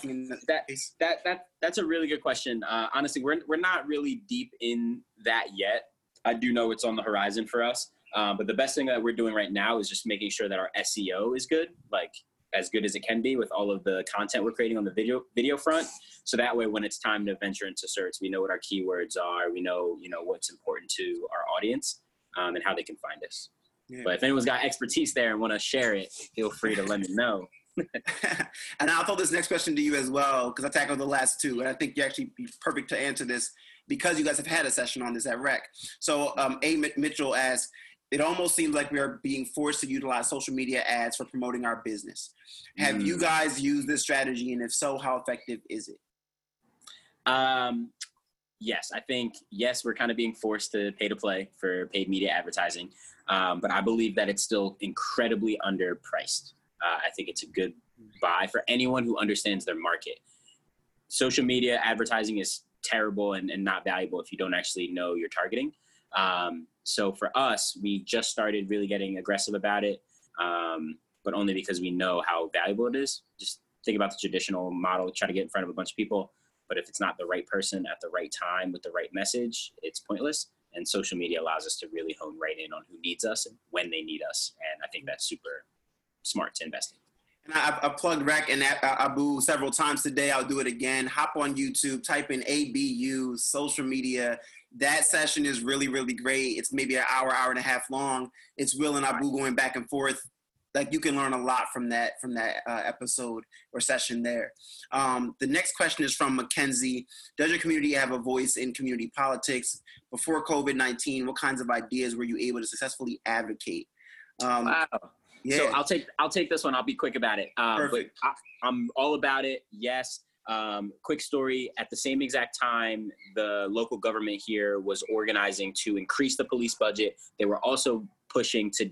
[SPEAKER 2] that, that, that, that's a really good question. Uh, honestly, we're, we're not really deep in that yet. I do know it's on the horizon for us. Um, but the best thing that we're doing right now is just making sure that our SEO is good, like as good as it can be with all of the content we're creating on the video video front. So that way, when it's time to venture into search, we know what our keywords are. We know you know what's important to our audience um, and how they can find us. Yeah. But if anyone's got expertise there and want to share it, feel free to let me know. (laughs) (laughs)
[SPEAKER 1] and I'll throw this next question to you as well because I tackled the last two, and I think you actually be perfect to answer this because you guys have had a session on this at Rec. So um, A. Mitchell asks, it almost seems like we are being forced to utilize social media ads for promoting our business. Have mm. you guys used this strategy, and if so, how effective is it?
[SPEAKER 2] Um, yes, I think yes, we're kind of being forced to pay to play for paid media advertising. Um, but I believe that it's still incredibly underpriced. Uh, I think it's a good buy for anyone who understands their market. Social media advertising is terrible and, and not valuable if you don't actually know your targeting. Um, so for us, we just started really getting aggressive about it, um, but only because we know how valuable it is. Just think about the traditional model, try to get in front of a bunch of people, but if it's not the right person at the right time with the right message, it's pointless and social media allows us to really hone right in on who needs us and when they need us and i think that's super smart to invest in
[SPEAKER 1] and I, I plugged Rec and uh, Abu several times today. I'll do it again. Hop on YouTube, type in ABU social media. That session is really, really great. It's maybe an hour, hour and a half long. It's Will and Abu going back and forth like you can learn a lot from that from that uh, episode or session there. Um, the next question is from Mackenzie. Does your community have a voice in community politics? Before COVID nineteen, what kinds of ideas were you able to successfully advocate?
[SPEAKER 2] Um, wow. Yeah. So I'll take I'll take this one. I'll be quick about it. Um, Perfect. But I, I'm all about it. Yes. Um, quick story at the same exact time, the local government here was organizing to increase the police budget. They were also pushing to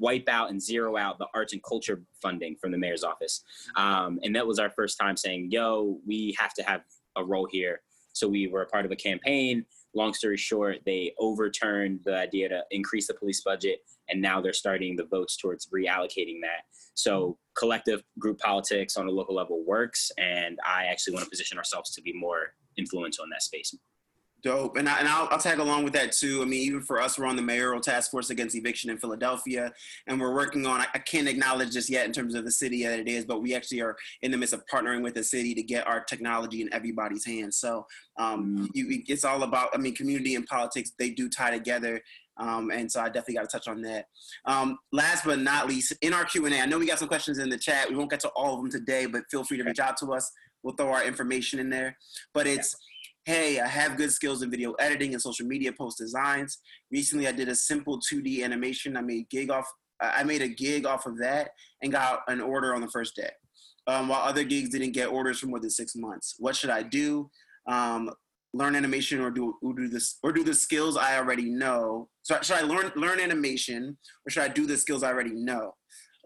[SPEAKER 2] wipe out and zero out the arts and culture funding from the mayor's office. Um, and that was our first time saying, yo, we have to have a role here. So we were a part of a campaign. Long story short, they overturned the idea to increase the police budget, and now they're starting the votes towards reallocating that. So collective group politics on a local level works, and I actually want to position ourselves to be more influential in that space.
[SPEAKER 1] Dope. And, I, and I'll, I'll, tag along with that too. I mean, even for us, we're on the mayoral task force against eviction in Philadelphia, and we're working on, I, I can't acknowledge this yet in terms of the city that it is, but we actually are in the midst of partnering with the city to get our technology in everybody's hands. So um, mm-hmm. you, it's all about, I mean, community and politics, they do tie together. Um, and so I definitely got to touch on that. Um, last but not least, in our Q&A, I know we got some questions in the chat. We won't get to all of them today, but feel free to reach out to us. We'll throw our information in there. But it's, yeah hey, I have good skills in video editing and social media post designs. Recently, I did a simple 2D animation. I made gig off. I made a gig off of that and got an order on the first day. Um, while other gigs didn't get orders for more than six months. What should I do? Um, learn animation or do or do this or do the skills I already know? So should I learn learn animation or should I do the skills I already know?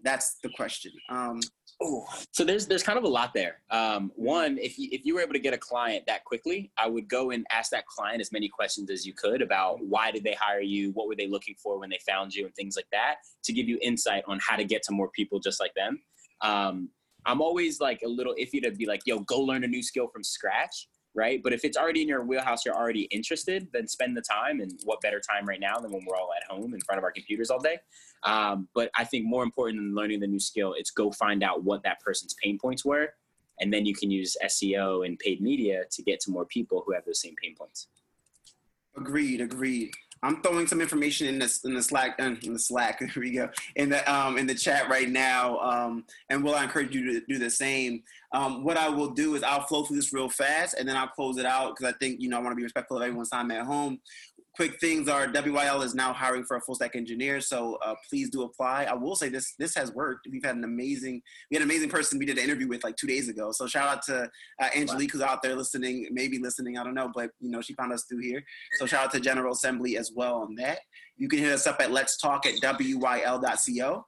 [SPEAKER 1] That's the question. Um,
[SPEAKER 2] Oh, so there's there's kind of a lot there. Um, one, if you, if you were able to get a client that quickly, I would go and ask that client as many questions as you could about why did they hire you, what were they looking for when they found you, and things like that, to give you insight on how to get to more people just like them. Um, I'm always like a little iffy to be like, yo, go learn a new skill from scratch right? But if it's already in your wheelhouse, you're already interested, then spend the time. And what better time right now than when we're all at home in front of our computers all day? Um, but I think more important than learning the new skill, it's go find out what that person's pain points were. And then you can use SEO and paid media to get to more people who have those same pain points.
[SPEAKER 1] Agreed, agreed. I'm throwing some information in the in the Slack uh, in the Slack. (laughs) Here we go in the um, in the chat right now, um, and will I encourage you to do the same. Um, what I will do is I'll flow through this real fast, and then I'll close it out because I think you know I want to be respectful of everyone's time at home quick things are WYL is now hiring for a full stack engineer, so uh, please do apply. I will say this this has worked. We've had an amazing we had an amazing person we did an interview with like two days ago. So shout out to uh, Angelique who's out there listening, maybe listening, I don't know, but you know she found us through here. So shout out to General Assembly as well on that. You can hit us up at let's talk at wyl.co.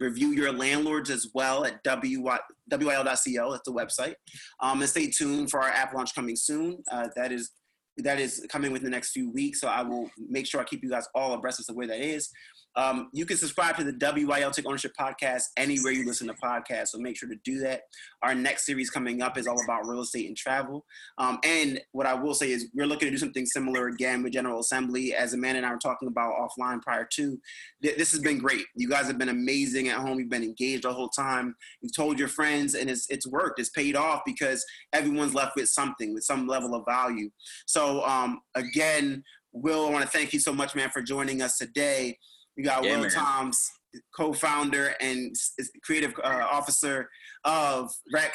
[SPEAKER 1] Review your landlords as well at wyl.co. That's the website. Um, and stay tuned for our app launch coming soon. Uh, that is that is coming within the next few weeks. So I will make sure I keep you guys all abreast as to where that is. Um, you can subscribe to the WYL Take Ownership podcast anywhere you listen to podcasts. So make sure to do that. Our next series coming up is all about real estate and travel. Um, and what I will say is we're looking to do something similar again with General Assembly. As Amanda and I were talking about offline prior to, this has been great. You guys have been amazing at home. You've been engaged the whole time. You've told your friends, and it's it's worked. It's paid off because everyone's left with something, with some level of value. So um, again, Will, I want to thank you so much, man, for joining us today. We got yeah, Will man. Toms, co-founder and creative uh, officer of Rec.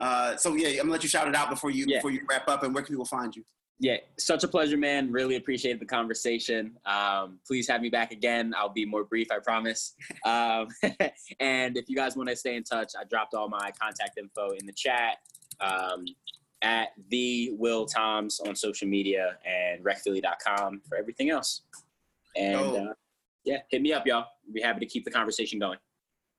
[SPEAKER 1] Uh, so yeah, I'm gonna let you shout it out before you yeah. before you wrap up. And where can people find you?
[SPEAKER 2] Yeah, such a pleasure, man. Really appreciate the conversation. Um, please have me back again. I'll be more brief, I promise. (laughs) Um, (laughs) and if you guys want to stay in touch, I dropped all my contact info in the chat um, at the Will Toms on social media and recphilly.com for everything else. And oh. uh, yeah, hit me up, y'all. Be happy to keep the conversation going.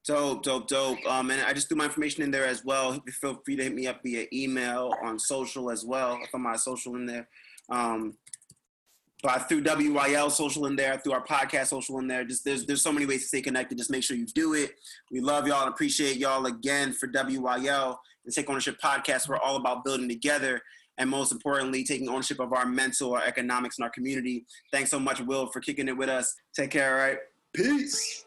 [SPEAKER 1] Dope, dope, dope. Um, and I just threw my information in there as well. Feel free to hit me up via email on social as well. I put my social in there. Um, but I threw WYL social in there, through our podcast social in there. Just there's there's so many ways to stay connected. Just make sure you do it. We love y'all and appreciate y'all again for WYL and Take Ownership Podcast. We're all about building together and most importantly, taking ownership of our mental, our economics, and our community. Thanks so much, Will, for kicking it with us. Take care, all right? Peace.